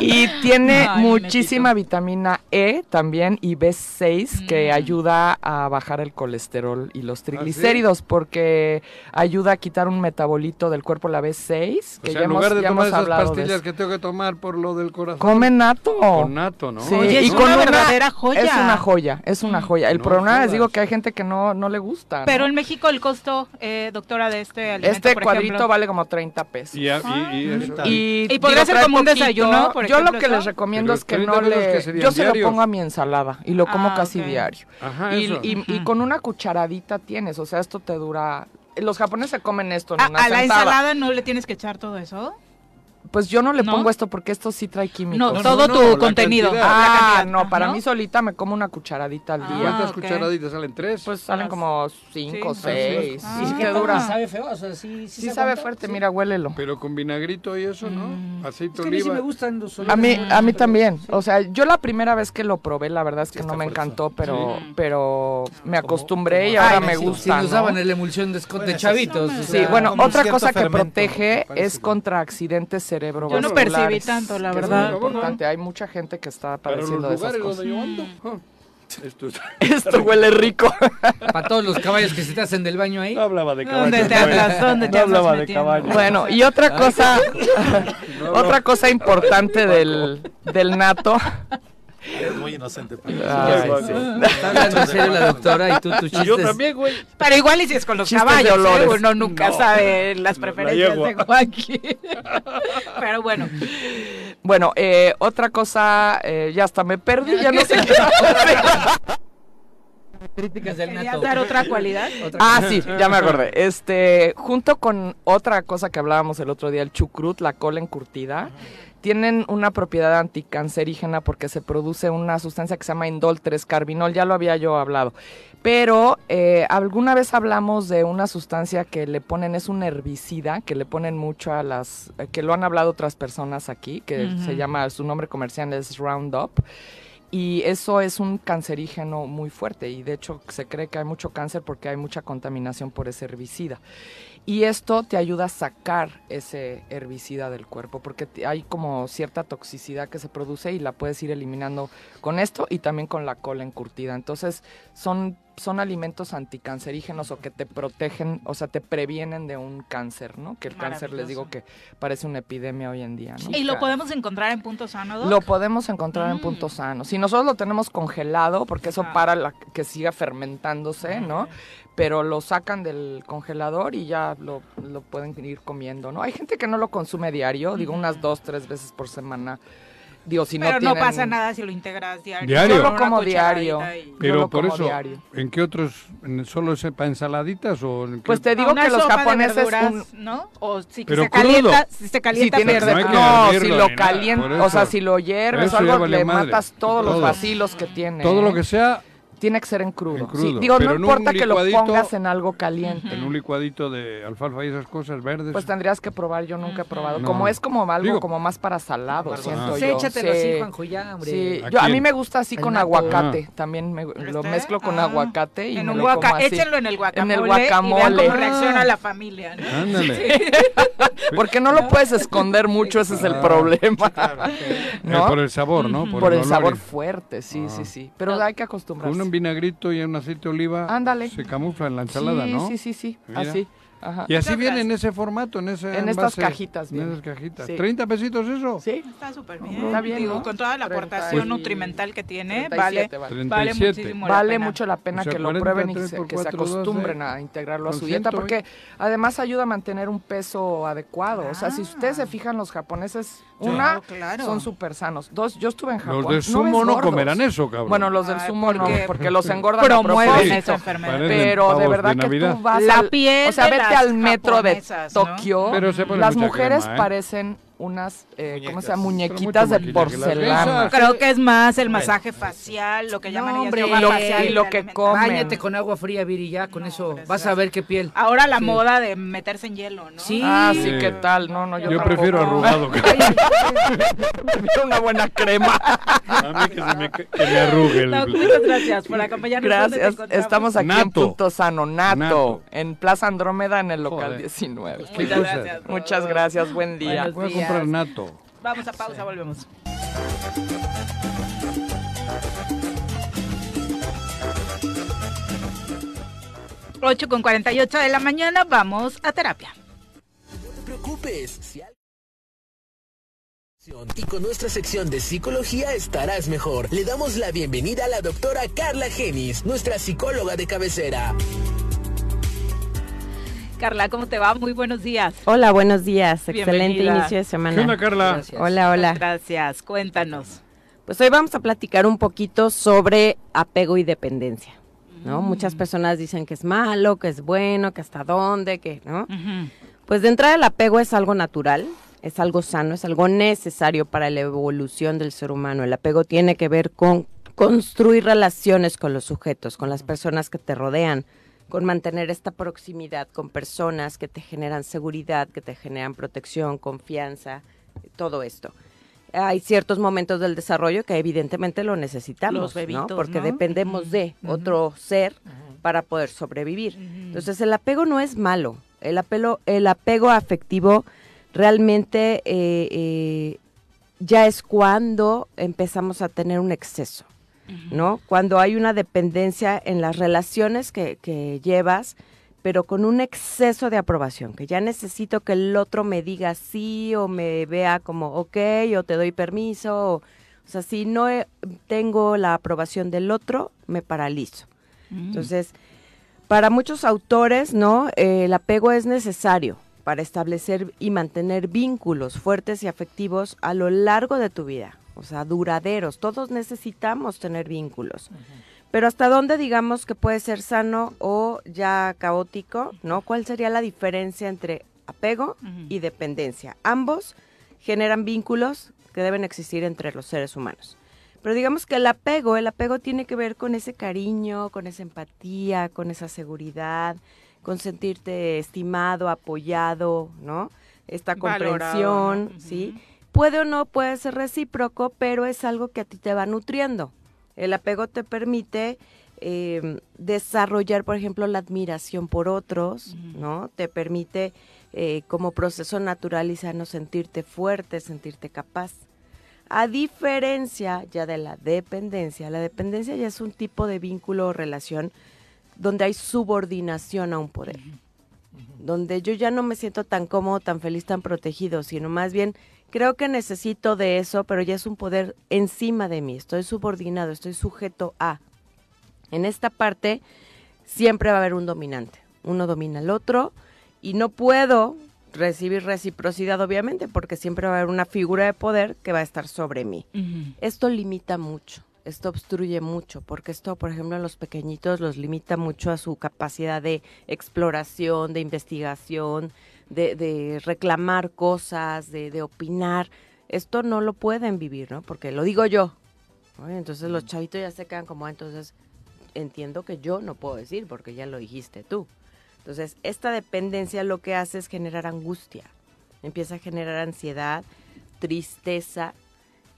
Y tiene muchísima vitamina E también y B6 que mm. ayuda a bajar el colesterol y los ¿Ah, triglicéridos porque ayuda a quitar un metabolito del cuerpo, la B6. Que o sea, en lugar de tomar esas pastillas que tengo que tomar por lo del corazón. Come nato. Con nato, ¿no? Sí, y con una verdadera joya. Es una joya, es una joya. El problema les digo que hay gente que no, no le gusta. Pero en México el costo, eh, doctora, de este alimento, Este cuadrito vale como 30 pesos. Y, y, y, podría ser como un desayuno, yo lo que les recomiendo es que no le... Yo se lo pongo a mi ensalada y lo como ah, casi diario. y, con una cucharadita tienes, o sea, esto te dura... Los japoneses se comen esto en una ¿A la ensalada no le tienes que echar todo eso? Pues yo no le pongo esto porque esto sí trae químicos. No, todo tu contenido. Ah, no, para mí solita me como una cucharadita al día. ¿Cuántas cucharaditas salen? ¿Tres? Pues salen como cinco, seis. ¿Y si te dura? ¿Sabe feo? O sea, sí, sí, sabe fuerte, mira, huélelo. Pero con vinagrito y eso, ¿no? Mm. Aceite es oliva. A mí sí me gustan los A mí, a mí también. O sea, yo la primera vez que lo probé, la verdad es que no me encantó, pero, pero me acostumbré y ahora me gusta. Si usaban en la emulsión de, chavitos. Sí, bueno, otra cosa que protege es contra accidentes cerebrovasculares tanto, la verdad. importante. Hay mucha gente que está padeciendo de esas cosas. Mm. Esto, [LAUGHS] esto huele rico. [LAUGHS] Para todos los caballos que se te hacen del baño ahí. No hablaba de caballos. ¿Dónde te andas? ¿Dónde te no hablaba de caballos. Bueno, y otra cosa, [LAUGHS] otra cosa importante del, del nato es muy inocente. Ay, sí. Está hablando en serio la doctora y tú tus chistes. Yo también, güey. Pero igual y si es con los caballos, ¿eh? uno nunca no. sabe las preferencias de Joaquín. [LAUGHS] Pero bueno. Bueno, eh, otra cosa, eh, ya hasta me perdí, ya no [LAUGHS] sé qué. Críticas del nato. dar otra cualidad? ¿Otra ah, sí, ya me acordé. Este, junto con otra cosa que hablábamos el otro día, el chucrut, la cola encurtida tienen una propiedad anticancerígena porque se produce una sustancia que se llama indol 3-carbinol, ya lo había yo hablado. Pero eh, alguna vez hablamos de una sustancia que le ponen, es un herbicida, que le ponen mucho a las, eh, que lo han hablado otras personas aquí, que se llama, su nombre comercial es Roundup. Y eso es un cancerígeno muy fuerte y de hecho se cree que hay mucho cáncer porque hay mucha contaminación por ese herbicida. Y esto te ayuda a sacar ese herbicida del cuerpo, porque hay como cierta toxicidad que se produce y la puedes ir eliminando con esto y también con la cola encurtida. Entonces son, son alimentos anticancerígenos o que te protegen, o sea, te previenen de un cáncer, ¿no? Que el cáncer les digo que parece una epidemia hoy en día, ¿no? ¿Y lo podemos encontrar en punto sano, Lo podemos encontrar en punto mm. sano. Si nosotros lo tenemos congelado, porque eso para la, que siga fermentándose, ¿no? Pero lo sacan del congelador y ya lo, lo, pueden ir comiendo, ¿no? Hay gente que no lo consume diario, digo unas dos, tres veces por semana. Digo, si pero no, no pasa nada si lo integras diario. Diario. Yo lo como diario. Pero por eso, ¿en qué otros? ¿Solo es para ensaladitas o en Pues te digo que los japoneses verduras, ¿no? O si pero se calienta, si se calienta, si tiene, no, si lo calientas, o sea, si lo hierves o algo, le matas todos los vacilos que tiene. Todo lo que sea tiene que ser en crudo. digo, no importa que lo pongas en algo caliente. En un licuadito de alfalfa y esas cosas verdes. Pues tendrías que probar, yo nunca he probado. Como es como algo como más para salado, siento yo. Échatelo sí. así, Juanjo, ya, hombre. Sí. Yo, a mí me gusta así con aguacate. Ah. También me, lo mezclo con ah. aguacate y en me un lo como así. Échenlo en el guacamole. En el guacamole. Y vean cómo reacciona la familia. ¿no? Ándale. [LAUGHS] Porque no lo puedes esconder mucho, ese es el ah, problema. [LAUGHS] ¿No? Por el sabor, ¿no? Por, el, sabor fuerte, sí, sí, sí. Pero hay que acostumbrarse. Un vinagrito y un aceite de oliva Ándale. se camufla en la ensalada, ¿no? Sí, sí, sí, así. Y así viene en ese formato, en ese En estas cajitas, En esas cajitas. ¿30 pesitos eso? Sí. Está súper bien. Está bien, Digo, con toda la aportación nutrimental que tiene, vale, vale, muchísimo Vale mucho la pena que lo prueben y que se, acostumbren a integrarlo a su dieta, porque además ayuda a mantener un peso adecuado. O sea, si ustedes se fijan, los japoneses, una, son súper sanos. Dos, yo estuve en Japón. Los del sumo no, comerán eso, cabrón. Bueno, los del sumo no, porque los engordan Promueven esa enfermedad. Pero de verdad que tú vas la piel o sea, vete al metro de Tokio, las mujeres ¿eh? parecen unas, eh, ¿cómo se llama? Muñequitas de porcelana. Creo que es más el masaje facial, lo que llaman no, hombre, y lo, facial, y lo que comen. Báñate con agua fría, Viri, ya con eso vas a ver qué piel. Ahora la moda de meterse en hielo, ¿no? Sí. Ah, sí, ¿qué tal? No, no, yo, yo prefiero arrugado. Que... prefiero [LAUGHS] una buena crema. a mí que, se me, que me arrugue el... No, muchas gracias por acompañarnos. Gracias. Estamos aquí en Punto Sano, Nato, en Plaza Andrómeda, en el local 19. Muchas gracias. Muchas gracias, buen día. Vamos a pausa, volvemos. Ocho con 48 de la mañana, vamos a terapia. No te preocupes, si y con nuestra sección de psicología estarás mejor. Le damos la bienvenida a la doctora Carla Genis, nuestra psicóloga de cabecera. Carla, ¿cómo te va? Muy buenos días. Hola, buenos días. Excelente inicio de semana. ¿Qué Carla? Hola, hola. Gracias. Cuéntanos. Pues hoy vamos a platicar un poquito sobre apego y dependencia. ¿no? Mm. Muchas personas dicen que es malo, que es bueno, que hasta dónde, que, ¿no? Pues de entrada el apego es algo natural, es algo sano, es algo necesario para la evolución del ser humano. El apego tiene que ver con construir relaciones con los sujetos, con las personas que te rodean, con mantener esta proximidad con personas que te generan seguridad, que te generan protección, confianza, todo esto. Hay ciertos momentos del desarrollo que evidentemente lo necesitamos, ¿no? Porque dependemos de otro ser para poder sobrevivir. Entonces el apego no es malo. El apego, el apego afectivo realmente eh, eh, ya es cuando empezamos a tener un exceso. ¿No? Cuando hay una dependencia en las relaciones que, que llevas, pero con un exceso de aprobación, que ya necesito que el otro me diga sí o me vea como ok o te doy permiso. O, sea, si no tengo la aprobación del otro, me paralizo. Mm. Entonces, para muchos autores, ¿no? Eh, el apego es necesario para establecer y mantener vínculos fuertes y afectivos a lo largo de tu vida, o sea, duraderos. Todos necesitamos tener vínculos. Pero hasta dónde digamos que puede ser sano o ya caótico, ¿no? ¿Cuál sería la diferencia entre apego y dependencia? Ambos generan vínculos que deben existir entre los seres humanos. Pero digamos que el apego, el apego tiene que ver con ese cariño, con esa empatía, con esa seguridad, con sentirte estimado, apoyado, ¿no? Esta comprensión, ¿sí? Puede o no, puede ser recíproco, pero es algo que a ti te va nutriendo. El apego te permite em, desarrollar, por ejemplo, la admiración por otros, ¿no? Te permite, eh, como proceso natural y sano, sentirte fuerte, sentirte capaz. A diferencia ya de la dependencia, la dependencia ya es un tipo de vínculo o relación donde hay subordinación a un poder, donde yo ya no me siento tan cómodo, tan feliz, tan protegido, sino más bien creo que necesito de eso, pero ya es un poder encima de mí, estoy subordinado, estoy sujeto a. En esta parte siempre va a haber un dominante, uno domina al otro y no puedo recibir reciprocidad, obviamente, porque siempre va a haber una figura de poder que va a estar sobre mí. Esto limita mucho, esto obstruye mucho, porque esto, por ejemplo, en los pequeñitos los limita mucho a su capacidad de exploración, de investigación, de, reclamar cosas, de, opinar. Esto no lo pueden vivir, ¿no? Porque lo digo yo. Entonces los chavitos ya se quedan como, ah, entonces entiendo que yo no puedo decir porque ya lo dijiste tú. Entonces, esta dependencia lo que hace es generar angustia, empieza a generar ansiedad, tristeza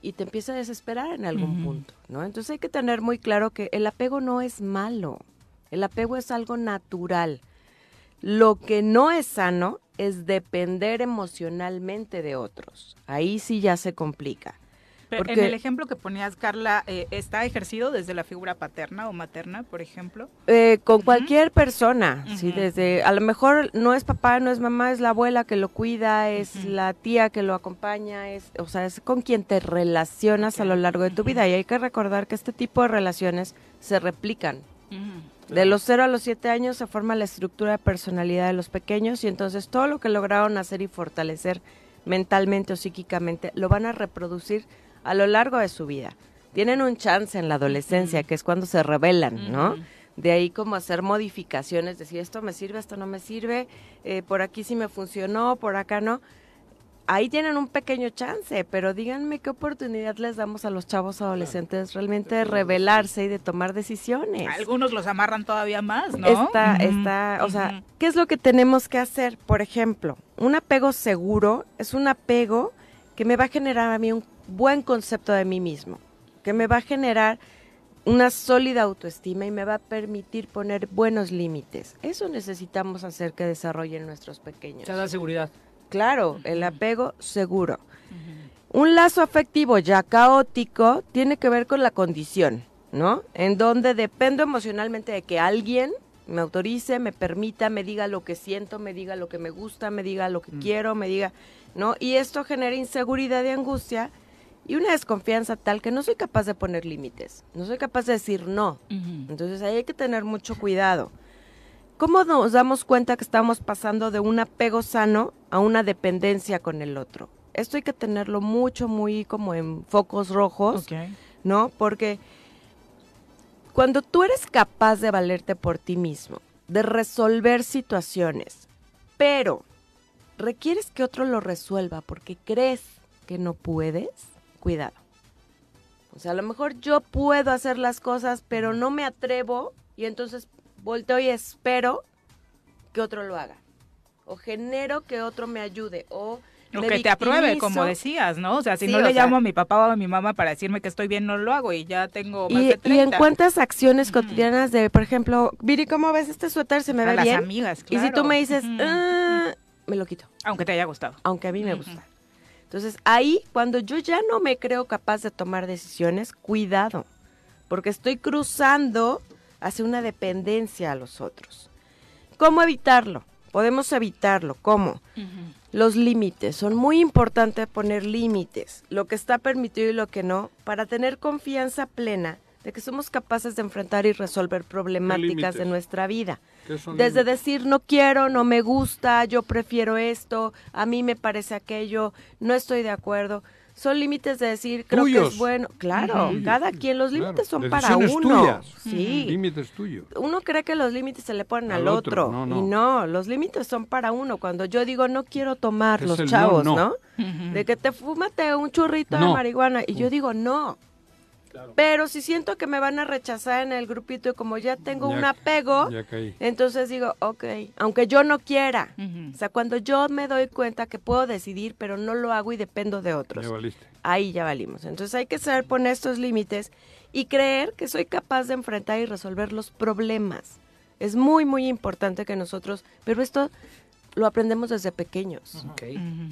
y te empieza a desesperar en algún punto, ¿no? Entonces hay que tener muy claro que el apego no es malo, el apego es algo natural. Lo que no es sano es depender emocionalmente de otros. Ahí sí ya se complica. En el ejemplo que ponías, Carla, eh, ¿está ejercido desde la figura paterna o materna, por ejemplo? Eh, con cualquier persona, sí, desde, a lo mejor no es papá, no es mamá, es la abuela que lo cuida, es la tía que lo acompaña, es, o sea, es con quien te relacionas a lo largo de tu vida. Y hay que recordar que este tipo de relaciones se replican. De los 0 a los 7 años se forma la estructura de personalidad de los pequeños y entonces todo lo que lograron hacer y fortalecer mentalmente o psíquicamente lo van a reproducir a lo largo de su vida. Tienen un chance en la adolescencia, que es cuando se rebelan, ¿no? De ahí como hacer modificaciones, decir esto me sirve, esto no me sirve, eh, por aquí sí me funcionó, por acá no. Ahí tienen un pequeño chance, pero díganme qué oportunidad les damos a los chavos adolescentes realmente de rebelarse y de tomar decisiones. Algunos los amarran todavía más, ¿no? Está, está, o sea, ¿qué es lo que tenemos que hacer? Por ejemplo, un apego seguro es un apego que me va a generar a mí un buen concepto de mí mismo, que me va a generar una sólida autoestima y me va a permitir poner buenos límites. Eso necesitamos hacer que desarrollen nuestros pequeños. Te da seguridad. Claro, el apego seguro. Un lazo afectivo ya caótico tiene que ver con la condición, ¿no? En donde dependo emocionalmente de que alguien me autorice, me permita, me diga lo que siento, me diga lo que me gusta, me diga lo que mm. quiero, me diga, ¿no? Y esto genera inseguridad y angustia y una desconfianza tal que no soy capaz de poner límites, no soy capaz de decir no. Entonces ahí hay que tener mucho cuidado. ¿Cómo nos damos cuenta que estamos pasando de un apego sano a una dependencia con el otro? Esto hay que tenerlo mucho, muy como en focos rojos, ¿no? Porque cuando tú eres capaz de valerte por ti mismo, de resolver situaciones, pero requieres que otro lo resuelva porque crees que no puedes, cuidado. O sea, a lo mejor yo puedo hacer las cosas, pero no me atrevo y entonces volteo y espero que otro lo haga. O genero que otro me ayude. O o que te apruebe, como decías, ¿no? O sea, si no le llamo a mi papá o a mi mamá para decirme que estoy bien, no lo hago y ya tengo más y, de 30. Y en cuántas acciones cotidianas de, por ejemplo, Viri, ¿cómo ves este suéter? Se me ve bien. las amigas, claro. Y si tú me dices, ah", me lo quito. Aunque te haya gustado. Aunque a mí me gusta. Entonces, ahí, cuando yo ya no me creo capaz de tomar decisiones, cuidado, porque estoy cruzando hacia una dependencia a los otros. ¿Cómo evitarlo? Podemos evitarlo. ¿Cómo? Los límites. Son muy importantes poner límites, lo que está permitido y lo que no, para tener confianza plena de que somos capaces de enfrentar y resolver problemáticas de nuestra vida. Desde decir no quiero, no me gusta, yo prefiero esto, a mí me parece aquello, no estoy de acuerdo. Son límites de decir, creo que es bueno. Claro, cada quien, los límites son para uno. Sí. Límites tuyos. Uno cree que los límites se le ponen al, otro. Y no, los límites son para uno. Cuando yo digo no quiero tomar, los chavos, no? De que te fúmate un churrito de marihuana. Y yo digo no. Pero si siento que me van a rechazar en el grupito y como ya tengo un apego, entonces digo, ok, aunque yo no quiera. O sea, cuando yo me doy cuenta que puedo decidir, pero no lo hago y dependo de otros. Ahí ya valimos. Entonces hay que saber poner estos límites y creer que soy capaz de enfrentar y resolver los problemas. Es muy, muy importante que nosotros, pero esto lo aprendemos desde pequeños.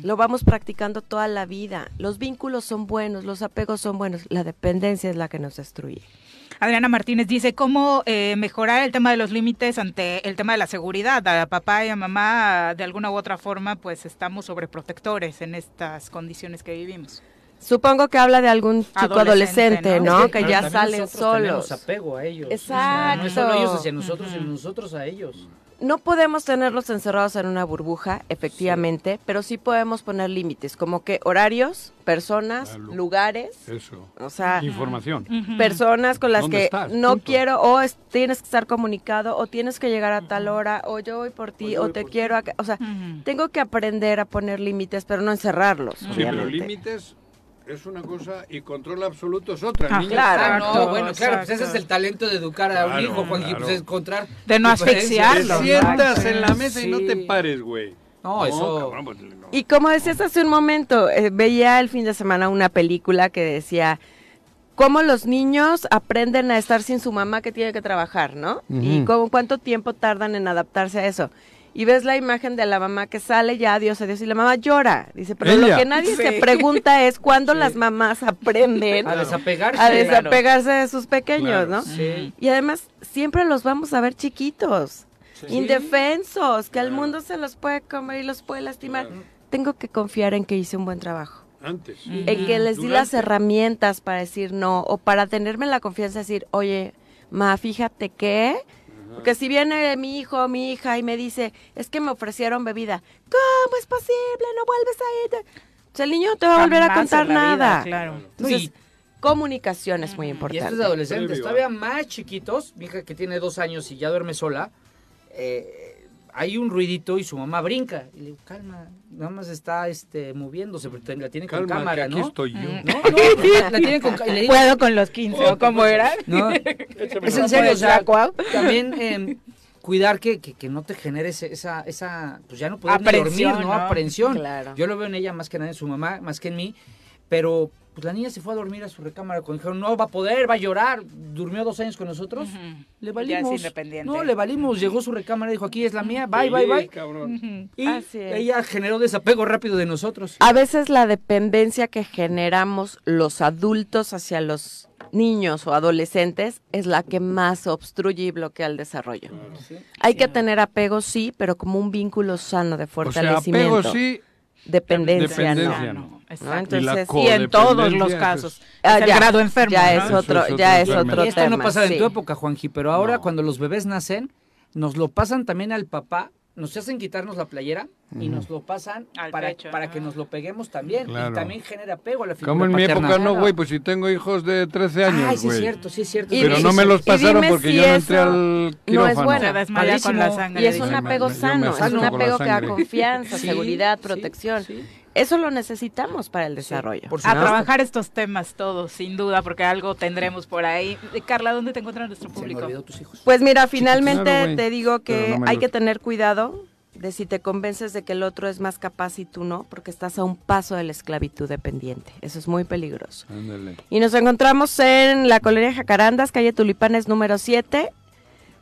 Lo vamos practicando toda la vida. Los vínculos son buenos, los apegos son buenos, la dependencia es la que nos destruye. Adriana Martínez dice, ¿cómo eh, mejorar el tema de los límites ante el tema de la seguridad? A papá y a mamá, de alguna u otra forma, pues estamos sobreprotectores en estas condiciones que vivimos. Supongo que habla de algún chico adolescente, ¿no? Que ya salen solos. Tenemos apego a ellos. Exacto. no es solo ellos hacia nosotros, sino nosotros a ellos no podemos tenerlos encerrados en una burbuja, efectivamente, pero sí podemos poner límites, como que horarios, personas, lugares. Eso. O sea, información. Personas con las que no quiero, o tienes que estar comunicado, o tienes que llegar a tal hora, o yo voy por ti, o, te quiero. O sea, tengo que aprender a poner límites, pero no encerrarlos. Sí, pero límites es una cosa y control absoluto es otra. Ah, claro, no, bueno, claro, pues ese es el talento de educar a un hijo, Juan, pues es encontrar... De no asfixiarlo. Te sientas en la mesa y no te pares, güey. No, eso... Pues, y como decías hace un momento, eh, veía el fin de semana una película que decía cómo los niños aprenden a estar sin su mamá que tiene que trabajar, ¿no? Y cómo, cuánto tiempo tardan en adaptarse a eso y ves la imagen de la mamá que sale ya, adiós, adiós, y la mamá llora. Dice, pero lo que nadie se pregunta es cuándo las mamás aprenden a desapegarse, a desapegarse de sus pequeños, ¿no? Y además, siempre los vamos a ver chiquitos, indefensos, que al mundo se los puede comer y los puede lastimar. Tengo que confiar en que hice un buen trabajo. Antes. En que les di las herramientas para decir no, o para tenerme la confianza de decir, oye, ma, fíjate que porque si viene mi hijo o mi hija y me dice, es que me ofrecieron bebida, ¿cómo es posible? No vuelves a ir. O sea, el niño no te va a volver a contar nada. claro. Entonces, comunicación es muy importante. Y estos adolescentes, todavía más chiquitos, mi hija que tiene dos años y ya duerme sola, eh, hay un ruidito y su mamá brinca. Y le digo, calma, nada más está este, moviéndose, porque la tiene con cámara, ¿no? aquí estoy yo. No, no, la tiene con cámara. ¿Puedo con los 15 o cómo era? No, [LAUGHS] es en serio, o sea, también eh, cuidar que, que, que, no te genere esa, esa, pues ya no poder dormir, ¿no? ¿no? Aprensión. Claro. Yo lo veo en ella más que nada en su mamá, más que en mí, pero pues la niña se fue a dormir a su recámara con dijeron, no va a poder, va a llorar. Durmió dos años con nosotros. Le valimos. independiente. No, le valimos. Llegó a su recámara y dijo, aquí es la mía, bye, bye, bye. Y ella generó desapego rápido de nosotros. A veces la dependencia que generamos los adultos hacia los niños o adolescentes es la que más obstruye y bloquea el desarrollo. Hay que tener apego, sí, pero como un vínculo sano de fortalecimiento. apego sí, dependencia, no. Entonces, y, en todos los casos. Ah, el grado enfermo. Ya es otro, ya es otro y esto no pasa en tu época, Juanji, pero ahora cuando los bebés nacen, nos lo pasan también al papá, nos hacen quitarnos la playera y nos lo pasan para, para que nos lo peguemos también. Y también genera apego a la figura Como en mi época no, güey, pues si tengo hijos de 13 años, Ay, sí es cierto, sí es cierto. Pero no me los pasaron porque yo no entré al quirófano. No es bueno, con la sangre. Y es un apego sano, es un apego que da confianza, seguridad, protección eso lo necesitamos para el desarrollo. a trabajar estos temas todos, sin duda, porque algo tendremos por ahí. Eh, Carla, ¿dónde te encuentra nuestro público? tus hijos. Pues mira, finalmente te digo que hay que tener cuidado de si te convences de que el otro es más capaz y tú no, porque estás a un paso de la esclavitud dependiente. Eso es muy peligroso. Y nos encontramos en la colonia Jacarandas, calle Tulipanes número 7,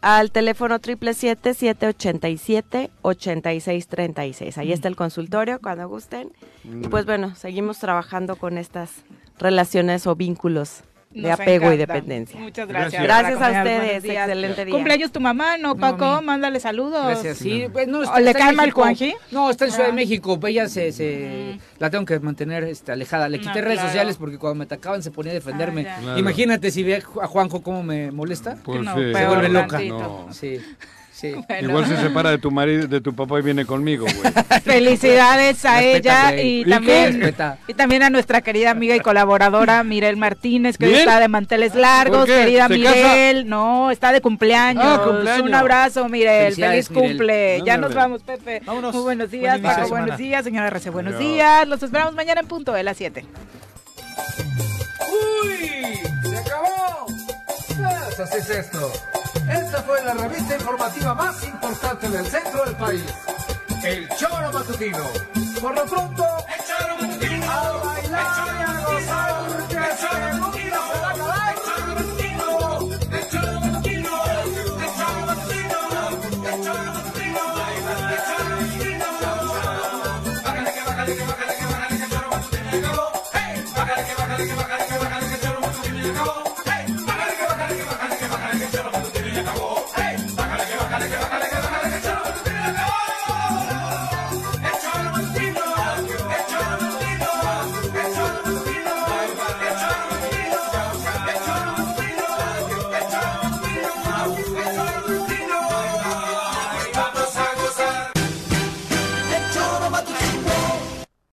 al teléfono 777-787-8636. Ahí está el consultorio cuando gusten. Y pues bueno, seguimos trabajando con estas relaciones o vínculos de apego y dependencia. Muchas gracias. Gracias, a ustedes. Excelente día. Cumpleaños tu mamá, ¿no, Paco? Mándale saludos. Gracias. Sí, pues, no, ¿O ¿Le cae mal Juanji? No, está en Ciudad de Ah. México. Ella se, se la tengo que mantener este, alejada. Le quité No, redes claro. sociales porque cuando me atacaban se ponía a defenderme. Ah. Claro. Imagínate si ve a Juanjo cómo me molesta. Pues No, sí. se vuelve loca. Sí, sí. [LAUGHS] Bueno. Igual se separa de tu marido, de tu papá y viene conmigo, güey. [LAUGHS] Felicidades a ella y ¿Y también y también a nuestra querida amiga y colaboradora Mirel Martínez que está de manteles largos, querida ¿Se Mirel. No, está de cumpleaños. Ah, cumpleaños. Un abrazo, Mirel. Feliz cumple. Mirel. Ya nos vamos, Pepe. Vámonos. Muy buenos días, Buen Paco. Buenos días, señora RC. Buenos Adiós. días. Los esperamos mañana en punto de las 7. ¡Uy! ¡Se acabó! Pues así es esto. Esta fue la revista informativa más importante del centro del país. El Choro Matutino. Por lo pronto, el Choro Matutino. A bailar y a gozar porque mundo